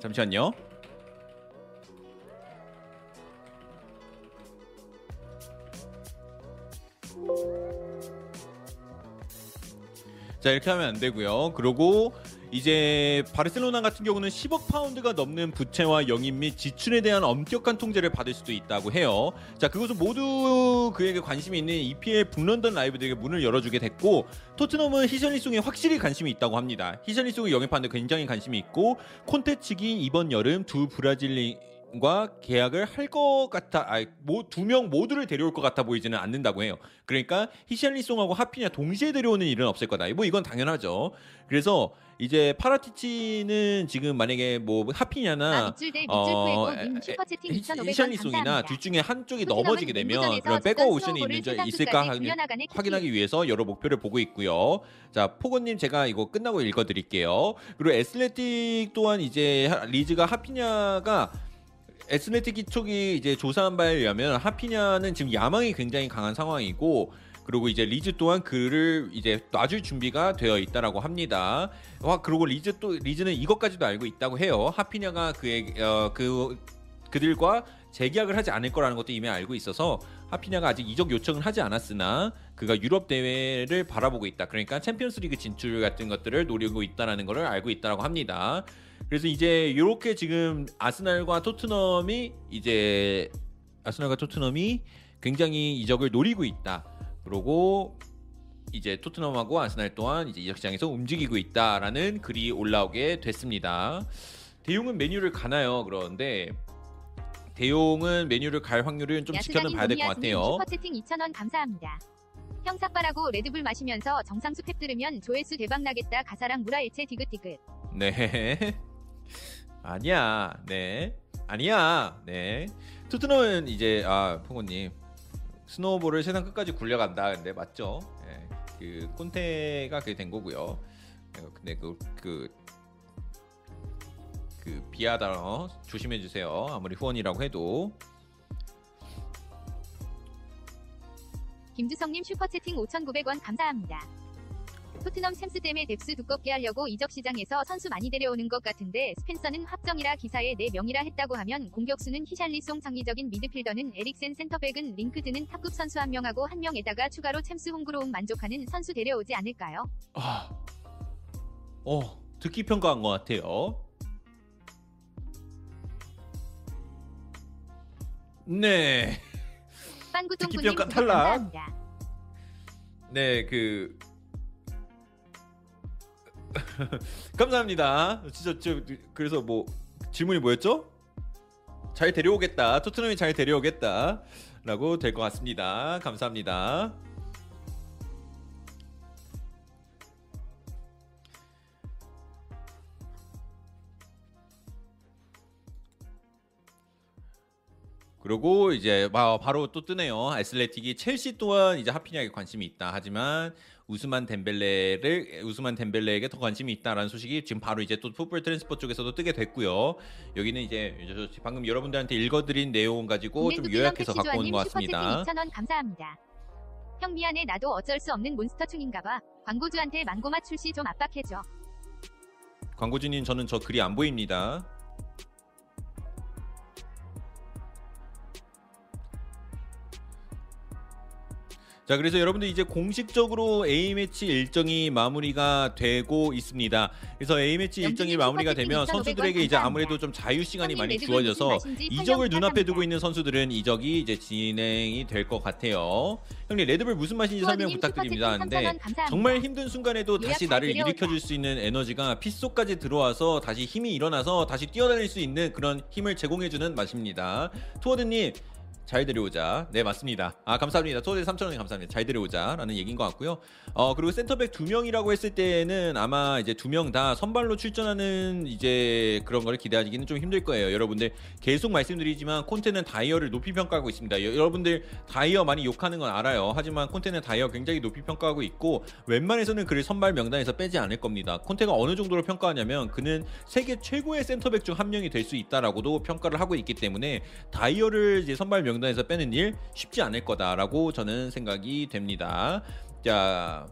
잠시만요. 자 이렇게 하면 안 되고요. 그리고 이제 바르셀로나 같은 경우는 10억 파운드가 넘는 부채와 영입 및 지출에 대한 엄격한 통제를 받을 수도 있다고 해요. 자 그것은 모두 그에게 관심이 있는 EPL 북런던 라이브들에게 문을 열어주게 됐고 토트넘은 히샬리송에 확실히 관심이 있다고 합니다. 히샬리송을 영입하는데 굉장히 관심이 있고 콘테 측이 이번 여름 두 Brazilian과 계약을 할 것 같아, 뭐두 명 모두를 데려올 것 같아 보이지는 않는다고 해요. 그러니까 히샬리송하고 하피냐 동시에 데려오는 일은 없을 거다. 뭐 이건 당연하죠. 그래서 이제 파라티치는 지금 만약에 뭐 하피냐나 아, 밑줄 대 밑줄 어, 구했고 님 에, 슈퍼채팅 히- 2,500원 히샬리송이나. 둘 중에 한쪽이 넘어지게 되면 그런 백업 옵션이 세상 있을까 확인하기 위해서 여러 목표를 보고 있고요. 자, 포고님 제가 이거 끝나고 읽어드릴게요. 그리고 에슬레틱 또한 이제 하- 리즈가 하피냐가 에슬레틱 쪽이 이제 조사한 바에 의하면 하피냐는 지금 야망이 굉장히 강한 상황이고 그리고 이제 리즈 또한 그를 이제 놔줄 준비가 되어 있다라고 합니다. 와 그리고 리즈 또 리즈는 이것까지도 알고 있다고 해요. 하피냐가 그의 어, 그 그들과 재계약을 하지 않을 거라는 것도 이미 알고 있어서 하피냐가 아직 이적 요청을 하지 않았으나 그가 유럽 대회를 바라보고 있다. 그러니까 챔피언스리그 진출 같은 것들을 노리고 있다라는 것을 알고 있다라고 합니다. 그래서 이제 이렇게 지금 아스날과 토트넘이 이제 아스날과 토트넘이 굉장히 이적을 노리고 있다. 그리고 이제 토트넘하고 아스날 또한 이제 이적 시장에서 움직이고 있다라는 글이 올라오게 됐습니다. 데용은 맨유를 가나요? 그런데 데용은 맨유를 갈 확률은 좀 지켜는 봐야 될 것 같아요. 슈퍼채팅 2,000원 감사합니다. 형 삭발하고 레드불 마시면서 정상수 랩 들으면 조회수 대박 나겠다. 가사랑 물아일체 디귿디귿. 네. 아니야. 네. 아니야. 네. 토트넘은 이제 아, 포고님 snowball을 세상 끝까지 굴려간다. 근데 맞죠? 네. 그 콘테가 그게 된 거고요. 네, 근데 그 그 그 비하다 조심해 주세요. 아무리 후원이라고 해도 김주성님 슈퍼채팅 5,900원 감사합니다. 토트넘 챔스 때문에 depth 두껍게 하려고 이적 시장에서 선수 많이 데려오는 것 같은데 스펜스는 확정이라 기사에 4명이라 했다고 하면 공격수는 히샬리송 창의적인 미드필더는 에릭센 센터백은 링크 뜨는 top급 선수 한 명하고 한 명에다가 추가로 챔스 homegrown 만족하는 선수 데려오지 않을까요? 아, 어 듣기 평가한 것 같아요. 네, 탈락. 감사합니다. 네, 그 감사합니다. 진짜 저 그래서 뭐 질문이 뭐였죠? 잘 데려오겠다. 토트넘이 잘 데려오겠다 라고 될 것 같습니다. 감사합니다. 그리고 이제 바- 바로 또 뜨네요. 아슬레틱이 첼시 또한 이제 하피냐에게 관심이 있다. 하지만 우스만 덴벨레를 우스만 덴벨레에게 더 관심이 있다라는 소식이 지금 바로 이제 또 풋볼 트랜스포 쪽에서도 뜨게 됐고요. 여기는 이제 저 방금 여러분들한테 읽어드린 내용 가지고 좀 요약해서 갖고 온 것 같습니다. 2,000원 감사합니다. 형 미안해 나도 어쩔 수 없는 몬스터충인가봐. 광고주한테 망고맛 출시 좀 압박해줘. 광고주님 저는 저 글이 안 보입니다. 자 그래서 여러분들 이제 공식적으로 A 매치 일정이 마무리가 되고 있습니다. 그래서 A 매치 일정이 마무리가 되면 2,500원 선수들에게 이제. 아무래도 좀 자유 시간이 많이 주어져서 이적을 눈앞에. 두고 있는 선수들은 이적이 이제 진행이 될 것 같아요. 형님 레드불 무슨 맛인지 설명 부탁드립니다. 근데 3,000원 감사합니다. 정말 힘든 순간에도 다시 잘 나를 데려오자. 일으켜 줄 수 있는 에너지가 핏속까지 들어와서 다시 힘이 일어나서 다시 뛰어다닐 수 있는 그런 힘을 제공해 주는 맛입니다. 투어드님 잘 데려오자. 네 맞습니다. 아 감사합니다. 투어드 3,000원 감사합니다. 잘 데려오자 라는 얘기인 것 같고요. 어 그리고 센터백 두 명이라고 했을 때는 아마 이제 두 명 다 선발로 출전하는 이제 그런 걸 기대하기는 좀 힘들 거예요. 여러분들 계속 말씀드리지만 콘테는 다이어를 높이 평가하고 있습니다. 여- 여러분들 다이어 많이 욕하는 건 알아요. 하지만 콘테는 다이어 굉장히 높이 평가하고 있고 웬만해서는 그를 선발 명단에서 빼지 않을 겁니다. 콘테가 어느 정도로 평가하냐면 그는 세계 최고의 센터백 중 한 명이 될 수 있다라고도 평가를 하고 있기 때문에 다이어를 이제 선발 명 단에서 빼는 일 쉽지 않을 거다라고 저는 생각이 됩니다. 자.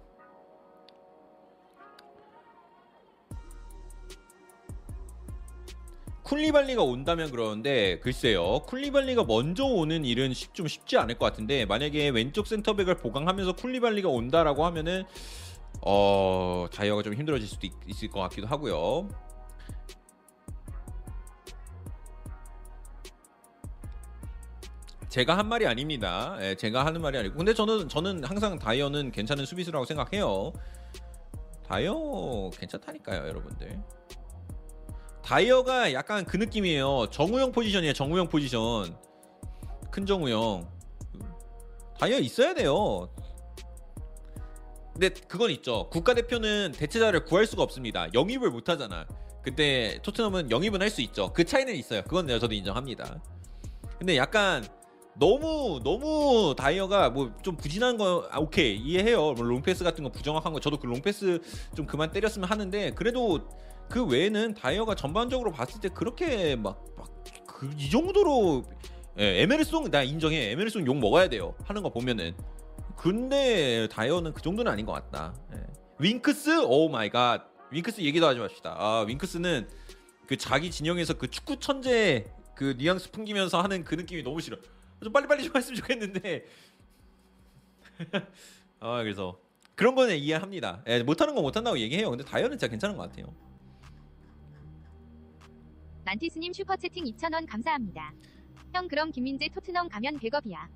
쿨리발리가 온다면 그러는데 글쎄요 쿨리발리가 먼저 오는 일은 쉽- 좀 쉽지 않을 것 같은데 만약에 왼쪽 센터백을 보강하면서 쿨리발리가 온다라고 하면은 어 다이어가 좀 힘들어질 수도 있, 있을 것 같기도 하고요. 제가 한 말이 아닙니다. 예, 제가 하는 말이 아니고 근데 저는 저는 항상 다이어는 괜찮은 수비수라고 생각해요. 다이어 괜찮다니까요, 여러분들. 다이어가 약간 그 느낌이에요. 정우영 포지션이에요. 정우영 포지션. 큰 정우영. 다이어 있어야 돼요. 근데 그건 있죠. 국가대표는 대체자를 구할 수가 없습니다. 영입을 못 하잖아. 근데 토트넘은 영입은 할 수 있죠. 그 차이는 있어요. 그건 내가 저도 인정합니다. 근데 약간 너무 너무 다이어가 뭐 좀 부진한 거 아, 오케이 이해해요. 뭐 롱패스 같은 거 부정확한 거 저도 그 롱패스 좀 그만 때렸으면 하는데 그래도 그 외에는 다이어가 전반적으로 봤을 때 그렇게 막막이 정도로 예, 에메르송 나 인정해. 에메르송 욕 먹어야 돼요. 하는 거 보면은 근데 다이어는 그 정도는 아닌 것 같다. 예. 윙크스 oh my god. 윙크스 얘기도 하지 맙시다. 아 윙크스는 그 자기 진영에서 그 축구 천재 그 뉘앙스 풍기면서 하는 그 느낌이 너무 싫어. 좀 빨리빨리 좀 했으면 좋겠는데. 아 그래서 그런 거는 이해합니다. 예, 못하는 건 못한다고 얘기해요. 근데 다이어는 진짜 괜찮은 것 같아요. 만티스님 슈퍼채팅 2,000원 감사합니다. 형 그럼 김민재 토트넘 가면 백업이야.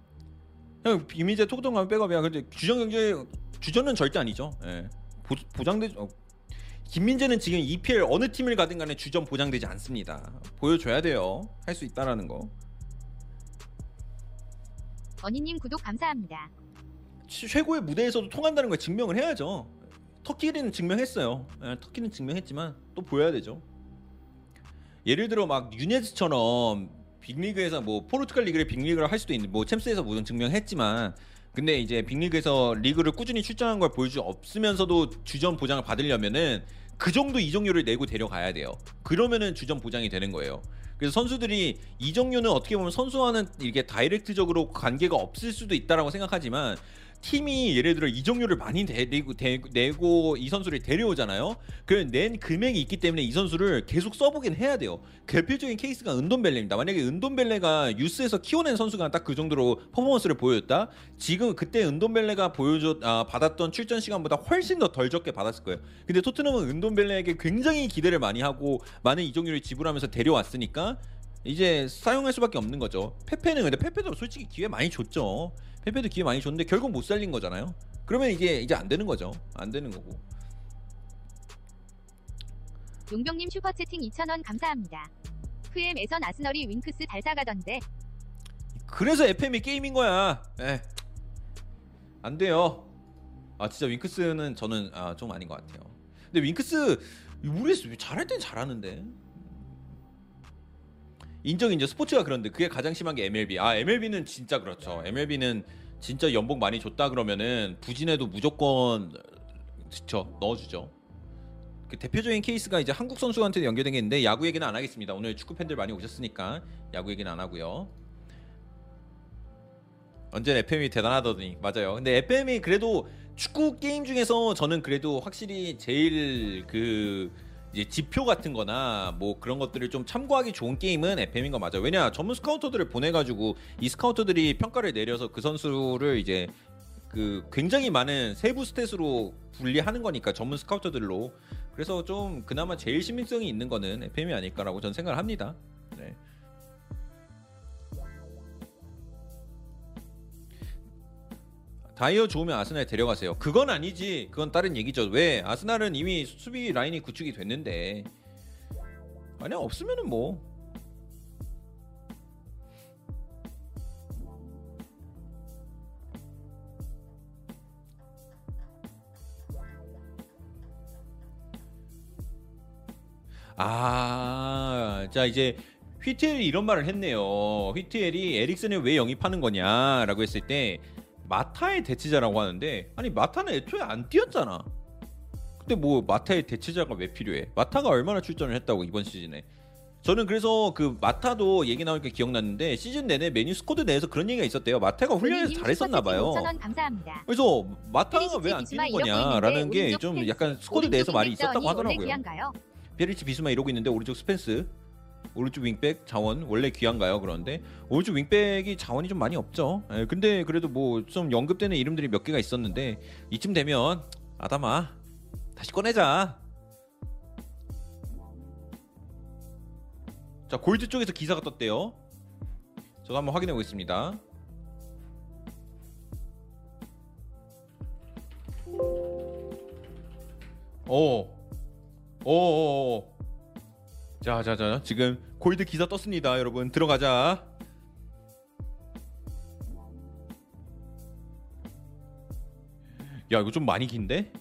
형 이미제 톡톡 가면 백업이야. 근데 주전 경제 주전은 절대 아니죠. 예. 보, 보장돼 어, 김민재는 지금 EPL 어느 팀을 가든 간에 주전 보장되지 않습니다. 보여줘야 돼요. 할 수 있다라는 거. 언니님 구독 감사합니다. 최- 최고의 무대에서도 통한다는 걸 증명을 해야죠. 터키는 증명했어요. 예, 터키는 증명했지만 또 보여야 되죠. 예를 들어 막 유네즈처럼 빅리그에서 뭐 포르투갈 리그를 빅리그를 할 수도 있는 뭐 챔스에서 무슨 증명했지만 근데 이제 빅리그에서 리그를 꾸준히 출전한 걸 보여줄 수 없으면서도 주전 보장을 받으려면은 그 정도 이적료를 내고 데려가야 돼요. 그러면은 주전 보장이 되는 거예요. 그래서 선수들이 이적료는 어떻게 보면 선수와는 이게 direct적으로 관계가 없을 수도 있다라고 생각하지만 팀이 예를 들어 이적료를 많이 내고, 대- 내고 이 선수를 데려오잖아요. 그럼 낸 금액이 있기 때문에 이 선수를 계속 써보긴 해야 돼요. 대표적인 케이스가 은돈벨레입니다. 만약에 은돈벨레가 유스에서 키워낸 선수가 딱 그 정도로 퍼포먼스를 보여줬다. 지금 그때 은돈벨레가 보여줬 아, 받았던 출전 시간보다 훨씬 더 덜 적게 받았을 거예요. 근데 토트넘은 은돈벨레에게 굉장히 기대를 많이 하고 많은 이적료를 지불하면서 데려왔으니까 이제 사용할 수밖에 없는 거죠. 페페는 근데 페페도 솔직히 기회 많이 줬죠. 페페도 기회 많이 줬는데 결국 못 살린 거잖아요. 그러면 이게 이제 안 되는 거죠. 안 되는 거고. 용병님 슈퍼채팅 2,000원 감사합니다. 프엠에선 아스널이 윙크스 달사가던데 그래서 FM이 게임인 거야. 에. 안 돼요. 아 진짜 윙크스는 저는 아, 좀 아닌 것 같아요. 근데 윙크스 모르겠어. 잘할 땐 잘하는데. 인정 인정 스포츠가 그런데 그게 가장 심한 게 MLB. 아 MLB는 진짜 그렇죠. MLB는 진짜 연봉 많이 줬다 그러면은 부진해도 무조건 그쵸 넣어주죠. 그 대표적인 케이스가 이제 한국 선수한테 연결된 게 있는데 야구 얘기는 안 하겠습니다. 오늘 축구 팬들 많이 오셨으니까 야구 얘기는 안 하고요. 언제나 FM이 대단하더니 맞아요. 근데 FM이 그래도 축구 게임 중에서 저는 그래도 확실히 제일 그 이제 지표 같은 거나 뭐 그런 것들을 좀 참고하기 좋은 게임은 FM인 거 맞아요. 왜냐 전문 스카우터들을 보내가지고 이 스카우터들이 평가를 내려서 그 선수를 이제 그 굉장히 많은 세부 스탯으로 분리하는 거니까 전문 스카우터들로 그래서 좀 그나마 제일 신빙성이 있는 거는 FM이 아닐까라고 저는 생각을 합니다. 네. 다이어 좋으면 아스날 데려가세요. 그건 아니지. 그건 다른 얘기죠. 왜? 아스날은 이미 수비 라인이 구축이 됐는데. 아니야 없으면은 뭐. 아, 자 이제 휘트웰이 이런 말을 했네요. 휘트웰이 에릭슨을 왜 영입하는 거냐라고 했을 때 마타의 대체자라고 하는데 아니 마타는 애초에 안 뛰었잖아. 근데 뭐 마타의 대체자가 왜 필요해? 마타가 얼마나 출전을 했다고 이번 시즌에? 저는 그래서 그 마타도 얘기 나오니까 기억났는데 시즌 내내 맨유 squad 내에서 그런 얘기가 있었대요. 마타가 훈련에서 잘했었나 봐요. 슈퍼채팅 5,000원 감사합니다. 그래서 마타가 왜 안 뛰는 거냐라는 게 좀 약간 squad 내에서 말이 있었다고 하더라고요. 페리시치 비수마 이러고 있는데 오른쪽 스펜스 오른쪽 윙백 자원 원래 귀한가요? 그런데 오른쪽 윙백이 자원이 좀 많이 없죠. 예, 근데 그래도 뭐 좀 언급되는 이름들이 몇 개가 있었는데 이쯤 되면 아다마 다시 꺼내자. 자 골드 쪽에서 기사가 떴대요. 저도 한번 확인해 보겠습니다. 오, 오, 오, 오. 자, 자, 자, 지금 골드 기사 떴습니다, 여러분 들어가자. 야, 이거 좀 많이 긴데?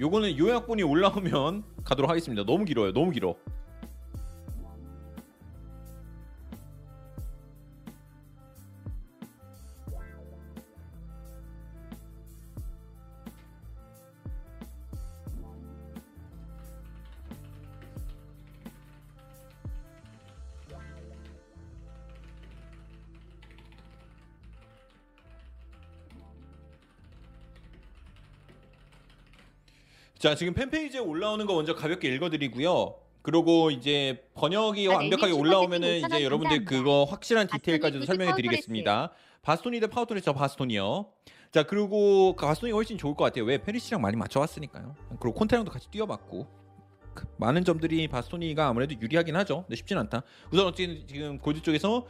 요거는 요약본이 올라오면 가도록 하겠습니다. 너무 길어요. 너무 길어. 자 지금 팬페이지에 올라오는 거 먼저 가볍게 읽어드리고요. 그리고 이제 번역이 아, 완벽하게 네이밍 올라오면은 슈퍼채팅 5,000원 이제 여러분들 감사합니다. 그거 확실한 바스토니 디테일까지도 설명해 드리겠습니다. 바스토니 대 파우 토레스 저 바스토니요. 자 그리고 그 바스토니가 훨씬 좋을 것 같아요. 왜 페리시치랑 많이 맞춰왔으니까요. 그리고 콘테랑도 같이 뛰어봤고 그 많은 점들이 바스토니가 아무래도 유리하긴 하죠. 근데 쉽진 않다. 우선 어쨌든 지금 골드 쪽에서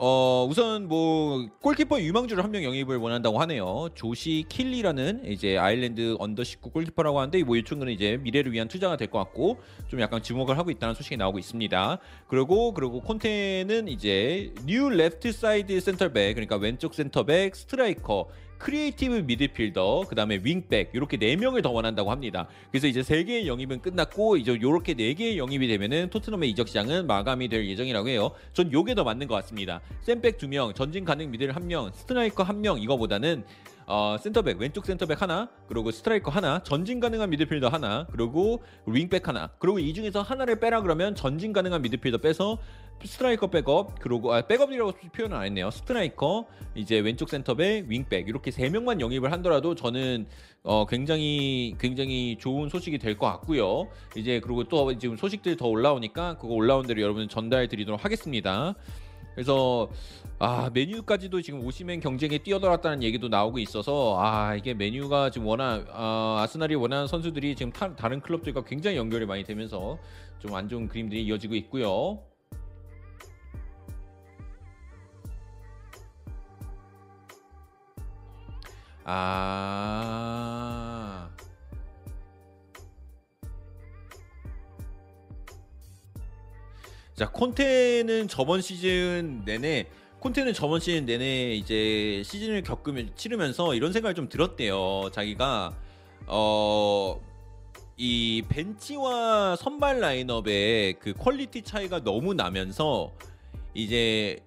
어 우선 뭐 골키퍼 유망주를 한 명 영입을 원한다고 하네요. 조시 킬리라는 이제 아일랜드 under 19 골키퍼라고 하는데 뭐이 친구는 이제 미래를 위한 투자가 될 것 같고 좀 약간 주목을 하고 있다는 소식이 나오고 있습니다. 그리고 그리고 콘테는 이제 new left side center back 그러니까 왼쪽 센터백 스트라이커 creative 미드필더 그 다음에 윙백 이렇게 네 명을 더 원한다고 합니다. 그래서 이제 세 개의 영입은 끝났고 이제 이렇게 네 개의 영입이 되면은 토트넘의 이적 시장은 마감이 될 예정이라고 해요. 전 요게 더 맞는 것 같습니다. 센백 두 명, 전진 가능 미들 한 명, 스트라이커 한 명 이거보다는 어, 센터백 왼쪽 센터백 하나 그리고 스트라이커 하나 전진 가능한 미드필더 하나 그리고 윙백 하나 그리고 이 중에서 하나를 빼라 그러면 전진 가능한 미드필더 빼서 스트라이커 백업 그리고 아, 백업이라고 표현은 안 했네요. 스트라이커 이제 왼쪽 센터백 윙백 이렇게 세 명만 영입을 하더라도 저는 어, 굉장히 굉장히 좋은 소식이 될 것 같고요. 이제 그리고 또 지금 소식들 더 올라오니까 그거 올라온 대로 여러분 전달 드리도록 하겠습니다. 그래서 아 맨유까지도 지금 오시멘 경쟁에 뛰어들었다는 얘기도 나오고 있어서 아 이게 맨유가 지금 워낙 아, 아스날이 원하는 선수들이 지금 타, 다른 클럽들과 굉장히 연결이 많이 되면서 좀 안 좋은 그림들이 이어지고 있고요. 아. 자 콘테는 저번 시즌 내내 콘테는 저번 시즌 내내 이제 시즌을 겪으면 치르면서 이런 생각을 좀 들었대요. 자기가 어. 이 벤치와 선발 라인업의 그 quality 차이가 너무 나면서 이제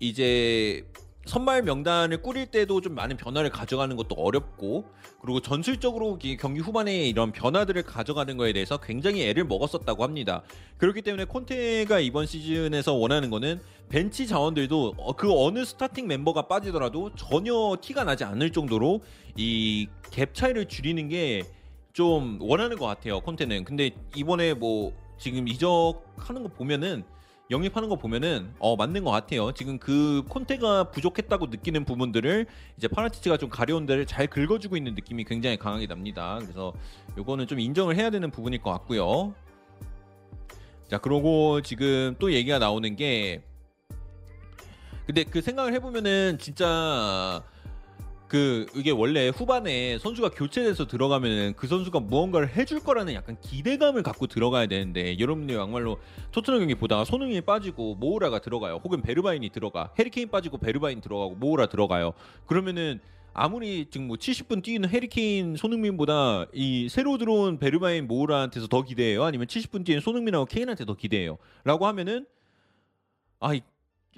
이제 선발 명단을 꾸릴 때도 좀 많은 변화를 가져가는 것도 어렵고 그리고 전술적으로 이 경기 후반에 이런 변화들을 가져가는 거에 대해서 굉장히 애를 먹었었다고 합니다. 그렇기 때문에 콘테가 이번 시즌에서 원하는 거는 벤치 자원들도 어, 그 어느 스타팅 멤버가 빠지더라도 전혀 티가 나지 않을 정도로 이 갭 차이를 줄이는 게 좀 원하는 것 같아요. 콘테는. 근데 이번에 뭐 지금 이적하는 거 보면은 영입하는 거 보면은 어 맞는 것 같아요. 지금 그 콘테가 부족했다고 느끼는 부분들을 이제 파라티치가 좀 가려운 데를 잘 긁어주고 있는 느낌이 굉장히 강하게 납니다. 그래서 요거는 좀 인정을 해야 되는 부분일 것 같고요. 자 그러고 지금 또 얘기가 나오는 게 근데 그 생각을 해보면은 진짜 그 이게 원래 후반에 선수가 교체돼서 들어가면은 그 선수가 무언가를 해줄 거라는 약간 기대감을 갖고 들어가야 되는데 여러분들 막말로 토트넘 경기 보다가 손흥민이 빠지고 모우라가 들어가요. 혹은 베르바인이 들어가. 해리케인 빠지고 베르바인 들어가고 모우라 들어가요. 그러면은 아무리 지금 뭐 70분 뛰는 해리케인 손흥민보다 이 새로 들어온 베르바인 모우라한테서 더 기대해요. 아니면 70분 뛰는 손흥민하고 케인한테 더 기대해요. 라고 하면은 아, 이-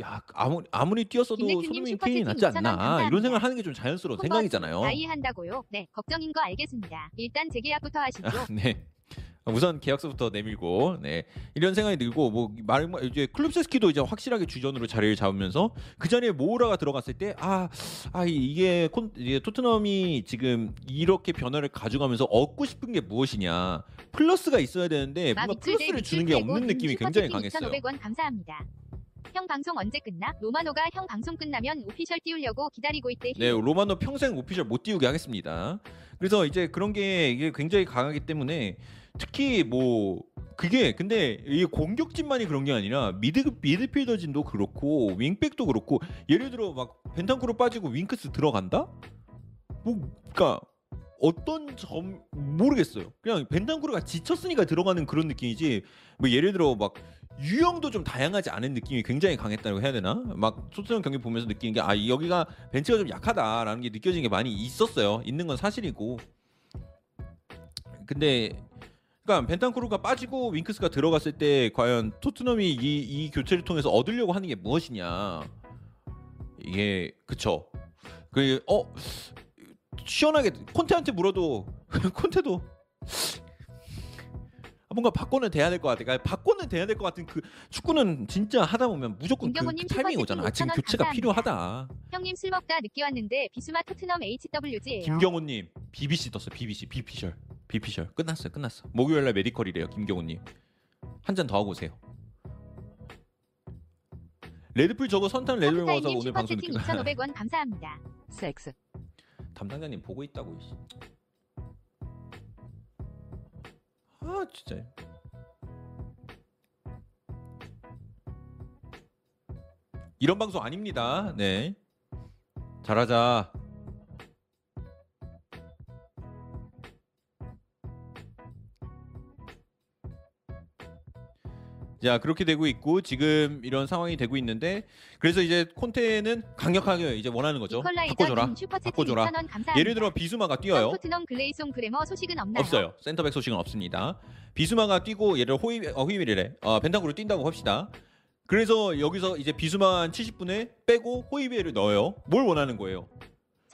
야 아무리 아무리 뛰었어도 손흥민 슈퍼채팅 케인이 낫지 2,000원 않나 감사합니다. 이런 생각을 하는 게 좀 자연스러운 생각이잖아요. 나이 한다고요? 네, 걱정인 거 알겠습니다. 일단 재계약부터 하시죠. 아, 네. 우선 계약서부터 내밀고 네 이런 생각이 들고 뭐말 이제 클럽세스키도 이제 확실하게 주전으로 자리를 잡으면서 그 자리에 모우라가 들어갔을 때 아 아 이게 콘 이게 토트넘이 지금 이렇게 변화를 가져가면서 얻고 싶은 게 무엇이냐 플러스가 있어야 되는데 마 뭔가 플러스를 주는 게 없는 님 느낌이 굉장히 강했어요. 2,500원 감사합니다. 형 방송 언제 끝나? 로마노가 형 방송 끝나면 official 띄우려고 기다리고 있대. 네, 로마노 평생 official 못 띄우게 하겠습니다. 그래서 이제 그런 게 이게 굉장히 강하기 때문에 특히 뭐 그게 근데 이 공격진만이 그런 게 아니라 미드 미드필더진도 그렇고 윙백도 그렇고 예를 들어 막 벤탄쿠르 빠지고 윙크스 들어간다? 뭐 그러니까 어떤 점 모르겠어요. 그냥 벤탄쿠르가 지쳤으니까 들어가는 그런 느낌이지. 뭐 예를 들어 막 유형도 좀 다양하지 않은 느낌이 굉장히 강했다고 해야 되나? 막 토트넘 경기 보면서 느끼는 게아 여기가 벤치가 좀 약하다라는 게 느껴지는 게 많이 있었어요. 있는 건 사실이고. 근데 그러니까 벤탄쿠르가 빠지고 윙크스가 들어갔을 때 과연 토트넘이 이, 이 교체를 통해서 얻으려고 하는 게 무엇이냐? 이게 그쵸? 그어 시원하게 콘테한테 물어도 콘테도 아, 뭔가 바꿔는 돼야 될 것 같아. 그러니까 바꿔는 돼야 될 것 같은 그 축구는 진짜 하다 보면 무조건 그, 김경호님 그 타이밍이 오잖아. 아, 지금 5,000원 교체가 감사합니다. 필요하다. 형님 술 먹다 늦게 왔는데 비수마 토트넘 HWG예요. 김경호님 BBC 떴어. BBC 비피셜 비피셜 끝났어요. 끝났어. 목요일날 메디컬이래요. 김경호님 한 잔 더 하고 오세요. 레드풀 저거 선탄 레드불 먹어서 님 오늘 방송 느끼 2,500원 감사합니다. 섹스 담당자님 보고 있다고. 이씨. 아 진짜. 이런 방송 아닙니다. 네. 잘하자. 자 그렇게 되고 있고 지금 이런 상황이 되고 있는데 그래서 이제 콘테는 강력하게 이제 원하는 거죠. 바꿔줘라. 바꿔줘라. 2,000원 감사합니다. 예를 들어 비수마가 뛰어요. 토트넘 글레이송 브레머 소식은 없나요? 없어요. 센터백 소식은 없습니다. 비수마가 뛰고 예를 들어 호이 어, 호이비레래. 어, 벤타구로 뛴다고 합시다. 그래서 여기서 이제 비수마 한 70분에 빼고 호이비에를 넣어요. 뭘 원하는 거예요?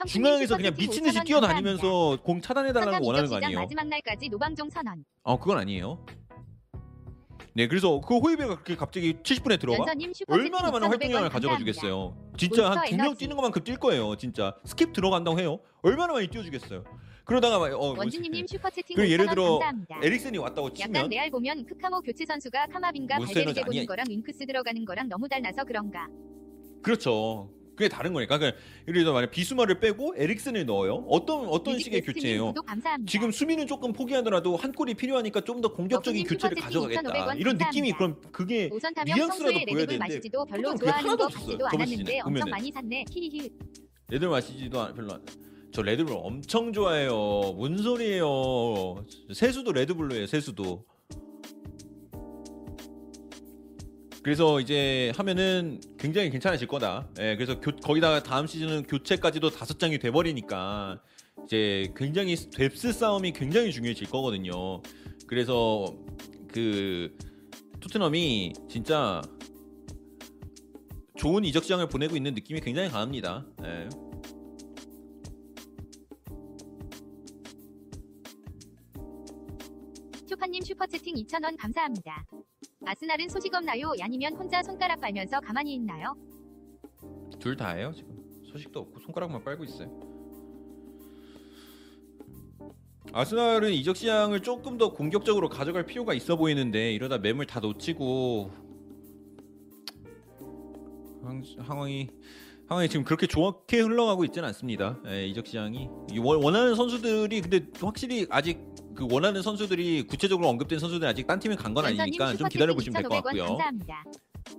중앙에서 그냥 미친 듯이 5,000원 뛰어다니면서 공 차단해 달라는 감사합니다. 거 원하는 거 아니에요? 마지막 날까지 노방종 선언. 어, 그건 아니에요. 네, 그래서 그 호이비가 그렇게 갑자기 70분에 들어가? 연서님 얼마나 많은 2,500원 활동량을 가져가 감사합니다. 주겠어요. 진짜 한 몬스터 두명 에너지. 뛰는 것만큼 뛸 거예요. 진짜 스킵 들어간다고 해요. 얼마나 많이 뛰어주겠어요. 그러다가 막, 어, 원진이님 슈퍼 채팅 그리고 예를 5,000원 들어 감사합니다. 에릭센이 왔다고 약간 치면 레알 보면 크카모 교체 선수가 발베르데 에너지 보는 아니야. 거랑 윙크스 들어가는 거랑 너무 달라서 그런가. 그렇죠. 그게 다른 거니까. 그러니까 예를 들어 만약 비수마를 빼고 에릭센을 넣어요. 어떤 어떤 식의 교체예요? 지금 수비는 조금 포기하더라도 한 골이 필요하니까 좀 더 공격적인 너구님 교체를 가져가겠다. 2,500원 이런 느낌이. 그럼 그게 뉘앙스라도 보여야 되는데 별로 좋아하는 거. 같지도 않았는데 엄청. 많이 샀네. 히히히. 레드 마시지도 않- 별로 안. 저 레드불 엄청 좋아해요. 뭔 소리예요? 세수도 레드불로예요. 세수도. 그래서 이제 하면은 굉장히 괜찮아질 거다. 예, 그래서 교- 거기다가 다음 시즌은 교체까지도 다섯 장이 돼버리니까 이제 굉장히 뎁스 싸움이 굉장히 중요해질 거거든요. 그래서 그 토트넘이 진짜 좋은 이적 시장을 보내고 있는 느낌이 굉장히 강합니다. 예. 슈파님 슈퍼채팅 2,000원 감사합니다. 아스날은 소식 없나요? 아니면 혼자 손가락 빨면서 가만히 있나요? 둘 다예요 지금 소식도 없고 손가락만 빨고 있어요. 아스날은 이적 시장을 조금 더 공격적으로 가져갈 필요가 있어 보이는데 이러다 매물 다 놓치고 상황- 상황이 상황이 지금 그렇게 좋게 흘러가고 있지는 않습니다. 예, 이적 시장이 원하는 선수들이 근데 확실히 아직 그 원하는 선수들이 구체적으로 언급된 선수들이 아직 딴 팀에 간 건 아니니까 좀 기다려 보시면 될것 2,500원 같고요. 감사합니다.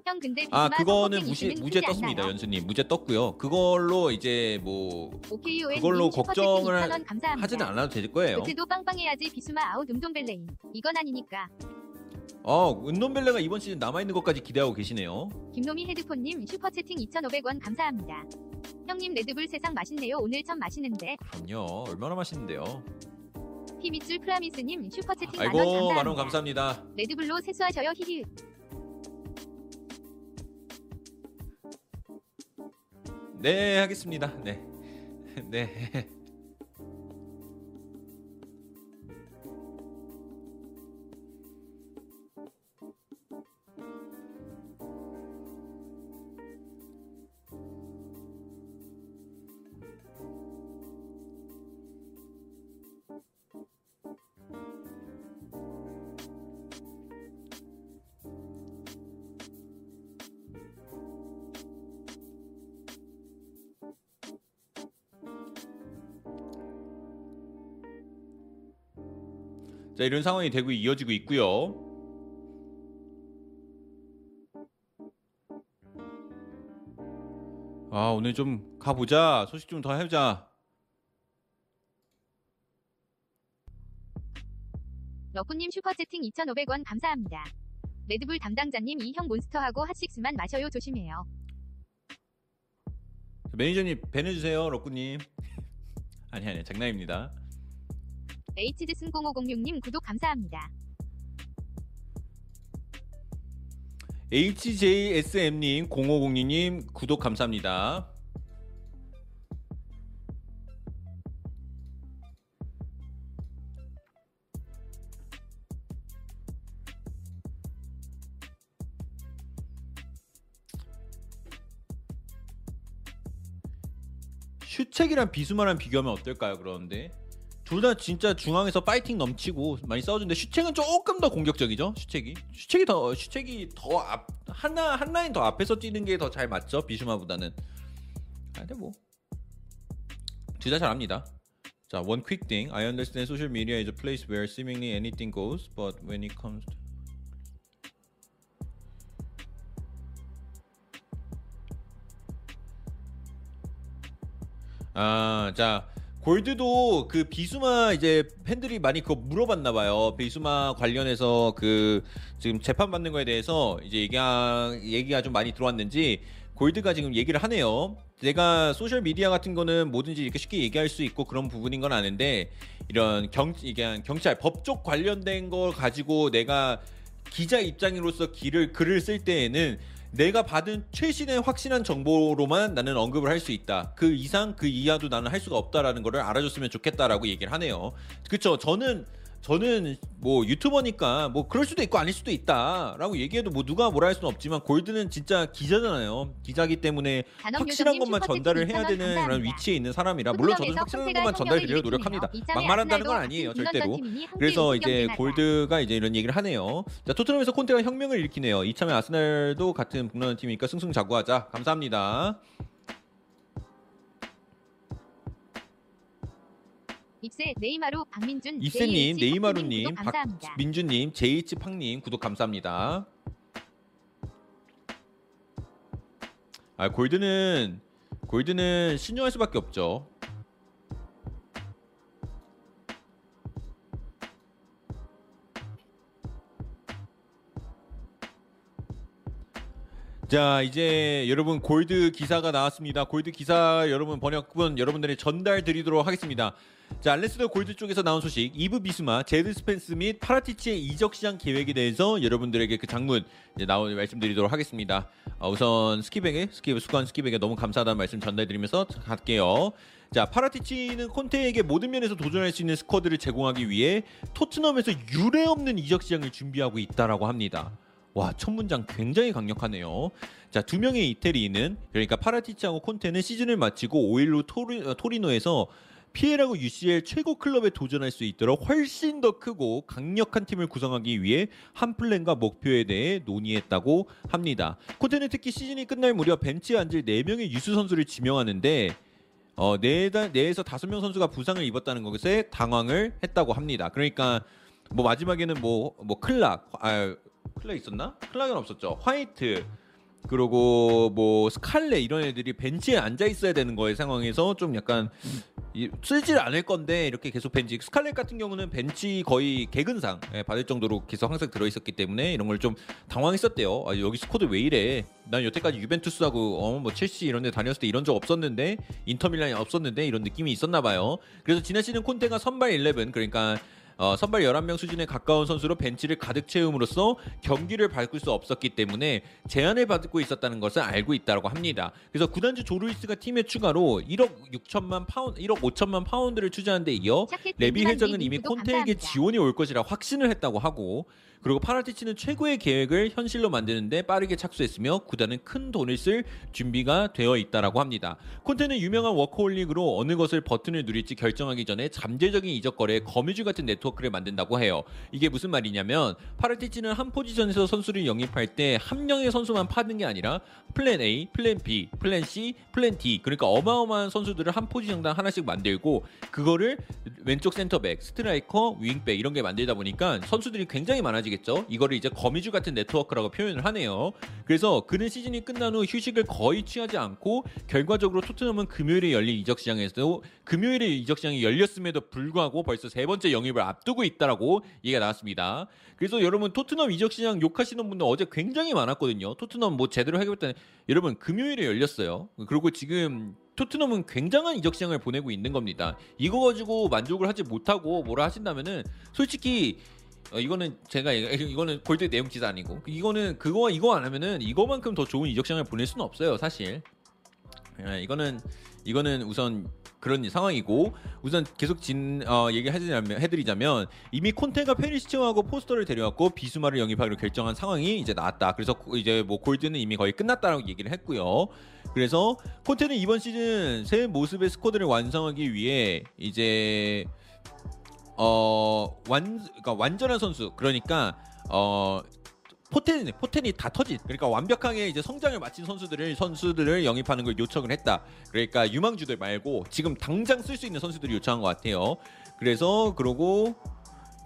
형 근데 아 그거는 무시 무죄 떴습니다? 연수님 무죄 떴고요 그걸로 이제 뭐 그걸로 걱정을 2,000원 감사합니다. 하지는 않아도 될 거예요 교체도 빵빵해야지 비수마 아웃 은돔벨레 인. 이건 아니니까. 어 은돔벨레가 이번 시즌 남아있는 것까지 기대하고 계시네요 김노미 헤드폰님 슈퍼채팅 2,500원 감사합니다. 형님 레드불 세상 맛있네요. 오늘 참 맛있는데. 그럼요 얼마나 맛있는데요 피미줄 프라미스님 슈퍼채팅 만원 아이고. 만원 감사합니다 레드불로 세수하셔요. 히히. 네 하겠습니다 네 네. 자 이런 상황이 되고 이어지고 있고요. 아 오늘 좀 가보자 소식 좀 더 해보자. 러꾸님 슈퍼채팅 2,500원 감사합니다. 레드불 담당자님 이형 몬스터하고 핫식스만 마셔요 조심해요. 매니저님 밴해주세요 러꾸님. 아니 아니 장난입니다. H즈슨 0506님 구독 감사합니다. HJSM님 0506님 구독 감사합니다. 수첵이랑 비수마랑 비교하면 어떨까요? 그러는데 둘 다 진짜 중앙에서 파이팅 넘치고 많이 싸워주는데 수첵은 조금 더 공격적이죠. 수첵이 수첵이 더 수첵이 더 앞 하나 한 라인 더 앞에서 뛰는 게 더 잘 맞죠. 비수마보다는. 아, 근데 뭐 둘 다 잘합니다. 자, one quick thing. I understand social media is a place where seemingly anything goes, but when it comes to 아, 자 골드도 그 비수마 이제 팬들이 많이 그거 물어봤나 봐요. 비수마 관련해서 그 지금 재판 받는 거에 대해서 이제 얘기가 얘기가 좀 많이 들어왔는지 골드가 지금 얘기를 하네요. 내가 소셜 미디어 같은 거는 뭐든지 이렇게 쉽게 얘기할 수 있고 그런 부분인 건 아는데 이런 경 경찰 법적 관련된 걸 가지고 내가 기자 입장으로서 길을 글을 쓸 때에는 내가 받은 최신의 확실한 정보로만 나는 언급을 할 수 있다. 그 이상 그 이하도 나는 할 수가 없다라는 거를 알아줬으면 좋겠다라고 얘기를 하네요. 그렇죠. 저는 저는 뭐 유튜버니까 뭐 그럴 수도 있고 아닐 수도 있다라고 얘기해도 뭐 누가 뭐라 할 수는 없지만 골드는 진짜 기자잖아요. 기자기 때문에 확실한 것만 전달을 해야 되는 그런 위치에 있는 사람이라 물론 저도 확실한 것만 전달드리려 노력합니다. 막말한다는 건 아니에요, 절대로. 그래서 이제 골드가 이제 이런 얘기를 하네요. 자 토트넘에서 콘테가 혁명을 일으키네요. 이참에 아스날도 같은 북런는 팀이니까 승승장구하자. 감사합니다. 입세 네이마루 박민준 입세님, JH 네이마루님, 구독 감사합니다. 민주님, JH팡님 구독 감사합니다. 아 골드는 골드는 신중할 수밖에 없죠. 자 이제 여러분 골드 기사가 나왔습니다. 골드 기사 여러분 번역분 여러분들이 전달 드리도록 하겠습니다. 자 알레스데어 골드 쪽에서 나온 소식 이브 비수마, 제드 스펜스 및 파라티치의 이적 시장 계획에 대해서 여러분들에게 그 장문 이제 나오 말씀드리도록 하겠습니다. 어, 우선 스키백에 스키 수건 스키백에 너무 감사하다는 말씀 전달드리면서 갈게요. 자 파라티치는 콘테에게 모든 면에서 도전할 수 있는 스쿼드를 제공하기 위해 토트넘에서 유례 없는 이적 시장을 준비하고 있다라고 합니다. 와, 첫 문장 굉장히 강력하네요. 자, 두 명의 이태리는 그러니까 파라티치하고 콘테는 시즌을 마치고 5일로 토리, 어, 토리노에서 피에라고 UCL 최고 클럽에 도전할 수 있도록 훨씬 더 크고 강력한 팀을 구성하기 위해 한 플랜과 목표에 대해 논의했다고 합니다. 콘테는 특히 시즌이 끝날 무렵 벤치에 앉을 4명의 유스 선수를 지명하는데 어, 네, 네에서 다섯 명 선수가 부상을 입었다는 것에 당황을 했다고 합니다. 그러니까 뭐 마지막에는 뭐 뭐 클락 아 클락 있었나? 클락은 없었죠. 화이트 그리고 뭐 스칼레 이런 애들이 벤치에 앉아 있어야 되는 거의 상황에서 좀 약간 이, 쓰질 않을 건데 이렇게 계속 벤치 스칼렛 같은 경우는 벤치 거의 개근상 예, 받을 정도로 계속 항상 들어 있었기 때문에 이런 걸 좀 당황했었대요. 아, 여기 스쿼드 왜 이래? 난 여태까지 유벤투스하고 어 뭐 첼시 이런 데 다녔을 때 이런 적 없었는데 인터밀란이 없었는데 이런 느낌이 있었나 봐요. 그래서 지난 시즌 콘테가 선발 11 그러니까 어, 선발 11명 수준에 가까운 선수로 벤치를 가득 채움으로써 경기를 바꿀 수 없었기 때문에 제한을 받고 있었다는 것을 알고 있다고 합니다. 그래서 구단주 조 루이스가 팀에 추가로 1억 6천만 파운드, 1억 5천만 파운드를 투자한 데 이어 레비 회장은 이미 콘테에게 지원이 올 것이라 확신을 했다고 하고 그리고 파라티치는 최고의 계획을 현실로 만드는데 빠르게 착수했으며 구단은 큰 돈을 쓸 준비가 되어 있다라고 합니다. 콘테는 유명한 워커홀릭으로 어느 것을 버튼을 누릴지 결정하기 전에 잠재적인 이적 거래에 거미줄 같은 네트워크 네트워크를 만든다고 해요. 이게 무슨 말이냐면 파라티치는 한 포지션에서 선수를 영입할 때 한 명의 선수만 파는 게 아니라 플랜 A, 플랜 B, 플랜 C, 플랜 D 그러니까 어마어마한 선수들을 한 포지션당 하나씩 만들고 그거를 왼쪽 센터백, 스트라이커, 윙백 이런 게 만들다 보니까 선수들이 굉장히 많아지 겠죠. 이거를 이제 거미줄 같은 네트워크라고 표현을 하네요. 그래서 그는 시즌이 끝난 후 휴식을 거의 취하지 않고 결과적으로 토트넘은 금요일에 열린 이적 시장에서 금요일에 이적 시장이 열렸음에도 불구하고 벌써 세 번째 영입을 앞두고 있다라고 얘기가 나왔습니다. 그래서 여러분 토트넘 이적 시장 욕하시는 분들 어제 굉장히 많았거든요. 토트넘 뭐 제대로 하겠다는 여러분 금요일에 열렸어요. 그리고 지금 토트넘은 굉장한 이적 시장을 보내고 있는 겁니다. 이거 가지고 만족을 하지 못하고 뭐라 하신다면은 솔직히 어, 이거는 제가 이거는 골드 내용 기사 아니고 이거는 그거 이거 안 하면은 이거만큼 더 좋은 이적 시장을 보낼 수는 없어요 사실. 예, 이거는 이거는 우선 그런 상황이고 우선 계속 진 어, 얘기해드리자면 해드리자면 이미 콘테가 페리시치하고 포스터를 데려왔고 비수마를 영입하기로 결정한 상황이 이제 나왔다. 그래서 고- 이제 뭐 골드는 이미 거의 끝났다라고 얘기를 했고요. 그래서 콘테는 이번 시즌 새 모습의 스쿼드를 완성하기 위해 이제 어 완 그러니까 완전한 선수 그러니까 어 포텐 포텐이 다 터진 그러니까 완벽하게 이제 성장을 마친 선수들을 선수들을 영입하는 걸 요청을 했다. 그러니까 유망주들 말고 지금 당장 쓸 수 있는 선수들이 요청한 것 같아요. 그래서 그러고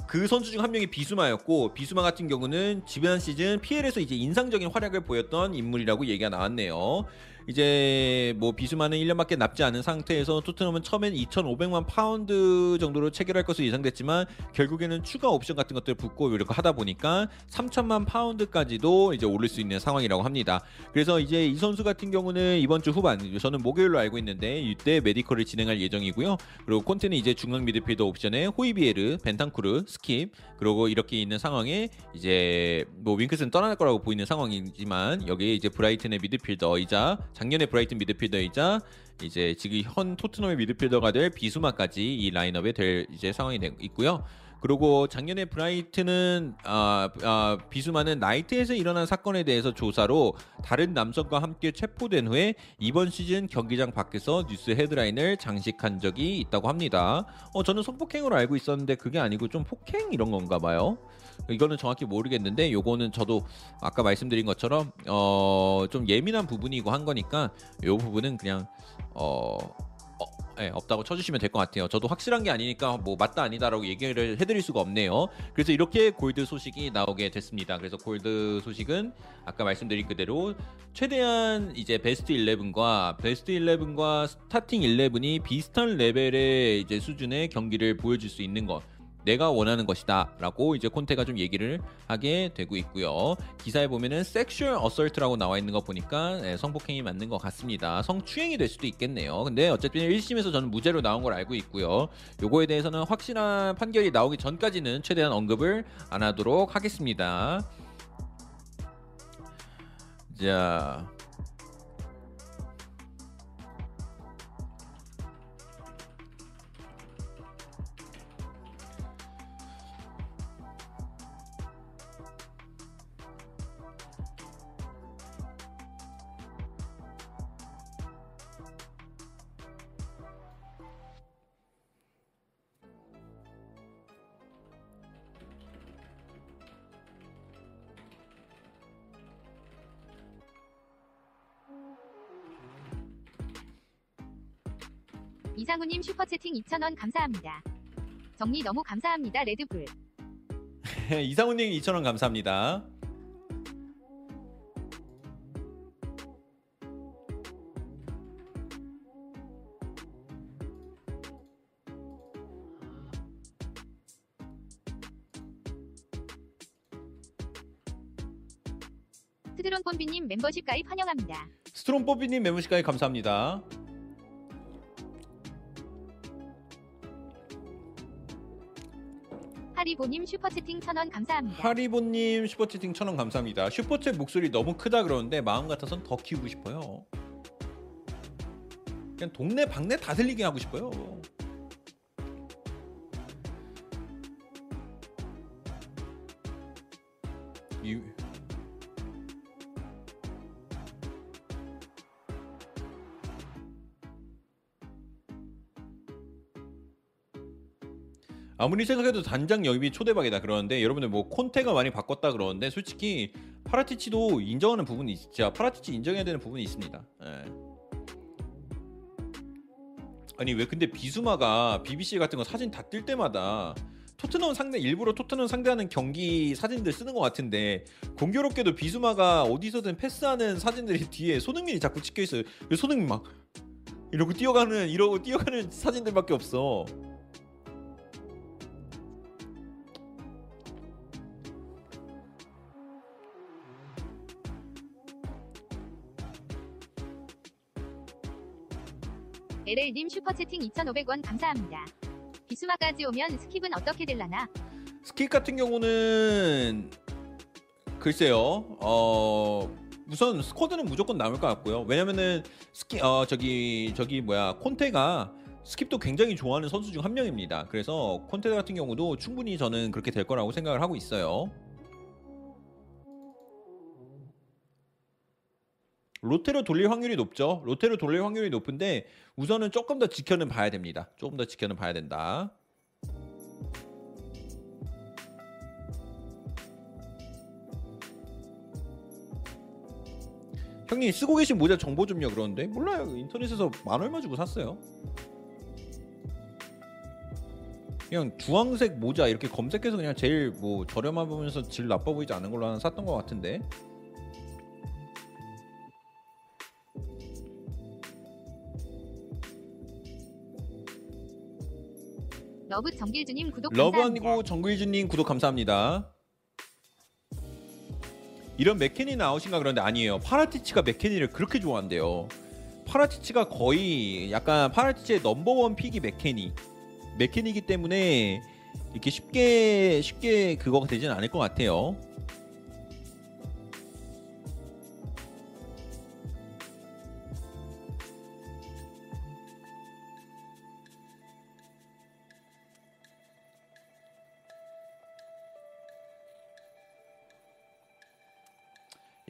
그 선수 중 한 명이 비수마였고 비수마 같은 경우는 지난 시즌 PL에서 이제 인상적인 활약을 보였던 인물이라고 얘기가 나왔네요. 이제 뭐 비수마는 1년밖에 남지 않은 상태에서 토트넘은 처음엔 2,500만 파운드 정도로 체결할 것으로 예상됐지만 결국에는 추가 옵션 같은 것들 붙고 이렇게 하다 보니까 3천만 파운드까지도 이제 오를 수 있는 상황이라고 합니다. 그래서 이제 이 선수 같은 경우는 이번 주 후반 저는 목요일로 알고 있는데 이때 medical을 진행할 예정이고요. 그리고 콘테는 이제 중앙 미드필더 옵션에 호이비에르, 벤탄쿠르, 스킵 그리고 이렇게 있는 상황에 이제 뭐 윙크스는 떠날 거라고 보이는 상황이지만 여기에 이제 브라이튼의 미드필더이자 작년에 브라이튼 미드필더이자 이제 지금 현 토트넘의 미드필더가 될 비수마까지 이 라인업에 될 이제 상황이 되고 있고요. 그리고 작년에 브라이트는 아, 아, 비수마는 나이트에서 일어난 사건에 대해서 조사로 다른 남성과 함께 체포된 후에 이번 시즌 경기장 밖에서 뉴스 헤드라인을 장식한 적이 있다고 합니다. 어, 저는 성폭행으로 알고 있었는데 그게 아니고 좀 폭행 이런 건가 봐요. 이거는 정확히 모르겠는데 요거는 저도 아까 말씀드린 것처럼 어, 좀 예민한 부분이고 한 거니까 요 부분은 그냥 어, 어, 예, 없다고 쳐주시면 될 것 같아요. 저도 확실한 게 아니니까 뭐 맞다 아니다라고 얘기를 해드릴 수가 없네요. 그래서 이렇게 골드 소식이 나오게 됐습니다. 그래서 골드 소식은 아까 말씀드린 그대로 최대한 이제 베스트 11과 베스트 11과 스타팅 11이 비슷한 레벨의 이제 수준의 경기를 보여줄 수 있는 것. 내가 원하는 것이다라고 이제 콘테가 좀 얘기를 하게 되고 있고요. 기사에 보면은 sexual assault라고 나와 있는 거 보니까 네, 성폭행이 맞는 것 같습니다. 성추행이 될 수도 있겠네요. 근데 어쨌든 1심에서 저는 무죄로 나온 걸 알고 있고요. 요거에 대해서는 확실한 판결이 나오기 전까지는 최대한 언급을 안 하도록 하겠습니다. 자. 이상우님 슈퍼채팅 2,000원 감사합니다. 정리 너무 감사합니다. 레드불. 이상훈님 2,000원 감사합니다. 트드론 꼼비님 멤버십 가입 환영합니다. 스트롬 뽀비님 메모시까지 감사합니다. 하리보님 슈퍼채팅 1,000원 감사합니다. 하리보님 슈퍼채팅 1,000원 감사합니다. 슈퍼챗 목소리 너무 크다 그러는데 마음 같아선 더 키우고 싶어요. 그냥 동네 방네 다 들리게 하고 싶어요. 이... 아무리 생각해도 단장 영입이 초대박이다 그러는데 여러분들 뭐 콘테가 많이 바꿨다 그러는데 솔직히 파라티치도 인정하는 부분이 있- 진짜 파라티치 인정해야 되는 부분이 있습니다. 예. 아니 왜 근데 비수마가 BBC 같은 거 사진 다 뜰 때마다 토트넘 상대 일부러 토트넘 상대하는 경기 사진들 쓰는 것 같은데 공교롭게도 비수마가 어디서든 패스하는 사진들이 뒤에 손흥민이 자꾸 찍혀 있어요. 왜 손흥민 막 이러고 뛰어가는 이러고 뛰어가는 사진들밖에 없어. LL님 슈퍼채팅 2,500원 감사합니다. 비수마까지 오면 스킵은 어떻게 될라나? 스킵 같은 경우는 글쎄요. 어 우선 스쿼드는 무조건 나올 것 같고요. 왜냐면은 스키 어 저기 저기 뭐야 콘테가 스킵도 굉장히 좋아하는 선수 중 한 명입니다. 그래서 콘테 같은 경우도 충분히 저는 그렇게 될 거라고 생각을 하고 있어요. 로테로 돌릴 확률이 높죠. 로테로 돌릴 확률이 높은데 우선은 조금 더 지켜는 봐야 됩니다. 조금 더 지켜는 봐야 된다. 형님 쓰고 계신 모자 정보 좀요 그러는데 몰라요 인터넷에서 만 얼마 주고 샀어요 그냥 주황색 모자 이렇게 검색해서 그냥 제일 뭐 저렴해 보면서 질 나빠 보이지 않은 걸로 하나 샀던 것 같은데 러브 정길주님 구독 러브. 아니고 정글주님 구독 감사합니다. 이런 맥케니 나오신가 그런데 아니에요. 파라티치가 맥케니를 그렇게 좋아한대요. 파라티치가 거의 약간 파라티치의 number one pick이 맥케니 맥케니이기 때문에 이렇게 쉽게 쉽게 그거가 되지는 않을 것 같아요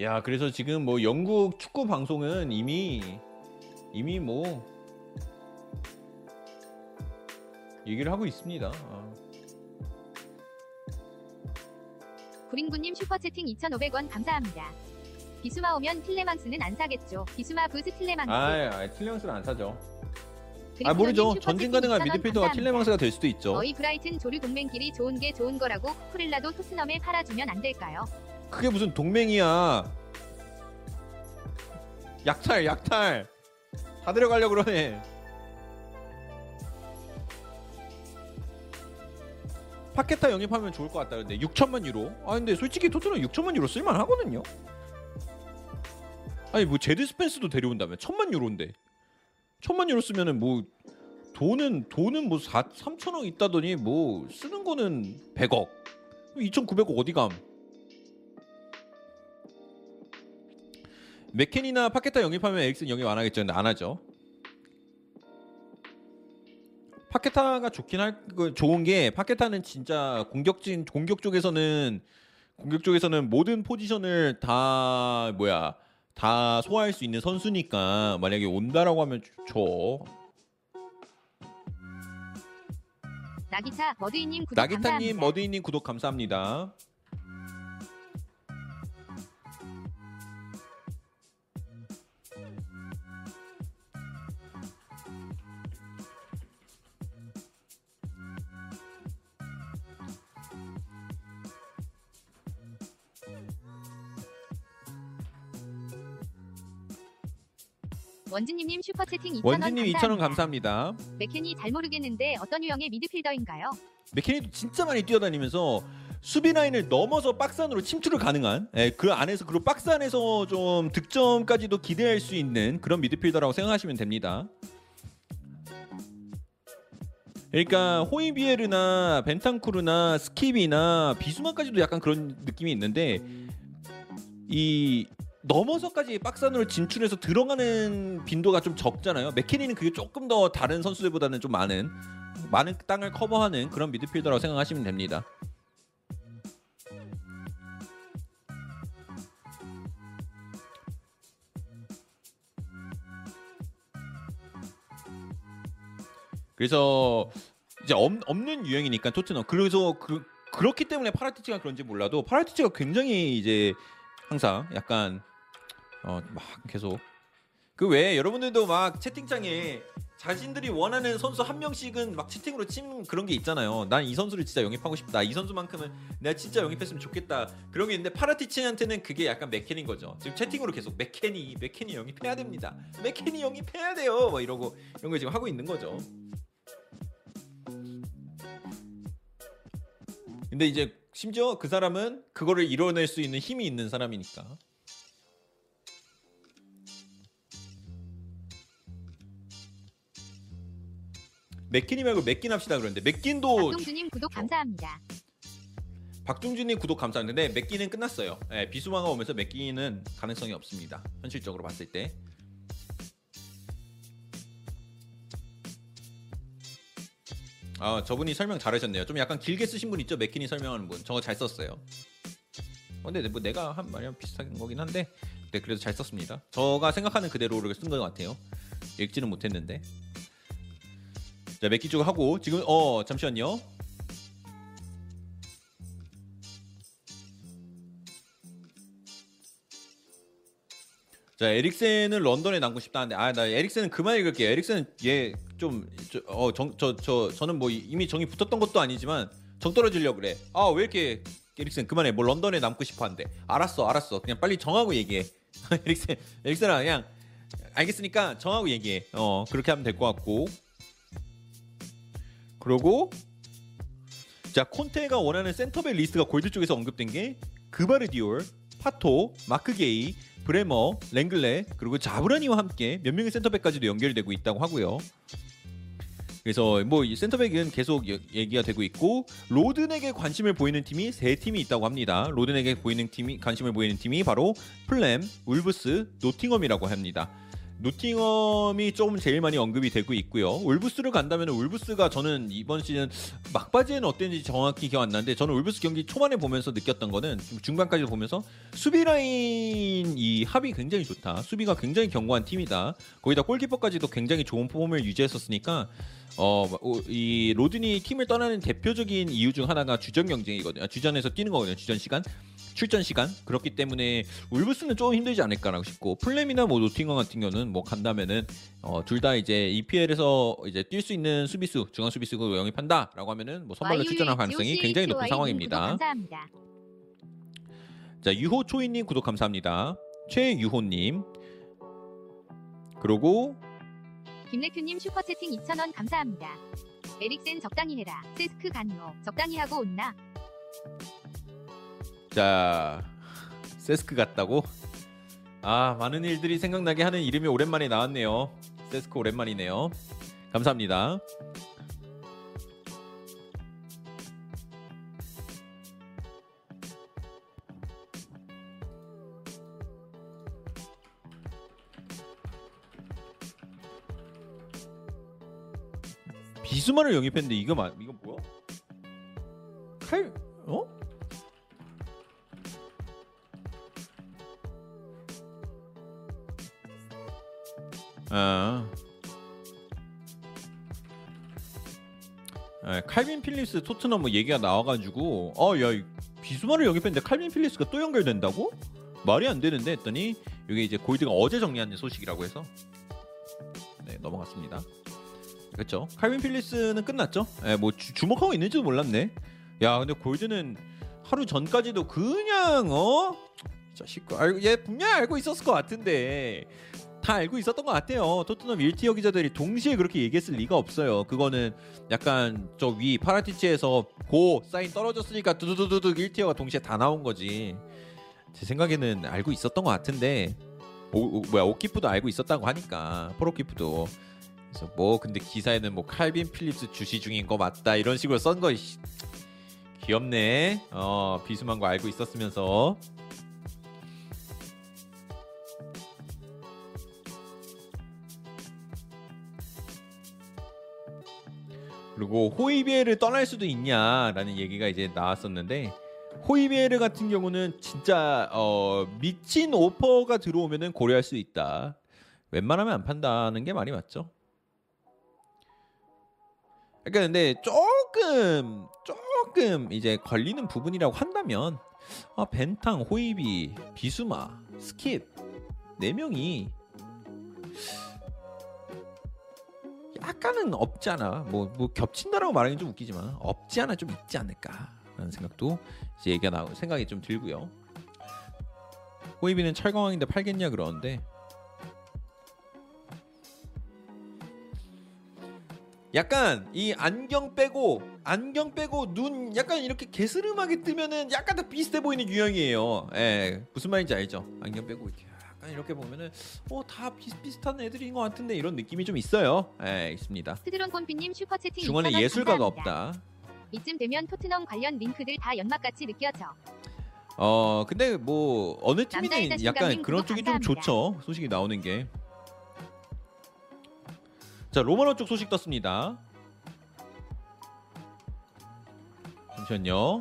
야 그래서 지금 뭐 영국 축구 방송은 이미 이미 뭐 얘기를 하고 있습니다. 아. 구린구님 슈퍼채팅 2,500원 감사합니다. 비수마 오면 틸레망스는 안 사겠죠. 비수마 부스 틸레망스. 아, 아 틸레망스는 안 사죠. 아 모르죠. 전진 가능한 2,000원 미드필더가. 틸레망스가 될 수도 있죠. 저희 브라이튼 조류 동맹끼리 좋은 게 좋은 거라고 쿠쿠렐라도 토트넘에 팔아주면 안 될까요? 그게 무슨 동맹이야? 약탈, 약탈. 다 데려가려 고 그러네. 파케타 영입하면 좋을 것 같다. 근데 6천만 유로. 아 근데 솔직히 토트넘 6천만 유로 쓸만 하거든요. 아니 뭐 제드 스펜스도 데려온다면 천만 유로인데. 천만 유로 쓰면은 뭐 돈은 돈은 뭐 4, 3천억 있다더니 뭐 쓰는 거는 100억. 2,900억 어디 감? 맥켄이나 파케타 영입하면 에릭슨 영입 안 하겠죠. 근데 안 하죠. 파케타가 좋긴 할그 좋은 게 파케타는 진짜 공격진 공격 쪽에서는 공격 쪽에서는 모든 포지션을 다 뭐야 다 소화할 수 있는 선수니까 만약에 온다라고 하면 좋죠. 나기타 머드이님 구독 나기타님 감사합니다. 머드이님 구독 감사합니다. 원진님님 슈퍼채팅 2,000원 원진님 2,000원 감사합니다. 맥케니 잘 모르겠는데 어떤 유형의 미드필더인가요? 맥케니도 진짜 많이 뛰어다니면서 수비 라인을 넘어서 박스 안으로 침투를 가능한 예, 그 안에서 그리고 박스 안에서 좀 득점까지도 기대할 수 있는 그런 미드필더라고 생각하시면 됩니다. 그러니까 호이비에르나 벤탄쿠르나 스킵이나 비수마까지도 약간 그런 느낌이 있는데 이 넘어서까지 박스 안으로 진출해서 들어가는 빈도가 좀 적잖아요. 맥케니는 그게 조금 더 다른 선수들보다는 좀 많은 많은 땅을 커버하는 그런 미드필더라고 생각하시면 됩니다. 그래서 이제 없, 없는 유형이니까 토트넘 그래서 그, 그렇기 때문에 파라티치가 그런지 몰라도 파라티치가 굉장히 이제 항상 약간 어 막 계속 그 외에 여러분들도 막 채팅창에 자신들이 원하는 선수 한 명씩은 막 채팅으로 치는 그런 게 있잖아요. 난 이 선수를 진짜 영입하고 싶다. 이 선수만큼은 내가 진짜 영입했으면 좋겠다. 그런 게 있는데 파라티치한테는 그게 약간 맥케닌 거죠. 지금 채팅으로 계속 맥케니, 맥케니 영입해야 됩니다. 맥케니 영입해야 돼요. 뭐 이러고 이런 걸 지금 하고 있는 거죠. 근데 이제 심지어 그 사람은 그거를 이뤄낼 수 있는 힘이 있는 사람이니까. 맥킨이 말고 맥킨 합시다 그러는데 맥킨도 박동주님 구독 감사합니다. 박중준님 구독. 근데 맥기는 끝났어요. 예, 비수마가 오면서 맥기는 가능성이 없습니다. 현실적으로 봤을 때. 아 저분이 설명 잘하셨네요. 좀 약간 길게 쓰신 분 있죠? 맥키니 설명하는 분. 저거 잘 썼어요. 어, 근데 뭐 내가 한 말이랑 비슷한 거긴 한데, 네 그래도 잘 썼습니다. 저가 생각하는 그대로를 쓴것 같아요. 읽지는 못했는데. 자 맥기 쪽 하고 지금 어 잠시만요. 자 에릭센은 런던에 남고 싶다는데 아 나 에릭센은 그만 읽을게요. 에릭센은 얘좀어정저 저 저 는 뭐 이미 정이 붙었던 것도 아니지만 정 떨어지려 그래. 아 왜 이렇게 에릭센 그만해. 뭐 런던에 남고 싶어 한대. 알았어 알았어. 그냥 빨리 정하고 얘기해. 에릭센 에릭센아 그냥 알겠으니까 정하고 얘기해. 어 그렇게 하면 될 것 같고. 그러고 자 콘테가 원하는 센터백 리스트가 골드 쪽에서 언급된 게 그바르디올, 파토, 마크 게히, 브레머, 랭글레 그리고 자브라니와 함께 몇 명의 센터백까지도 연결되고 있다고 하고요. 그래서 뭐이 센터백은 계속 여- 얘기가 되고 있고 로든에게 관심을 보이는 팀이 세 팀이 있다고 합니다. 로든에게 보이는 팀이 관심을 보이는 팀이 바로 풀럼, 울브스, 노팅엄이라고 합니다. 노팅엄이 조금 제일 많이 언급이 되고 있고요. 울브스를 간다면 울브스가 저는 이번 시즌 막바지에는 어땠는지 정확히 기억 안 나는데 저는 울브스 경기 초반에 보면서 느꼈던 거는 좀 중반까지 보면서 수비 라인 이 합이 굉장히 좋다. 수비가 굉장히 견고한 팀이다. 거기다 골키퍼까지도 굉장히 좋은 폼을 유지했었으니까 어 이 로든이 팀을 떠나는 대표적인 이유 중 하나가 주전 경쟁이거든요. 아, 주전에서 뛰는 거거든요. 주전 시간. 출전 시간 그렇기 때문에 울브스는 조금 힘들지 않을까라고 싶고 플렘이나 뭐 노팅엄 같은 경우는 뭐 간다면은 어, 둘 다 이제 EPL에서 이제 뛸 수 있는 수비수 중앙 수비수로 영입한다라고 하면은 뭐 선발로 출전할 가능성이 굉장히 높은 상황입니다. 감사합니다. 자 유호 초이님 구독 감사합니다. 최유호님 그리고 김래큐님 슈퍼채팅 2,000원 감사합니다. 에릭센 적당히 해라. 세스크 간노 적당히 하고 온나. 자 세스크 같다고 아 많은 일들이 생각나게 하는 이름이 오랜만에 나왔네요. 세스크 오랜만이네요. 감사합니다. 비수만을 영입했는데 이거 마, 이거 뭐야? 칼 어? 아. 아, 칼빈 필립스 토트넘 뭐 얘기가 나와가지고 어야 비수마를 영입했는데 칼빈 필립스가 또 연결된다고? 말이 안 되는데 했더니 이게 이제 골드가 어제 정리한 소식이라고 해서 네 넘어갔습니다. 그렇죠. 칼빈 필립스는 끝났죠. 예, 뭐 주, 주목하고 있는지도 몰랐네. 야 근데 골드는 하루 전까지도 그냥 어 자식 알고 얘 분명히 알고 있었을 것 같은데 다 알고 있었던 것 같아요. 토트넘 1티어 기자들이 동시에 그렇게 얘기했을 리가 없어요. 그거는 약간 저 위 파라티치에서 고 사인 떨어졌으니까 두두두두두 1티어가 동시에 다 나온 거지. 제 생각에는 알고 있었던 것 같은데 오, 오, 뭐야 오키프도 알고 있었다고 하니까 프로키프도 그래서 뭐 근데 기사에는 뭐 칼빈 필립스 주시 중인 거 맞다 이런 식으로 쓴 거 귀엽네. 어 비수만 거 알고 있었으면서 그리고 호이비에를 떠날 수도 있냐라는 얘기가 이제 나왔었는데 호이비에르 같은 경우는 진짜 어, 미친 오퍼가 들어오면은 고려할 수 있다. 웬만하면 안 판다는 게 말이 맞죠. 그러니까 근데 조금 조금 이제 걸리는 부분이라고 한다면 아, 벤탕, 호이비, 비수마, 스킵 네 명이 약간은 없지 않아 뭐, 뭐 겹친다라고 말하기 좀 웃기지만 없지 않아 좀 있지 않을까라는 생각도 이제 얘기가 나오 생각이 좀 들고요. 호이비는 철강왕인데 팔겠냐 그러는데 약간 이 안경 빼고 안경 빼고 눈 약간 이렇게 게스름하게 뜨면은 약간 다 비슷해 보이는 유형이에요. 예, 무슨 말인지 알죠? 안경 빼고 이렇게 약간 이렇게 보면은 어다 비슷비슷한 애들인 것 같은데 이런 느낌이 좀 있어요. 예, 있습니다. 스드론 꼼비님 슈퍼 채팅 중원에 2,000원 예술가가 감사합니다. 없다. 이쯤 되면 토트넘 관련 링크들 다 연막같이 느껴져. 어 근데 뭐 어느 남자의 팀이든 자신감인 약간 그런 구독 쪽이 좀 감사합니다. 좋죠 소식이 나오는 게. 자 로마노 쪽 소식 떴습니다. 잠시만요.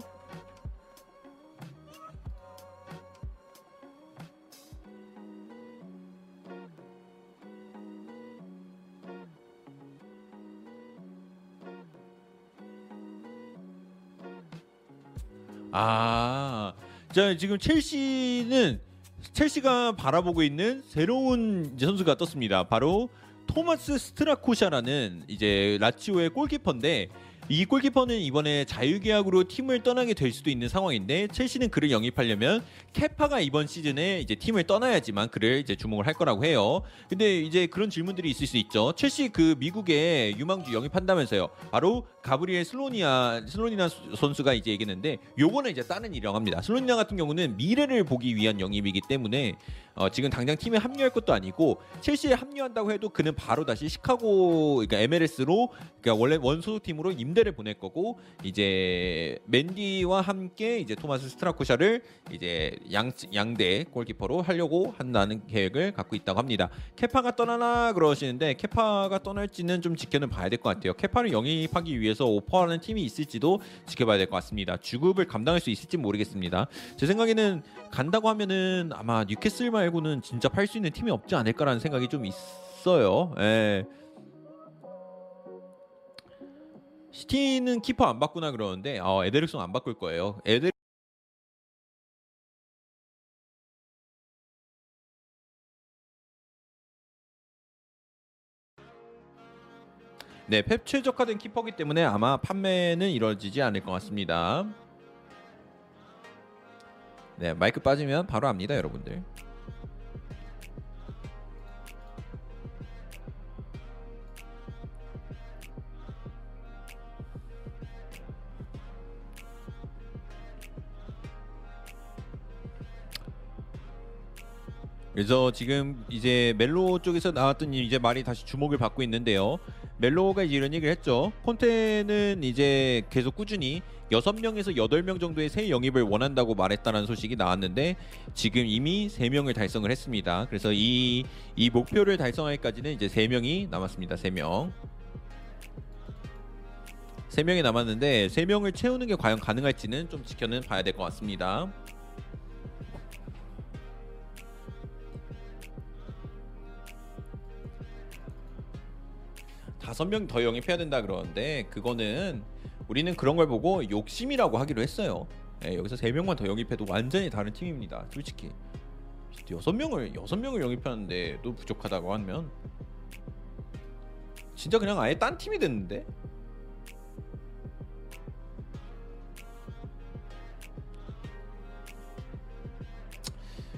아, 자 지금 첼시는 첼시가 바라보고 있는 새로운 이제 선수가 떴습니다. 바로 토마스 스트라코샤라는 이제 라치오의 골키퍼인데 이 골키퍼는 이번에 자유계약으로 팀을 떠나게 될 수도 있는 상황인데 첼시는 그를 영입하려면 케파가 이번 시즌에 이제 팀을 떠나야지만 그를 이제 주목을 할 거라고 해요. 근데 이제 그런 질문들이 있을 수 있죠. 첼시 그 미국에 유망주 영입한다면서요. 바로 가브리엘 슬로니아 슬로니나 수- 선수가 이제 얘기했는데 요거는 이제 다른 일이라고 합니다. 슬로니아 같은 경우는 미래를 보기 위한 영입이기 때문에 어, 지금 당장 팀에 합류할 것도 아니고 첼시에 합류한다고 해도 그는 바로 다시 시카고 그러니까 MLS로 그러니까 원래 원소속 팀으로 임대를 보낼 거고 이제 맨디와 함께 이제 토마스 스트라코샤를 이제 양 양대 골키퍼로 하려고 한다는 계획을 갖고 있다고 합니다. 케파가 떠나나 그러시는데 케파가 떠날지는 좀 지켜는 봐야 될 것 같아요. 케파를 영입하기 위해서 오퍼하는 팀이 있을지도 지켜봐야 될 것 같습니다. 주급을 감당할 수 있을지 모르겠습니다. 제 생각에는 간다고 하면은 아마 뉴캐슬 말고는 진짜 팔 수 있는 팀이 없지 않을까라는 생각이 좀 있어요. 예. 시티는 키퍼 안 바꾸나 그러는데 어, 에데르송 안 바꿀 거예요. 에데 네, 펩 최적화된 키퍼기 때문에 아마 판매는 이루어지지 않을 것 같습니다. 네, 마이크 빠지면 바로 압니다, 여러분들. 그래서 지금 이제 멜로 쪽에서 나왔던 이제 말이 다시 주목을 받고 있는데요. 멜로가 이런 얘기를 했죠. 콘테는 이제 계속 꾸준히 6명에서 8명 정도의 새 영입을 원한다고 말했다는 소식이 나왔는데 지금 이미 3명을 달성을 했습니다. 그래서 이, 이 목표를 달성하기까지는 이제 3명이 남았습니다. 3명. 3명이 남았는데 3명을 채우는 게 과연 가능할지는 좀 지켜는 봐야 될 것 같습니다. 다섯 명 더 영입해야 된다 그러는데 그거는 우리는 그런 걸 보고 욕심이라고 하기로 했어요. 예, 여기서 세 명만 더 영입해도 완전히 다른 팀입니다. 솔직히 여섯 명을 여섯 명을 영입하는데 또 부족하다고 하면 진짜 그냥 아예 딴 팀이 됐는데.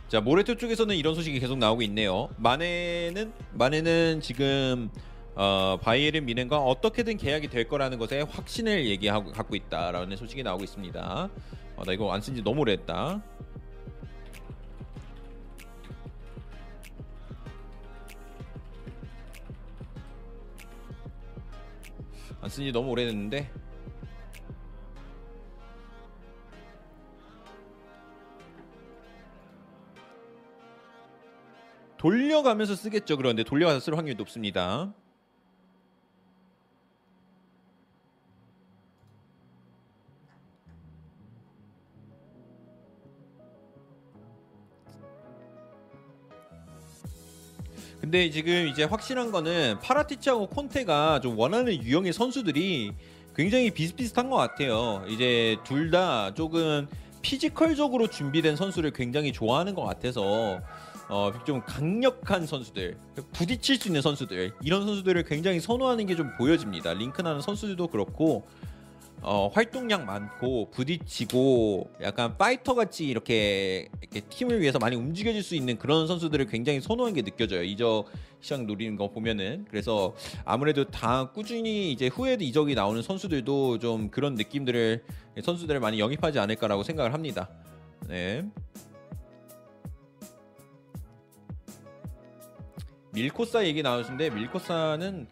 자 모레토 쪽에서는 이런 소식이 계속 나오고 있네요. 마네는 마네는 지금 어, 바이에른 미넨과 어떻게든 계약이 될 거라는 것에 확신을 얘기하고 갖고 있다라는 소식이 나오고 있습니다. 어, 나 이거 안 쓴 지 너무 오래됐다. 안 쓴 지 너무 오래됐는데 돌려가면서 쓰겠죠. 그런데 돌려가서 쓸 확률이 높습니다. 근데 지금 이제 확실한 거는 파라티치하고 콘테가 좀 원하는 유형의 선수들이 굉장히 비슷비슷한 것 같아요. 이제 둘 다 조금 피지컬적으로 준비된 선수를 굉장히 좋아하는 것 같아서 어, 좀 강력한 선수들, 부딪힐 수 있는 선수들 이런 선수들을 굉장히 선호하는 게 좀 보여집니다. 링크나는 선수들도 그렇고 어, 활동량 많고 부딪히고 약간 파이터 같이 이렇게, 이렇게 팀을 위해서 많이 움직여질 수 있는 그런 선수들을 굉장히 선호하는 게 느껴져요. 이적 시장 노리는 거 보면은 그래서 아무래도 다 꾸준히 이제 후에도 이적이 나오는 선수들도 좀 그런 느낌들을 선수들을 많이 영입하지 않을까라고 생각을 합니다. 네. 밀코사 얘기 나오신데 밀코사는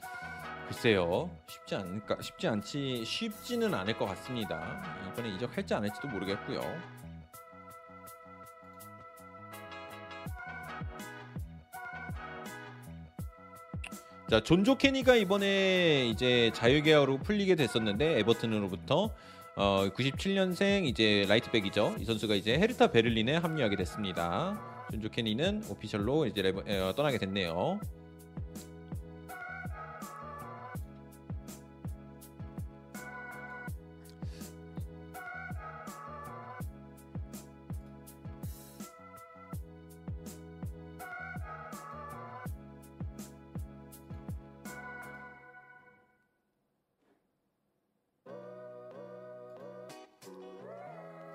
글쎄요. 쉽지 않을까 쉽지 않지 쉽지는 않을 것 같습니다. 이번에 이적할지 안 할지도 모르겠고요. 자 존조 케니가 이번에 이제 자유계약으로 풀리게 됐었는데 에버튼으로부터 어 97년생 이제 라이트백이죠. 이 선수가 이제 헤르타 베를린에 합류하게 됐습니다. 존조 케니는 official로 이제 레버, 어, 떠나게 됐네요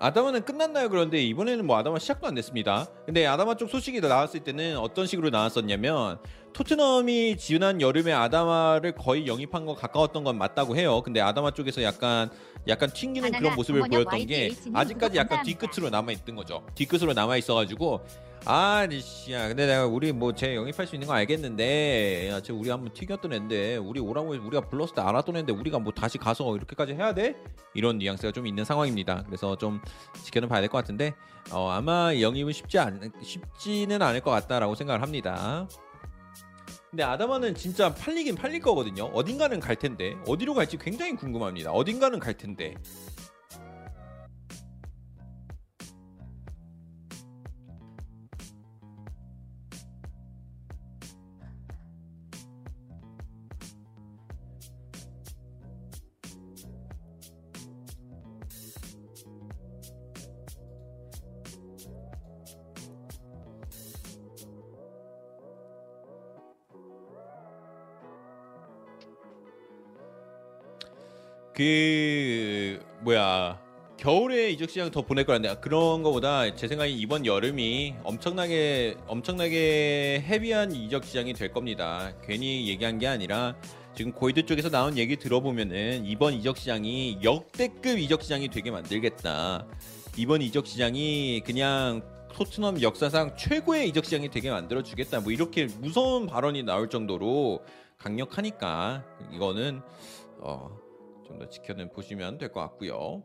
아다마는 끝났나요? 그런데 이번에는 뭐 아다마 시작도 안 됐습니다. 근데 아다마 쪽 소식이 나왔을 때는 어떤 식으로 나왔었냐면 토트넘이 지난 여름에 아다마를 거의 영입한 거 가까웠던 건 맞다고 해요. 근데 아다마 쪽에서 약간 약간 튕기는 그런 모습을 보였던 게 아직까지 약간. 뒤끝으로 남아 있던 거죠. 뒤끝으로 남아 있어가지고 아, 니 씨야. 근데 내가 우리 뭐 쟤 영입할 수 있는 거 알겠는데, 야, 쟤 우리 한번 튀겼던 애인데, 우리 오라고 해서 우리가 불렀을 때 알았던 애인데, 우리가 뭐 다시 가서 이렇게까지 해야 돼? 이런 뉘앙스가 좀 있는 상황입니다. 그래서 좀 지켜는 봐야 될 것 같은데, 어, 아마 영입은 쉽지 않, 쉽지는 않을 것 같다라고 생각을 합니다. 근데 아다마는 진짜 팔리긴 팔릴 거거든요. 어딘가는 갈 텐데, 어디로 갈지 굉장히 궁금합니다. 어딘가는 갈 텐데. 그 뭐야 겨울에 이적 시장 더 보낼 거란데 그런 거보다 제 생각에 이번 여름이 엄청나게 엄청나게 헤비한 이적 시장이 될 겁니다. 괜히 얘기한 게 아니라 지금 고이드 쪽에서 나온 얘기 들어보면은 이번 이적 시장이 역대급 이적 시장이 되게 만들겠다. 이번 이적 시장이 그냥 토트넘 역사상 최고의 이적 시장이 되게 만들어 주겠다. 뭐 이렇게 무서운 발언이 나올 정도로 강력하니까 이거는 어, 좀 더 지켜는 보시면 될 것 같고요.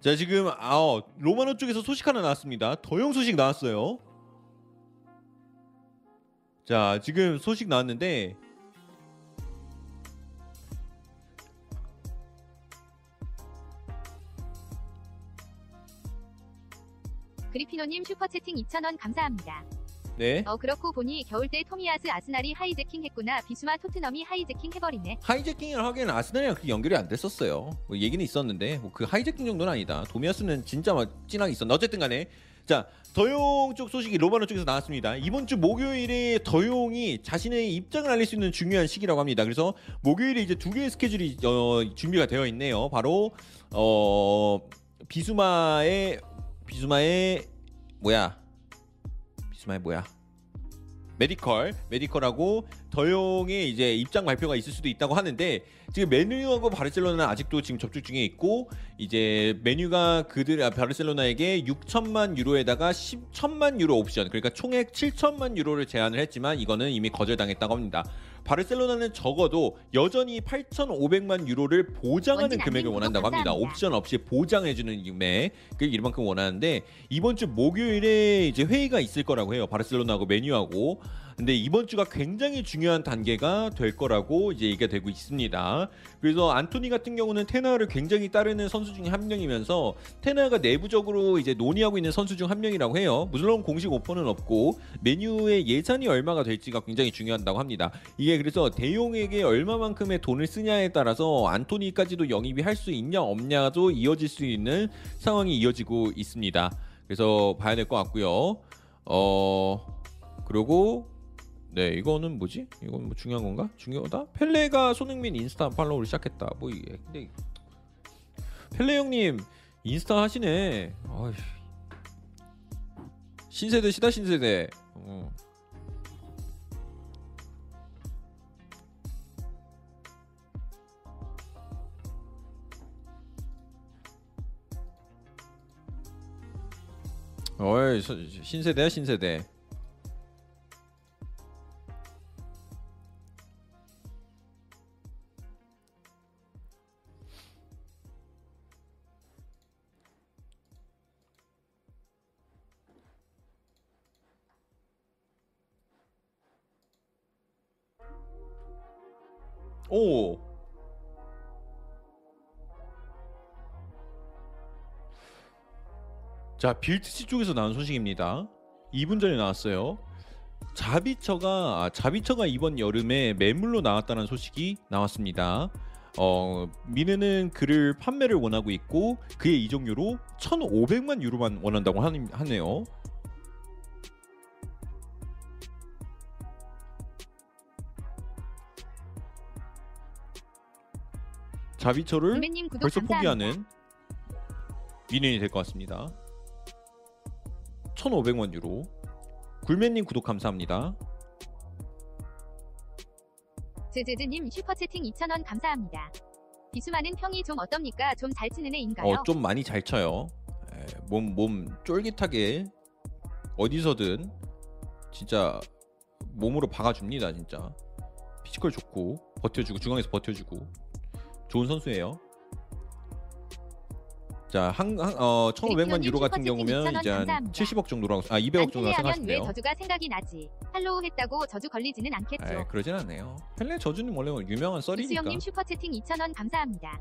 자 지금 아 어, 로마노 쪽에서 소식 하나 나왔습니다. 더용 소식 나왔어요. 자 지금 소식 나왔는데 그리피노님 슈퍼채팅 2,000원 감사합니다. 네 어 그러고 보니 겨울 때 토미야스 아스날이 하이재킹 했구나. 비수마 토트넘이 하이재킹 해버리네. 하이재킹을 하기에는 아스날이랑 그렇게 연결이 안 됐었어요. 뭐 얘기는 있었는데 뭐 그 하이재킹 정도는 아니다. 토미야스는 진짜 막 찐하게 있었는데 어쨌든 간에 자 더용 쪽 소식이 로마노 쪽에서 나왔습니다. 이번 주 목요일에 더용이 자신의 입장을 알릴 수 있는 중요한 시기라고 합니다. 그래서 목요일에 이제 두 개의 스케줄이 어, 준비가 되어 있네요. 바로 어 비수마의 비수마의 뭐야 비수마의 뭐야 medical medical하고 더용의 이제 입장 발표가 있을 수도 있다고 하는데 지금 맨유하고 바르셀로나는 아직도 지금 접촉 중에 있고 이제 메뉴가 그들 아, 바르셀로나에게 6천만 유로에다가 10천만 유로 옵션 그러니까 총액 7천만 유로를 제안을 했지만 이거는 이미 거절당했다고 합니다. 바르셀로나는 적어도 여전히 8,500만 유로를 보장하는 금액을 원한다고 합니다. 옵션 없이 보장해주는 금액 그 이만큼 원하는데 이번 주 목요일에 이제 회의가 있을 거라고 해요. 바르셀로나하고 메뉴하고. 근데 이번 주가 굉장히 중요한 단계가 될 거라고 이제 얘기가 되고 있습니다. 그래서 안토니 같은 경우는 테나를 굉장히 따르는 선수 중에 한 명이면서 테나가 내부적으로 이제 논의하고 있는 선수 중 한 명이라고 해요. 물론 공식 오퍼는 없고 메뉴의 예산이 얼마가 될지가 굉장히 중요하다고 합니다. 이게 그래서 대용에게 얼마만큼의 돈을 쓰냐에 따라서 안토니까지도 영입이 할 수 있냐 없냐도 이어질 수 있는 상황이 이어지고 있습니다. 그래서 봐야 될 것 같고요. 어 그리고 네 이거는 뭐지? 이건 뭐 중요한 건가? 중요하다? 펠레가 손흥민 인스타 팔로우를 시작했다. 뭐 이게 근데 펠레 형님 인스타 하시네. 어이. 신세대 시다 신세대. 어. 어이 서- 신세대야 신세대. 오. 자, 빌트시 쪽에서 나온 소식입니다. 2분 전에 나왔어요. 자비처가 아, 자비처가 이번 여름에 매물로 나왔다는 소식이 나왔습니다. 어, 미네는 그를 판매를 원하고 있고 그의 이적료로 1,500만 유로만 원한다고 하네요. 구독 벌써. 포기하는 미넨이 될 것 같습니다. 1,500만 유로. 굴맨님 구독 감사합니다. 제제즈님 슈퍼채팅 2,000원 감사합니다. 비수마는 평이 좀 어떻습니까? 좀 잘 치는 애인가요? 어, 좀 많이 잘 쳐요. 에, 몸, 몸 쫄깃하게 어디서든 진짜 몸으로 박아줍니다, 진짜. 피지컬 좋고 버텨주고 중앙에서 버텨주고 좋은 선수예요. 자, 한, 한 어, 1,500만 유로 같은 경우면 2,000원 이제 한 감사합니다. 70억 정도라고 아 200억 정도라고 펠레 하면 왜 생각하시네요. 저주가 생각이 나지? 팔로우 했다고 저주 걸리지는 않겠죠. 에, 그러진 않네요. 펠레 저주는 원래 유명한 썰이니까. 이수영님 슈퍼채팅 2,000원 감사합니다.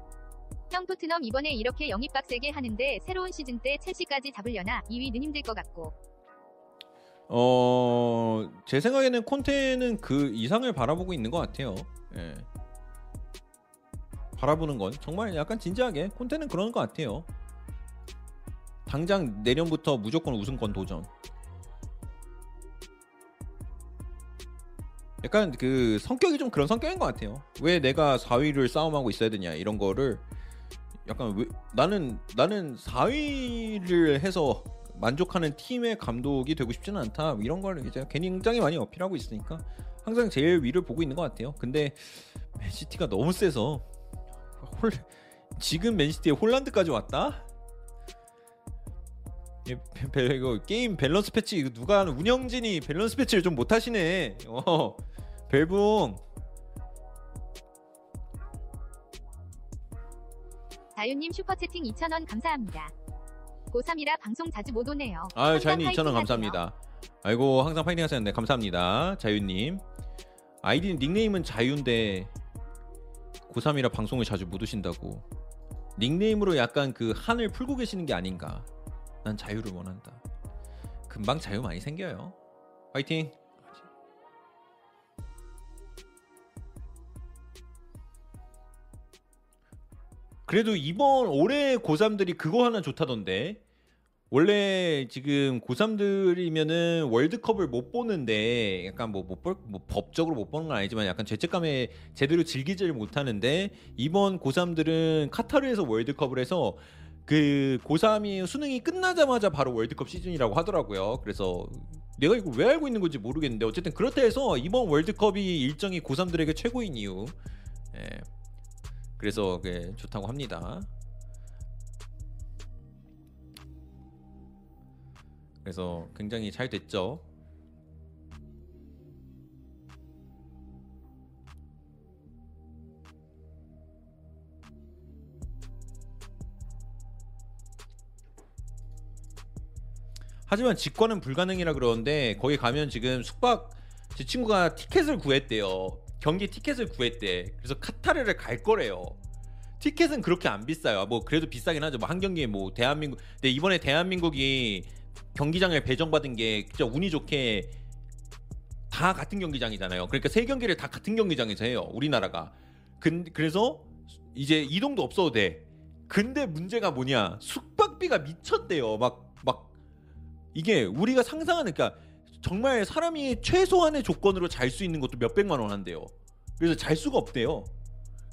형 토트넘 이번에 이렇게 영입 빡세게 하는데 새로운 시즌 때 첼시까지 잡으려나 2위는 힘들 것 같고 어, 제 생각에는 콘테는 그 이상을 바라보고 있는 것 같아요. 예. 바라보는 건 정말 약간 진지하게 콘테는 그러는 것 같아요. 당장 내년부터 무조건 우승권 도전. 약간 그 성격이 좀 그런 성격인 것 같아요. 왜 내가 4위를 싸움하고 있어야 되냐 이런 거를 약간 왜 나는 나는 4위를 해서 만족하는 팀의 감독이 되고 싶지는 않다 뭐 이런 걸 이제 굉장히 많이 어필하고 있으니까 항상 제일 위를 보고 있는 것 같아요. 근데 맨시티가 너무 세서 홀 지금 맨시티에 홀란드까지 왔다? 예, 이거 게임 밸런스 패치 이거 누가 하는 운영진이 밸런스 패치를 좀 못하시네. 어, 벨붕 자유님 슈퍼채팅 2,000원 감사합니다. 고3이라 방송 자주 못 오네요. 아유 항상 자유님 2,000원 파이팅 감사합니다. 아이고 항상 파이팅 하셨는데 감사합니다. 자유님. 아이디 닉네임은 자유인데 고3이라 방송을 자주 못 오신다고. 닉네임으로 약간 그 한을 풀고 계시는 게 아닌가. 난 자유를 원한다. 금방 자유 많이 생겨요. 파이팅. 그래도 이번 올해 고3들이 그거 하나 좋다던데. 원래 지금 고3들이면은 월드컵을 못 보는데 약간 뭐 못 볼 뭐 법적으로 못 보는 건 아니지만 약간 죄책감에 제대로 즐기지를 못하는데 이번 고3들은 카타르에서 월드컵을 해서 그 고3이 수능이 끝나자마자 바로 월드컵 시즌이라고 하더라고요. 그래서 내가 이거 왜 알고 있는 건지 모르겠는데 어쨌든 그렇다 해서 이번 월드컵이 일정이 고3들에게 최고인 이유. 예. 그래서 좋다고 합니다. 그래서 굉장히 잘 됐죠. 하지만 직관은 불가능이라 그러는데 거기 가면 지금 숙박 제 친구가 티켓을 구했대요. 경기 티켓을 구했대. 그래서 카타르를 갈 거래요. 티켓은 그렇게 안 비싸요. 뭐 그래도 비싸긴 하죠. 뭐 한 경기에 뭐 대한민국. 근데 이번에 대한민국이 경기장을 배정받은 게 진짜 운이 좋게 다 같은 경기장이잖아요. 그러니까 세 경기를 다 같은 경기장에서 해요. 우리나라가. 근 그래서 이제 이동도 없어도 돼. 근데 문제가 뭐냐? 숙박비가 미쳤대요. 막 막 이게 우리가 상상하는 그러니까 정말 사람이 최소한의 조건으로 잘 수 있는 것도 몇 백만 원 한대요. 그래서 잘 수가 없대요.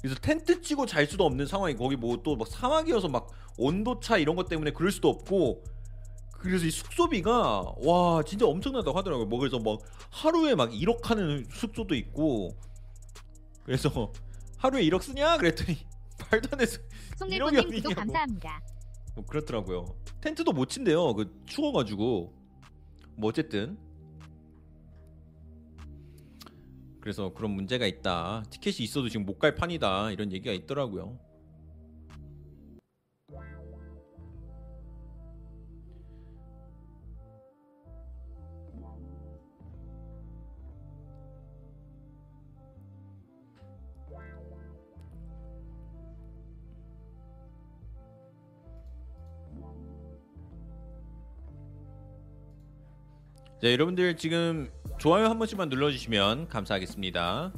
그래서 텐트 치고 잘 수도 없는 상황이 거기 뭐 또 막 사막이어서 막 온도 차 이런 것 때문에 그럴 수도 없고 그래서 이 숙소비가 와 진짜 엄청나다고 하더라고요. 뭐 그래서 막 하루에 막 1억 하는 숙소도 있고 그래서 하루에 1억 쓰냐 그랬더니 말도 안 돼서 송일보님 이러기 구독 어디냐고. 감사합니다. 뭐 그렇더라고요. 텐트도 못 친대요. 그 추워가지고 뭐 어쨌든 그래서 그런 문제가 있다. 티켓이 있어도 지금 못 갈 판이다. 이런 얘기가 있더라고요. 자, 여러분들 지금 좋아요 한 번씩만 눌러주시면 감사하겠습니다.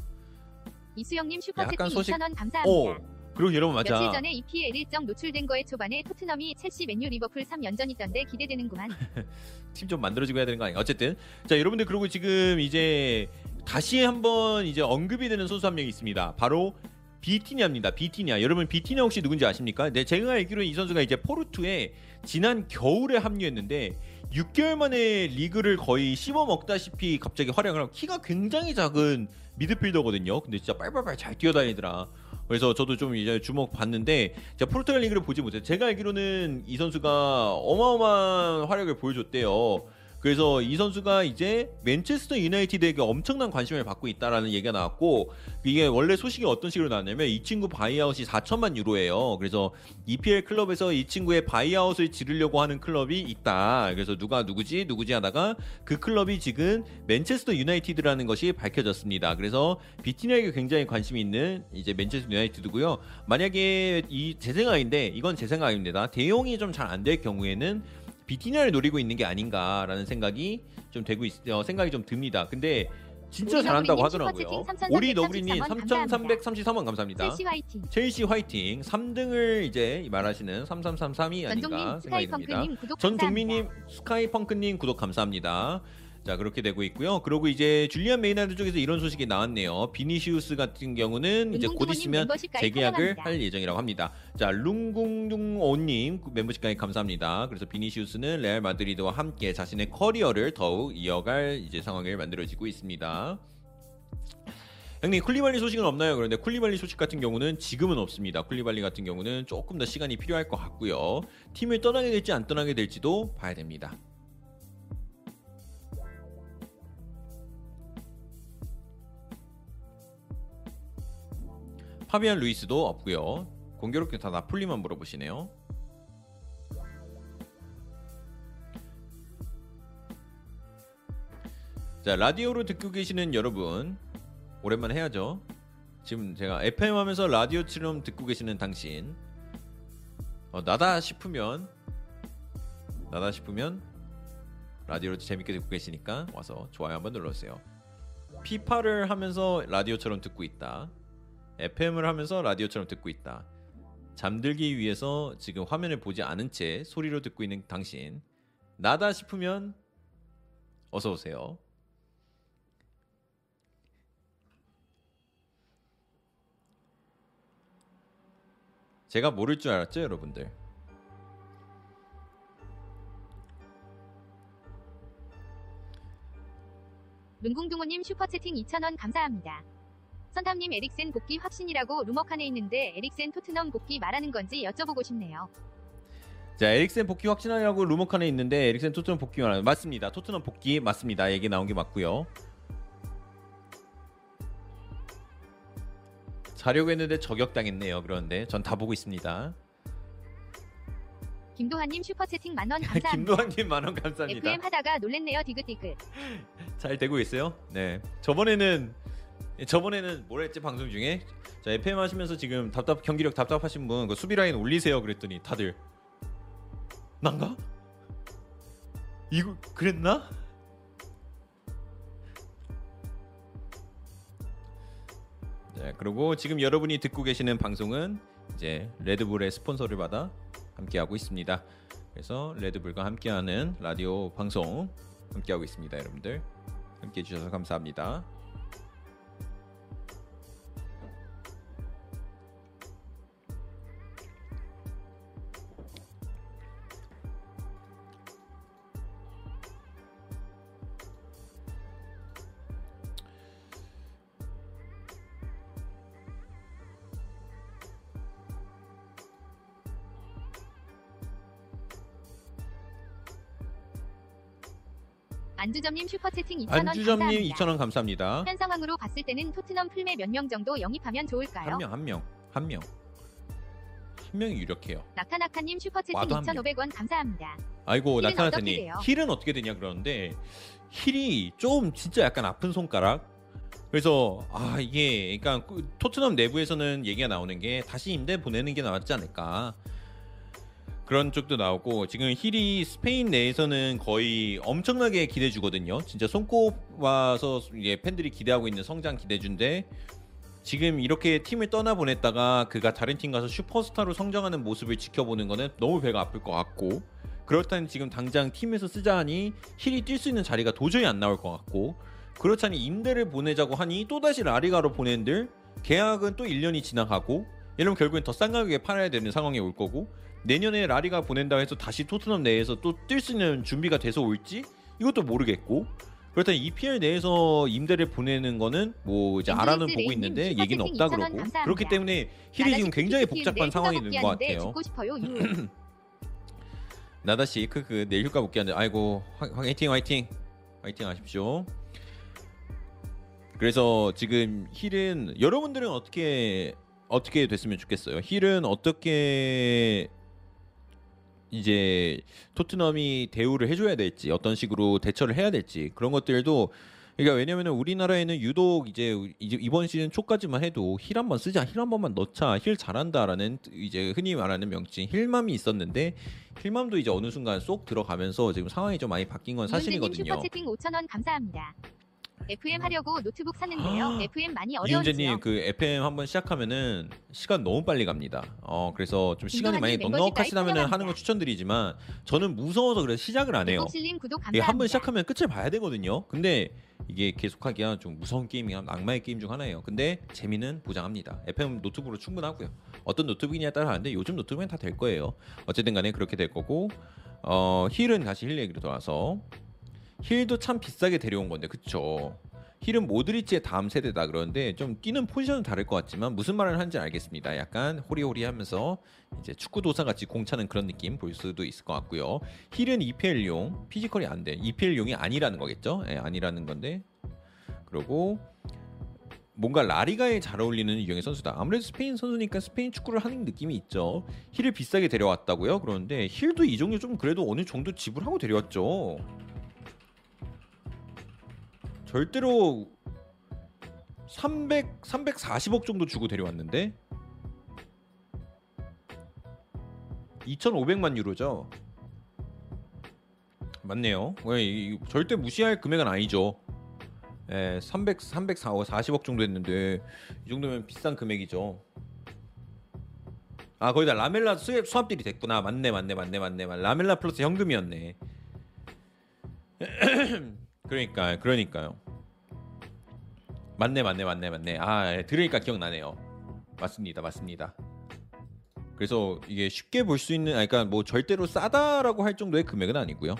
이수영님 슈퍼채팅 약간 소식- 2,000원 오, 감사합니다. 그리고 여러분 맞아. 며칠 전에 EPL 일정 노출된 거에 초반에 토트넘이 첼시 맨유 리버풀 3연전이던데 기대되는구만. 팀 좀 만들어지고 해야 되는 거 아닌가? 어쨌든 자 여러분들 그리고 지금 이제 다시 한번 이제 언급이 되는 선수 한명 있습니다. 바로 비티냐입니다. 비티냐. 여러분 비티냐 혹시 누군지 아십니까? 네, 제가 알기로는 이 선수가 이제 포르투에 지난 겨울에 합류했는데 6개월 만에 리그를 거의 씹어 먹다시피 갑자기 활약을 하고 키가 굉장히 작은 미드필더거든요. 근데 진짜 빨빨빨 잘 뛰어다니더라. 그래서 저도 좀 이제 주목 봤는데 제가 포르투갈 리그를 보지 못해요. 제가 알기로는 이 선수가 어마어마한 활약을 보여줬대요. 그래서 이 선수가 이제 맨체스터 유나이티드에게 엄청난 관심을 받고 있다라는 얘기가 나왔고 이게 원래 소식이 어떤 식으로 나왔냐면 이 친구 바이아웃이 4천만 유로예요. 그래서 EPL 클럽에서 이 친구의 바이아웃을 지르려고 하는 클럽이 있다. 그래서 누가 누구지 누구지 하다가 그 클럽이 지금 맨체스터 유나이티드라는 것이 밝혀졌습니다. 그래서 비티냐에게 굉장히 관심이 있는 이제 맨체스터 유나이티드고요. 만약에 이 제 생각인데 이건 제 생각입니다. 더용이 좀 잘 안 될 경우에는 비티냐를 노리고 있는 게 아닌가라는 생각이 좀 되고 있, 어, 생각이 좀 듭니다. 근데 진짜 잘한다고 하더라고요. 오리 너구리님 3333 3,333원 감사합니다. 첼시 화이팅. 첼시 화이팅 3등을 이제 말하시는 3333이 아닌가 생각이 듭니다. 전종민님. 스카이펑크님 구독 감사합니다. 자 그렇게 되고 있고요. 그리고 이제 줄리안 메이나드 쪽에서 이런 소식이 나왔네요. 비니시우스 같은 경우는 이제 곧 있으면 재계약을. 할 예정이라고 합니다. 자 룽궁둥오님 멤버십 가입 감사합니다. 그래서 비니시우스는 레알 마드리드와 함께 자신의 커리어를 더욱 이어갈 이제 상황을 만들어지고 있습니다. 형님 쿨리발리 소식은 없나요? 그런데 쿨리발리 소식 같은 경우는 지금은 없습니다. 쿨리발리 같은 경우는 조금 더 시간이 필요할 것 같고요. 팀을 떠나게 될지 안 떠나게 될지도 봐야 됩니다. 파비안 루이스도 없고요. 공교롭게 다 나폴리만 물어보시네요. 자 라디오로 듣고 계시는 여러분 오랜만에 해야죠. 지금 제가 FM 하면서 라디오처럼 듣고 계시는 당신 어, 나다 싶으면 나다 싶으면 라디오로 재밌게 듣고 계시니까 와서 좋아요 한번 눌러주세요. 피파를 하면서 라디오처럼 듣고 있다. FM을 하면서 라디오처럼 듣고 있다. 잠들기 위해서 지금 화면을 보지 않은 채 소리로 듣고 있는 당신 나다 싶으면 어서 오세요. 제가 모를 줄 알았죠, 여러분들. 눈궁둥호님 슈퍼채팅 2,000원 감사합니다. 선탐님 에릭센 복귀 확신이라고 루머 칸에 있는데 에릭센 토트넘 복귀 말하는 건지 여쭤보고 싶네요. 자, 에릭센 복귀 확신하냐고 루머 칸에 있는데 에릭센 토트넘 복귀 말 맞습니다. 토트넘 복귀 맞습니다. 얘기 나온 게 맞고요. 자려고 했는데 저격당했네요. 그런데 전 다 보고 있습니다. 김도환님 슈퍼채팅 만원 감사합니다. 김도환님 만원 감사합니다. FM 하다가 놀랬네요 디귿디귿. 잘 되고 있어요. 네. 저번에는 저번에는 뭐라 했지 방송 중에 자 FM 하시면서 지금 답답 경기력 답답하신 분 그 수비 라인 올리세요 그랬더니 다들 난가? 이거 그랬나? 네, 그리고 지금 여러분이 듣고 계시는 방송은 이제 레드불의 스폰서를 받아 함께하고 있습니다. 그래서 레드불과 함께하는 라디오 방송 함께하고 있습니다, 여러분들. 함께 해 주셔서 감사합니다. 안주점님 슈퍼채팅 2,000원 안주점님 감사합니다. 2,000원 감사합니다. 현 상황으로 봤을 때는 토트넘 풀백 몇 명 정도 영입하면 좋을까요? 한 명, 한 명, 한 명. 한 명이 유력해요. 낙타낙타님 슈퍼채팅 와도 한 명. 2,500원 감사합니다. 아이고 돼요? 힐은 어떻게 되냐 그러는데 힐이 좀 진짜 약간 아픈 손가락. 그래서 아 이게 그러니까 그 토트넘 내부에서는 얘기가 나오는 게 다시 임대 보내는 게 낫지 않을까. 그런 쪽도 나오고 지금 힐이 스페인 내에서는 거의 엄청나게 기대 주거든요. 진짜 손꼽아서 이제 팬들이 기대하고 있는 성장 기대주인데 지금 이렇게 팀을 떠나 보냈다가 그가 다른 팀 가서 슈퍼스타로 성장하는 모습을 지켜보는 거는 너무 배가 아플 것 같고 그렇다니 지금 당장 팀에서 쓰자 하니 힐이 뛸 수 있는 자리가 도저히 안 나올 것 같고 그렇다니 임대를 보내자고 하니 또다시 라리가로 보낸들 계약은 또 1년이 지나가고 이러면 결국엔 더 싼 가격에 팔아야 되는 상황이 올 거고 내년에 라리가 보낸다고 해서 다시 토트넘 내에서 또 뛸 수 있는 준비가 돼서 올지 이것도 모르겠고 그렇다면 EPL 내에서 임대를 보내는 거는 뭐 이제 알아는 보고 있는데 얘기는 없다 2,000원 그러고 감사합니다. 그렇기 때문에 힐이 지금 굉장히 복잡한 상황이 되는 것 같아요. 죽고 싶어요. 유. 나다씨 크크 내일 휴가 복귀하는데 아이고 화, 화이팅 화이팅 화이팅 하십시오. 그래서 지금 힐은 여러분들은 어떻게 어떻게 됐으면 좋겠어요. 힐은 어떻게 이제 토트넘이 대우를 해줘야 될지 어떤 식으로 대처를 해야 될지 그런 것들도 그러니까 왜냐면은 우리나라에는 유독 이제 이번 시즌 초까지만 해도 힐 한 번 쓰자 힐 한 번만 넣자 힐 잘한다라는 이제 흔히 말하는 명칭 힐맘이 있었는데 힐맘도 이제 어느 순간 쏙 들어가면서 지금 상황이 좀 많이 바뀐 건 사실이거든요. 슈퍼채팅 5,000원 감사합니다. FM 하려고 노트북 샀는데요. 아, FM 많이 어려운지요? 이윤재님 그 FM 한번 시작하면은 시간 너무 빨리 갑니다. 어 그래서 좀 시간이 많이 넉넉하시다면은 멤버십 하는 거 추천드리지만 저는 무서워서 그래서 시작을 안 해요. 백곡실님 구독 이게 감사합니다. 한번 시작하면 끝을 봐야 되거든요. 근데 이게 계속하기가 좀 무서운 게임이 악마의 게임 중 하나예요. 근데 재미는 보장합니다. FM 노트북으로 충분하고요. 어떤 노트북이냐에 따라 다른데 요즘 노트북은 다 될 거예요. 어쨌든 간에 그렇게 될 거고 어 힐은 다시 힐 얘기로 돌아서 힐도 참 비싸게 데려온 건데 그쵸? 힐은 모드리치의 다음 세대다 그러는데 좀 뛰는 포지션은 다를 것 같지만 무슨 말을 하는지 알겠습니다. 약간 호리호리하면서 이제 축구 도사 같이 공차는 그런 느낌 볼 수도 있을 것 같고요. 힐은 EPL용 피지컬이 안 돼. EPL용이 아니라는 거겠죠? 예, 아니라는 건데 그리고 뭔가 라리가에 잘 어울리는 유형의 선수다. 아무래도 스페인 선수니까 스페인 축구를 하는 느낌이 있죠. 힐을 비싸게 데려왔다고요? 그런데 힐도 이 정도 좀 그래도 어느 정도 지불하고 데려왔죠. 절대로 300 340억 정도 주고 데려왔는데 2,500만 유로죠. 맞네요. 절대 무시할 금액은 아니죠. 예, 300 340억 정도 했는데 이 정도면 비싼 금액이죠. 아 거기다 라멜라 swap swap deal이 됐구나. 맞네, 맞네, 맞네. 맞네. 라멜라 플러스 현금이었네. 그러니까, 그러니까요. 맞네, 맞네, 맞네, 맞네. 아 예, 들으니까 기억나네요. 맞습니다, 맞습니다. 그래서 이게 쉽게 볼 수 있는, 아, 그러니까 뭐 절대로 싸다라고 할 정도의 금액은 아니고요.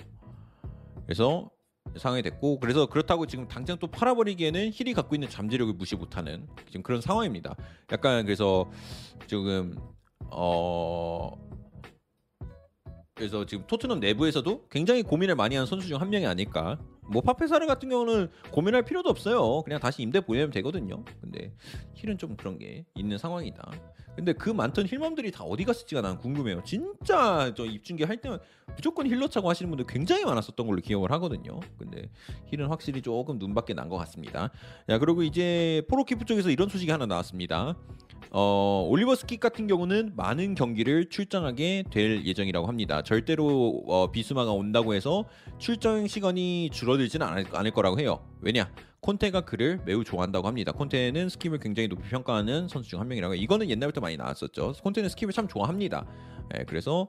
그래서 상황이 됐고 그래서 그렇다고 지금 당장 또 팔아버리기에는 힐이 갖고 있는 잠재력을 무시 못하는 지금 그런 상황입니다. 약간 그래서 지금 어 그래서 지금 토트넘 내부에서도 굉장히 고민을 많이 한 선수 중 한 명이 아닐까 뭐 파페사르 같은 경우는 고민할 필요도 없어요. 그냥 다시 임대 보내면 되거든요. 근데 힐은 좀 그런 게 있는 상황이다. 근데 그 많던 힐맘들이 다 어디 갔을지가 난 궁금해요. 진짜 저 입중계 할 때만 무조건 힐러 차고 하시는 분들 굉장히 많았었던 걸로 기억을 하거든요. 근데 힐은 확실히 조금 눈밖에 난 것 같습니다. 야 그리고 이제 폴 오키프 쪽에서 이런 소식이 하나 나왔습니다. 어, 올리버 스킵 같은 경우는 많은 경기를 출장하게 될 예정이라고 합니다. 절대로 어, 비수마가 온다고 해서 출장 시간이 줄어들지는 않을, 않을 거라고 해요. 왜냐? 콘테가 그를 매우 좋아한다고 합니다. 콘테는 스킵을 굉장히 높이 평가하는 선수 중 한 명이라고 해요. 이거는 옛날부터 많이 나왔었죠. 콘테는 스킵을 참 좋아합니다. 예, 그래서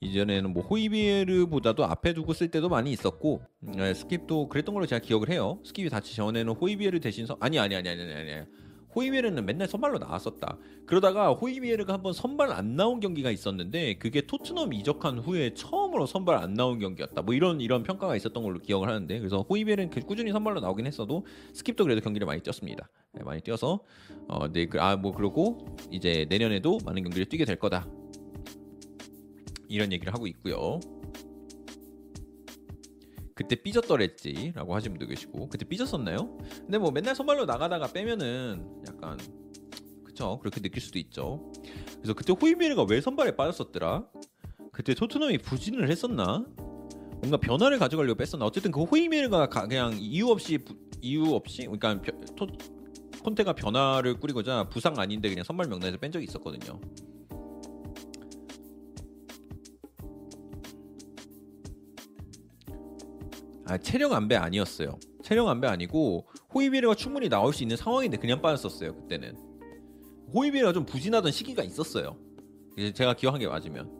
이전에는 뭐 호이비에르보다도 앞에 두고 쓸 때도 많이 있었고 음, 예, 스킵도 그랬던 걸로 제가 기억을 해요. 스킵이 다치기 전에는 호이비에르 대신 선 아니 아니 아니 아니 아니 아니 호이비에르는 맨날 선발로 나왔었다. 그러다가 호이비에르가 한번 선발 안 나온 경기가 있었는데 그게 토트넘 이적한 후에 처음으로 선발 안 나온 경기였다. 뭐 이런 이런 평가가 있었던 걸로 기억을 하는데 그래서 호이비에르는 그 꾸준히 선발로 나오긴 했어도 스킵도 그래도 경기를 많이 뛰었습니다. 네, 많이 뛰어서 어 네 아뭐 그러고 이제 내년에도 많은 경기를 뛰게 될 거다. 이런 얘기를 하고 있고요. 그때 삐졌더랬지라고 하시는 분도 계시고 그때 삐졌었나요? 근데 뭐 맨날 선발로 나가다가 빼면은 약간 그쵸 그렇게 느낄 수도 있죠. 그래서 그때 호이비에르가 왜 선발에 빠졌었더라? 그때 토트넘이 부진을 했었나? 뭔가 변화를 가져가려고 뺐었나? 어쨌든 그 호이비에르가 가- 그냥 이유 없이 부- 이유 없이 그러니까 벼- 토, 콘테가 변화를 꾸리고자 부상 아닌데 그냥 선발 명단에서 뺀 적이 있었거든요. 아 체력 안배 아니었어요. 체력 안배 아니고 호이비에르가 충분히 나올 수 있는 상황인데 그냥 빠졌었어요 그때는. 호이비에르가 좀 부진하던 시기가 있었어요. 제가 기억한 게 맞으면.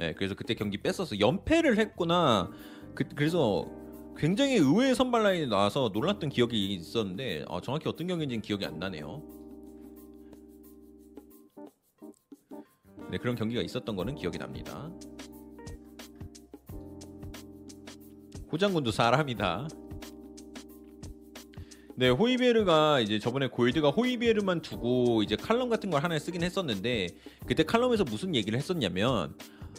예, 그래서 그때 경기 뺐었어. 연패를 했구나. 그, 그래서 굉장히 의외의 선발 라인이 나와서 놀랐던 기억이 있었는데 어, 정확히 어떤 경기인지는 기억이 안 나네요. 네, 그런 경기가 있었던 거는 기억이 납니다. 호장군도 사람이다. 네, 호이비에르가 이제 저번에 골드가 호이비에르만 두고 이제 칼럼 같은 걸 하나 쓰긴 했었는데 그때 칼럼에서 무슨 얘기를 했었냐면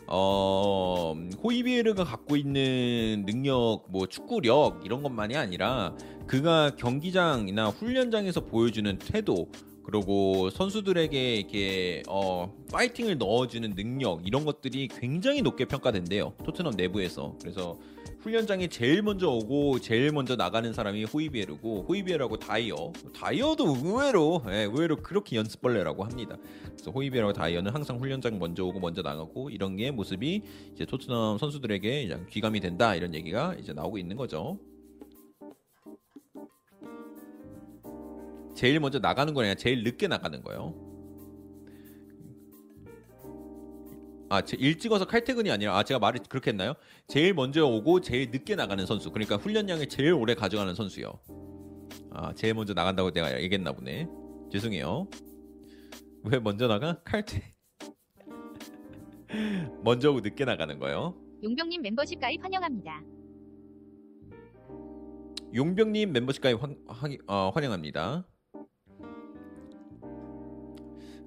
어 호이비에르가 갖고 있는 능력 뭐 축구력 이런 것만이 아니라 그가 경기장이나 훈련장에서 보여주는 태도 그리고 선수들에게 이렇게 어 파이팅을 넣어주는 능력 이런 것들이 굉장히 높게 평가된대요 토트넘 내부에서 그래서 훈련장에 제일 먼저 오고 제일 먼저 나가는 사람이 호이비에르고 호이비에르하고 다이어 다이어도 의외로 예, 의외로 그렇게 연습벌레라고 합니다. 그래서 호이비에르하고 다이어는 항상 훈련장 먼저 오고 먼저 나가고 이런 게 모습이 이제 토트넘 선수들에게 이제 귀감이 된다 이런 얘기가 이제 나오고 있는 거죠. 제일 먼저 나가는 거냐 제일 늦게 나가는 거요. 아, 제- 일 찍어서 칼퇴근이 아니라 아 제가 말을 그렇게 했나요? 제일 먼저 오고 제일 늦게 나가는 선수. 그러니까 훈련량을 제일 오래 가져가는 선수요. 아, 제일 먼저 나간다고 내가 얘기했나 보네. 죄송해요. 왜 먼저 나가? 칼퇴. 먼저 오고 늦게 나가는 거요. 용병님 멤버십 가입 환영합니다. 용병님 멤버십 가입 환, 환, 어, 환영합니다.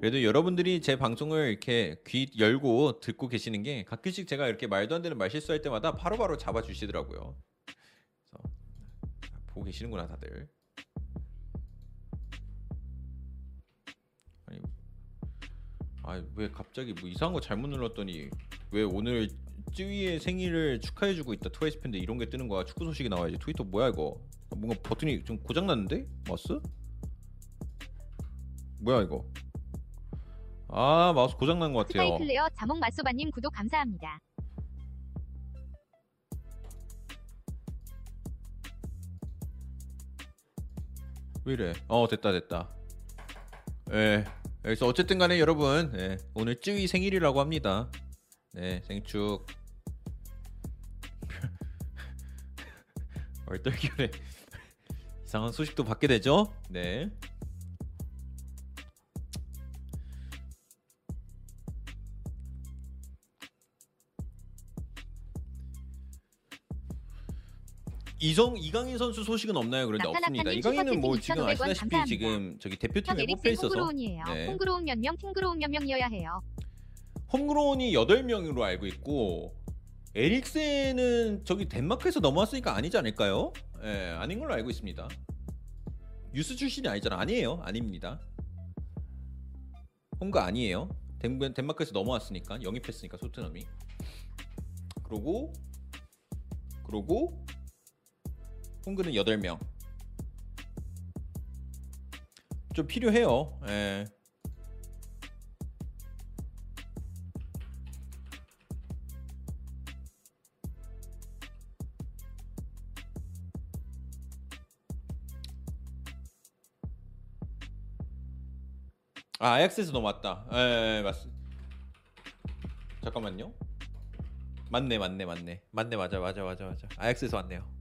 그래도 여러분들이 제 방송을 이렇게 귀 열고 듣고 계시는 게 가끔씩 제가 이렇게 말도 안 되는 말 실수할 때마다 바로바로 잡아 주시더라고요. 그래서 보고 계시는구나 다들. 아니, 아왜 갑자기 뭐 이상한 거 잘못 눌렀더니 왜 오늘 쯔위의 생일을 축하해주고 있다 트와이스 팬데 이런 게 뜨는 거야? 축구 소식이 나와야지. 트위터 뭐야 이거? 뭔가 버튼이 좀 고장 났는데? 마우스? 뭐야 이거 아 마우스 고장 난 것 같아요. 스카이 클레어 자몽 맛소바님 구독 감사합니다. 왜 이래? 어 됐다 됐다. 예 그래서 어쨌든 간에 여러분 예, 오늘 쯔위 생일이라고 합니다. 네 생축. 얼떨결에 이상한 소식도 받게 되죠? 네 이성 이강인 선수 소식은 없나요? 그런데 없습니다. 이강인은 뭐 지금 2,500원 아시다시피 감사합니다. 지금 저기 형 대표팀에 뽑혀 있어서. 네. 홍그로운 몇 명, 팅그로운 몇 명이어야 해요. 홈그로운이 8명으로 알고 있고 에릭센은 저기 덴마크에서 넘어왔으니까 아니지 않을까요? 예, 아닌 걸로 알고 있습니다. 유스 출신이 아니잖아. 아니에요. 아닙니다. 홈가 아니에요. 덴, 덴마크에서 넘어왔으니까 영입했으니까 토트넘이. 그러고 그러고 홈그는 8명. 좀 필요해요. 예. 아, 아약스에서 넘어왔다. 예, 맞. 잠깐만요. 맞네, 맞네, 맞네. 맞네, 맞아, 맞아, 맞아, 맞아. 아약스에서 왔네요.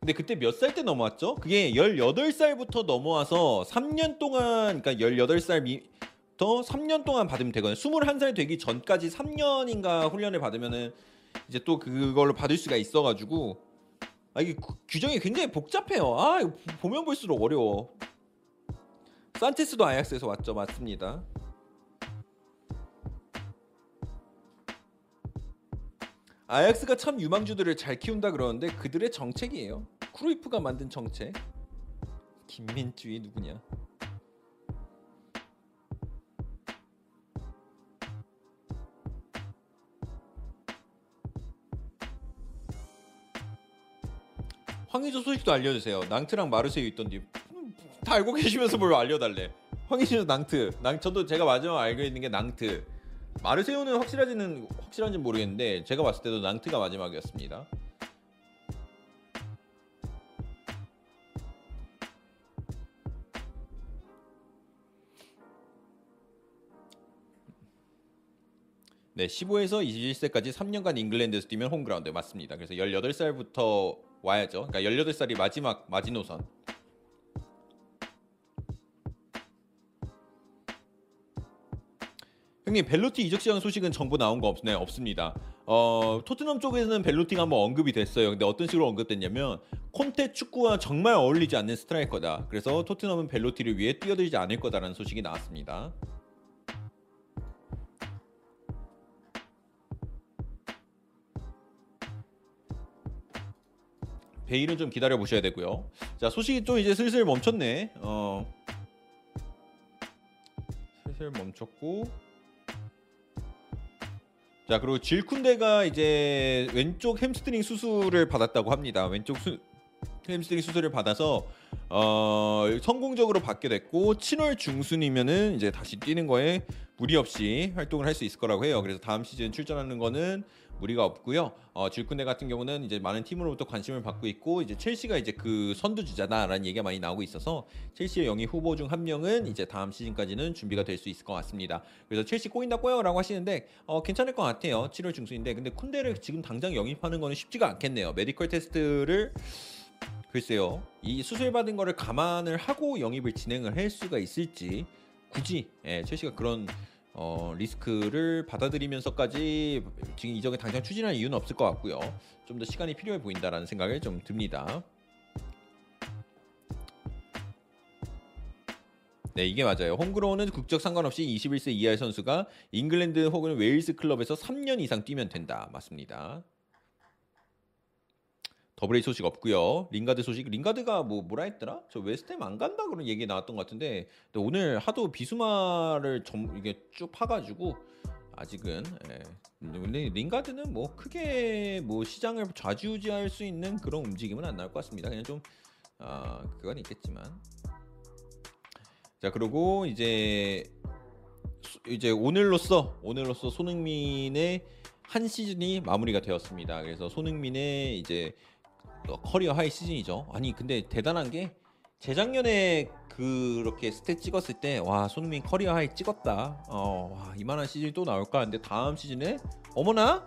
근데 그때 몇 살 때 넘어왔죠? 그게 18살부터 넘어와서 3년 동안 그러니까 18살 미터 3년 동안 받으면 되거든요. 21살 되기 전까지 3년인가 훈련을 받으면은 이제 또 그걸로 받을 수가 있어 가지고 아 이게 구- 규정이 굉장히 복잡해요. 아, 보면 볼수록 어려워. 산체스도 아약스에서 왔죠. 맞습니다. 아약스가 참 유망주들을 잘 키운다 그러는데 그들의 정책이에요. 크루이프가 만든 정책. 김민주이 누구냐? 황의조 소식도 알려주세요. 낭트랑 마르세유 있던데 음, 다 알고 계시면서 뭘 알려달래? 황의조 낭트, 낭 저도 제가 마지막 알고 있는 게 낭트. 마르세유는 확실하지는 확실한지는 모르겠는데 제가 봤을 때도 낭트가 마지막이었습니다. 네, 15에서 21세까지 3년간 잉글랜드에서 뛰면 homegrown 맞습니다. 그래서 18살부터 와야죠. 그러니까 18살이 마지막 마지노선. 형님 벨로티 이적 시장 소식은 정보 나온 거 없네 없습니다. 어 토트넘 쪽에서는 벨로티가 한번 언급이 됐어요. 근데 어떤 식으로 언급됐냐면 콘테 축구와 정말 어울리지 않는 스트라이커다. 그래서 토트넘은 벨로티를 위해 뛰어들지 않을 거다라는 소식이 나왔습니다. 베일은 좀 기다려 보셔야 되고요. 자 소식이 좀 이제 슬슬 멈췄네. 어 슬슬 멈췄고. 자 그리고 쥘 쿤데가 이제 왼쪽 햄스트링 수술을 받았다고 합니다. 왼쪽 수, 햄스트링 수술을 받아서 어, 성공적으로 받게 됐고 7월 중순이면은 이제 다시 뛰는 거에 무리 없이 활동을 할 수 있을 거라고 해요. 그래서 다음 시즌 출전하는 거는 무리가 없고요. 어, 쥘 쿤데 같은 경우는 이제 많은 팀으로부터 관심을 받고 있고 이제 첼시가 이제 그 선두주자다라는 얘기가 많이 나오고 있어서 첼시의 영입 후보 중 한 명은 이제 다음 시즌까지는 준비가 될 수 있을 것 같습니다. 그래서 첼시 꼬인다 꼬여라고 하시는데 어, 괜찮을 것 같아요. 7월 중순인데 근데 쿤데를 지금 당장 영입하는 거는 쉽지가 않겠네요. medical 테스트를 글쎄요. 이 수술 받은 거를 감안을 하고 영입을 진행을 할 수가 있을지 굳이 예, 첼시가 그런 어, 리스크를 받아들이면서까지 지금 이적에 당장 추진할 이유는 없을 것 같고요. 좀 더 시간이 필요해 보인다라는 생각을 좀 듭니다. 네, 이게 맞아요. homegrown은 국적 상관없이 21세 이하의 선수가 잉글랜드 혹은 웨일스 클럽에서 3년 이상 뛰면 된다. 맞습니다. 더블A 소식 없고요. 링가드 소식. 링가드가 뭐 뭐라 했더라? 저 웨스트햄 안 간다 그런 얘기 나왔던 것 같은데 오늘 하도 비수마를 점 이게 쭉 파가지고 아직은 예. 링가드는 뭐 크게 뭐 시장을 좌지우지할 수 있는 그런 움직임은 안 나올 것 같습니다. 그냥 좀 아, 그건 있겠지만 자 그리고 이제 수- 이제 오늘로써 오늘로써 손흥민의 한 시즌이 마무리가 되었습니다. 그래서 손흥민의 이제 어, career high 시즌이죠. 아니 근데 대단한 게 재작년에 그렇게 stat 찍었을 때 와 손흥민 career high 찍었다. 어, 와 이만한 시즌이 또 나올까? 근데 다음 시즌에 어머나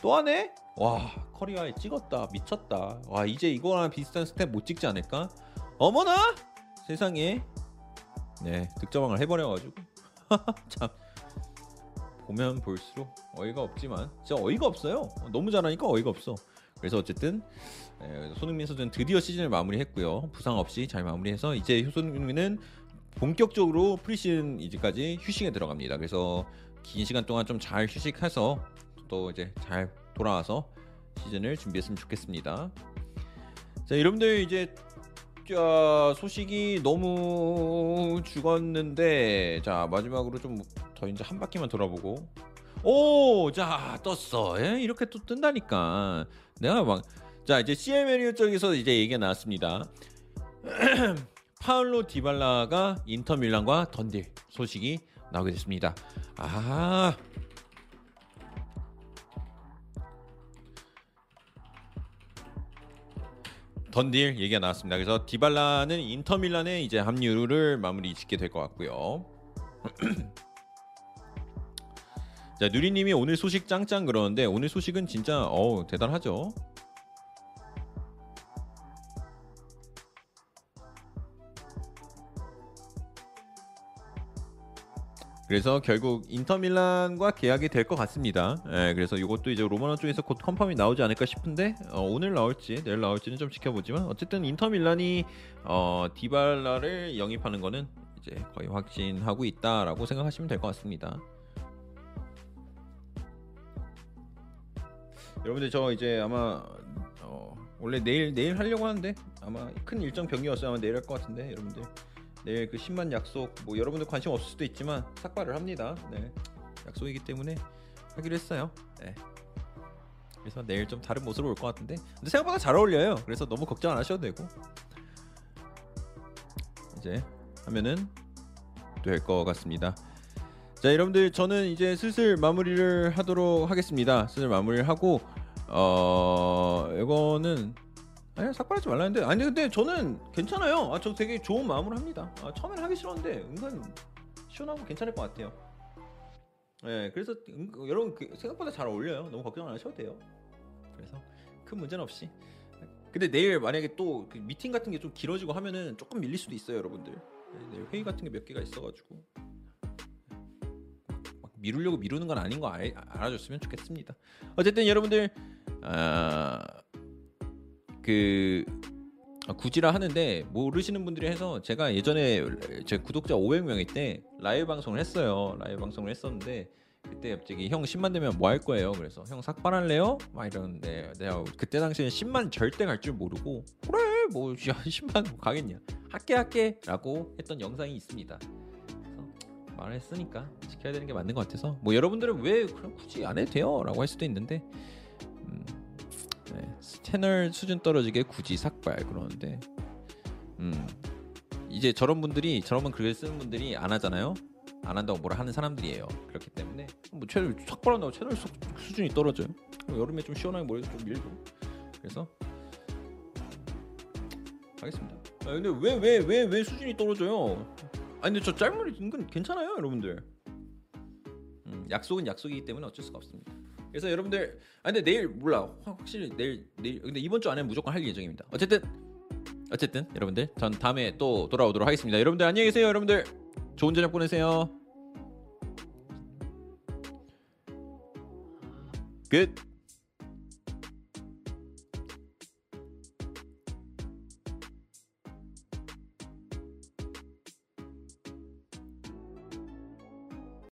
또 하네. 와 career high 찍었다. 미쳤다. 와 이제 이거랑 비슷한 stat 못 찍지 않을까? 어머나 세상에 네 득점왕을 해버려가지고 참 보면 볼수록 어이가 없지만 진짜 어이가 없어요. 너무 잘하니까 어이가 없어. 그래서 어쨌든 에, 손흥민 선수는 드디어 시즌을 마무리했고요. 부상 없이 잘 마무리해서 이제 손흥민은 본격적으로 프리시즌 이제까지 휴식에 들어갑니다. 그래서 긴 시간 동안 좀 잘 휴식해서 또 이제 잘 돌아와서 시즌을 준비했으면 좋겠습니다. 자, 여러분들 이제 자, 소식이 너무 죽었는데 자 마지막으로 좀 더 이제 한 바퀴만 돌아보고 오, 자 떴어. 예? 이렇게 또 뜬다니까. 내가 막 자 이제 CML 쪽에서 이제 얘기가 나왔습니다. 파울로 디발라가 인터 밀란과 던딜 소식이 나오게 됐습니다. 아. 던딜 얘기가 나왔습니다. 그래서 디발라는 인터 밀란에 이제 합류를 마무리 짓게 될 것 같고요. 자 누리님이 오늘 소식 짱짱 그러는데 오늘 소식은 진짜 어우 대단하죠. 그래서 결국 인터밀란과 계약이 될 것 같습니다. 예, 그래서 이것도 이제 로마노 쪽에서 곧 confirm이 나오지 않을까 싶은데 어, 오늘 나올지 내일 나올지는 좀 지켜보지만 어쨌든 인터밀란이 어, 디발라를 영입하는 거는 이제 거의 확신하고 있다라고 생각하시면 될 것 같습니다. 여러분들 저 이제 아마 어, 원래 내일 내일 하려고 하는데 아마 큰 일정 병이었어요. 아마 내일 할 것 같은데 여러분들 내일 그 10만 약속 뭐 여러분들 관심 없을 수도 있지만 삭발을 합니다. 네. 약속이기 때문에 하기로 했어요. 네. 그래서 내일 좀 다른 모습으로 올 것 같은데 근데 생각보다 잘 어울려요. 그래서 너무 걱정 안 하셔도 되고 이제 하면은 될 것 같습니다. 자 여러분들 저는 이제 슬슬 마무리를 하도록 하겠습니다. 슬슬 마무리를 하고 어 이거는 아니 삭발하지 말라는데 아니 근데 저는 괜찮아요. 아 저 되게 좋은 마음으로 합니다. 아, 처음에는 하기 싫었는데 은근 시원하고 괜찮을 것 같아요. 네, 그래서 은, 여러분 그 생각보다 잘 어울려요. 너무 걱정 안 하셔도 돼요. 그래서 큰 문제는 없이. 근데 내일 만약에 또 그 미팅 같은 게 좀 길어지고 하면은 조금 밀릴 수도 있어요, 여러분들. 네, 내일 회의 같은 게 몇 개가 있어가지고 막 미루려고 미루는 건 아닌 거 알, 알아줬으면 좋겠습니다. 어쨌든 여러분들 아. 그 아, 굳이라 하는데 모르시는 분들이 해서 제가 예전에 제 구독자 500명일 때 라이브 방송을 했어요. 라이브 방송을 했었는데 그때 갑자기 형 10만 되면 뭐 할 거예요? 그래서 형 삭발할래요? 막 이러는데 내가 그때 당시에 10만 절대 갈 줄 모르고 그래 뭐 야, 10만 가겠냐 할게 할게 라고 했던 영상이 있습니다. 그래서 말했으니까 지켜야 되는 게 맞는 것 같아서 뭐 여러분들은 왜 그럼 굳이 안 해도 돼요?라고 할 수도 있는데 음, 네, 채널 수준 떨어지게 굳이 삭발 그러는데. 음. 이제 저런 분들이 저런 분 글을 쓰는 분들이 안 하잖아요? 안 한다고 뭐라 하는 사람들이에요. 그렇기 때문에. 뭐 채널 삭발한다고 채널 수, 수준이 떨어져요. 여름에 좀 시원하게 머리 좀 밀고. 그래서 하겠습니다. 아, 근데 왜 왜 왜 왜 수준이 떨어져요? 아니 근데 저 짤머리 은근 괜찮아요 여러분들. 음, 약속은 약속이기 때문에 어쩔 수가 없습니다 그래서 여러분들 아 근데 내일 몰라 확- 확실히 내일 내일 근데 이번 주 안에 무조건 할 예정입니다. 어쨌든 어쨌든 여러분들 전 다음에 또 돌아오도록 하겠습니다. 여러분들 안녕히 계세요. 여러분들 좋은 저녁 보내세요. 끝.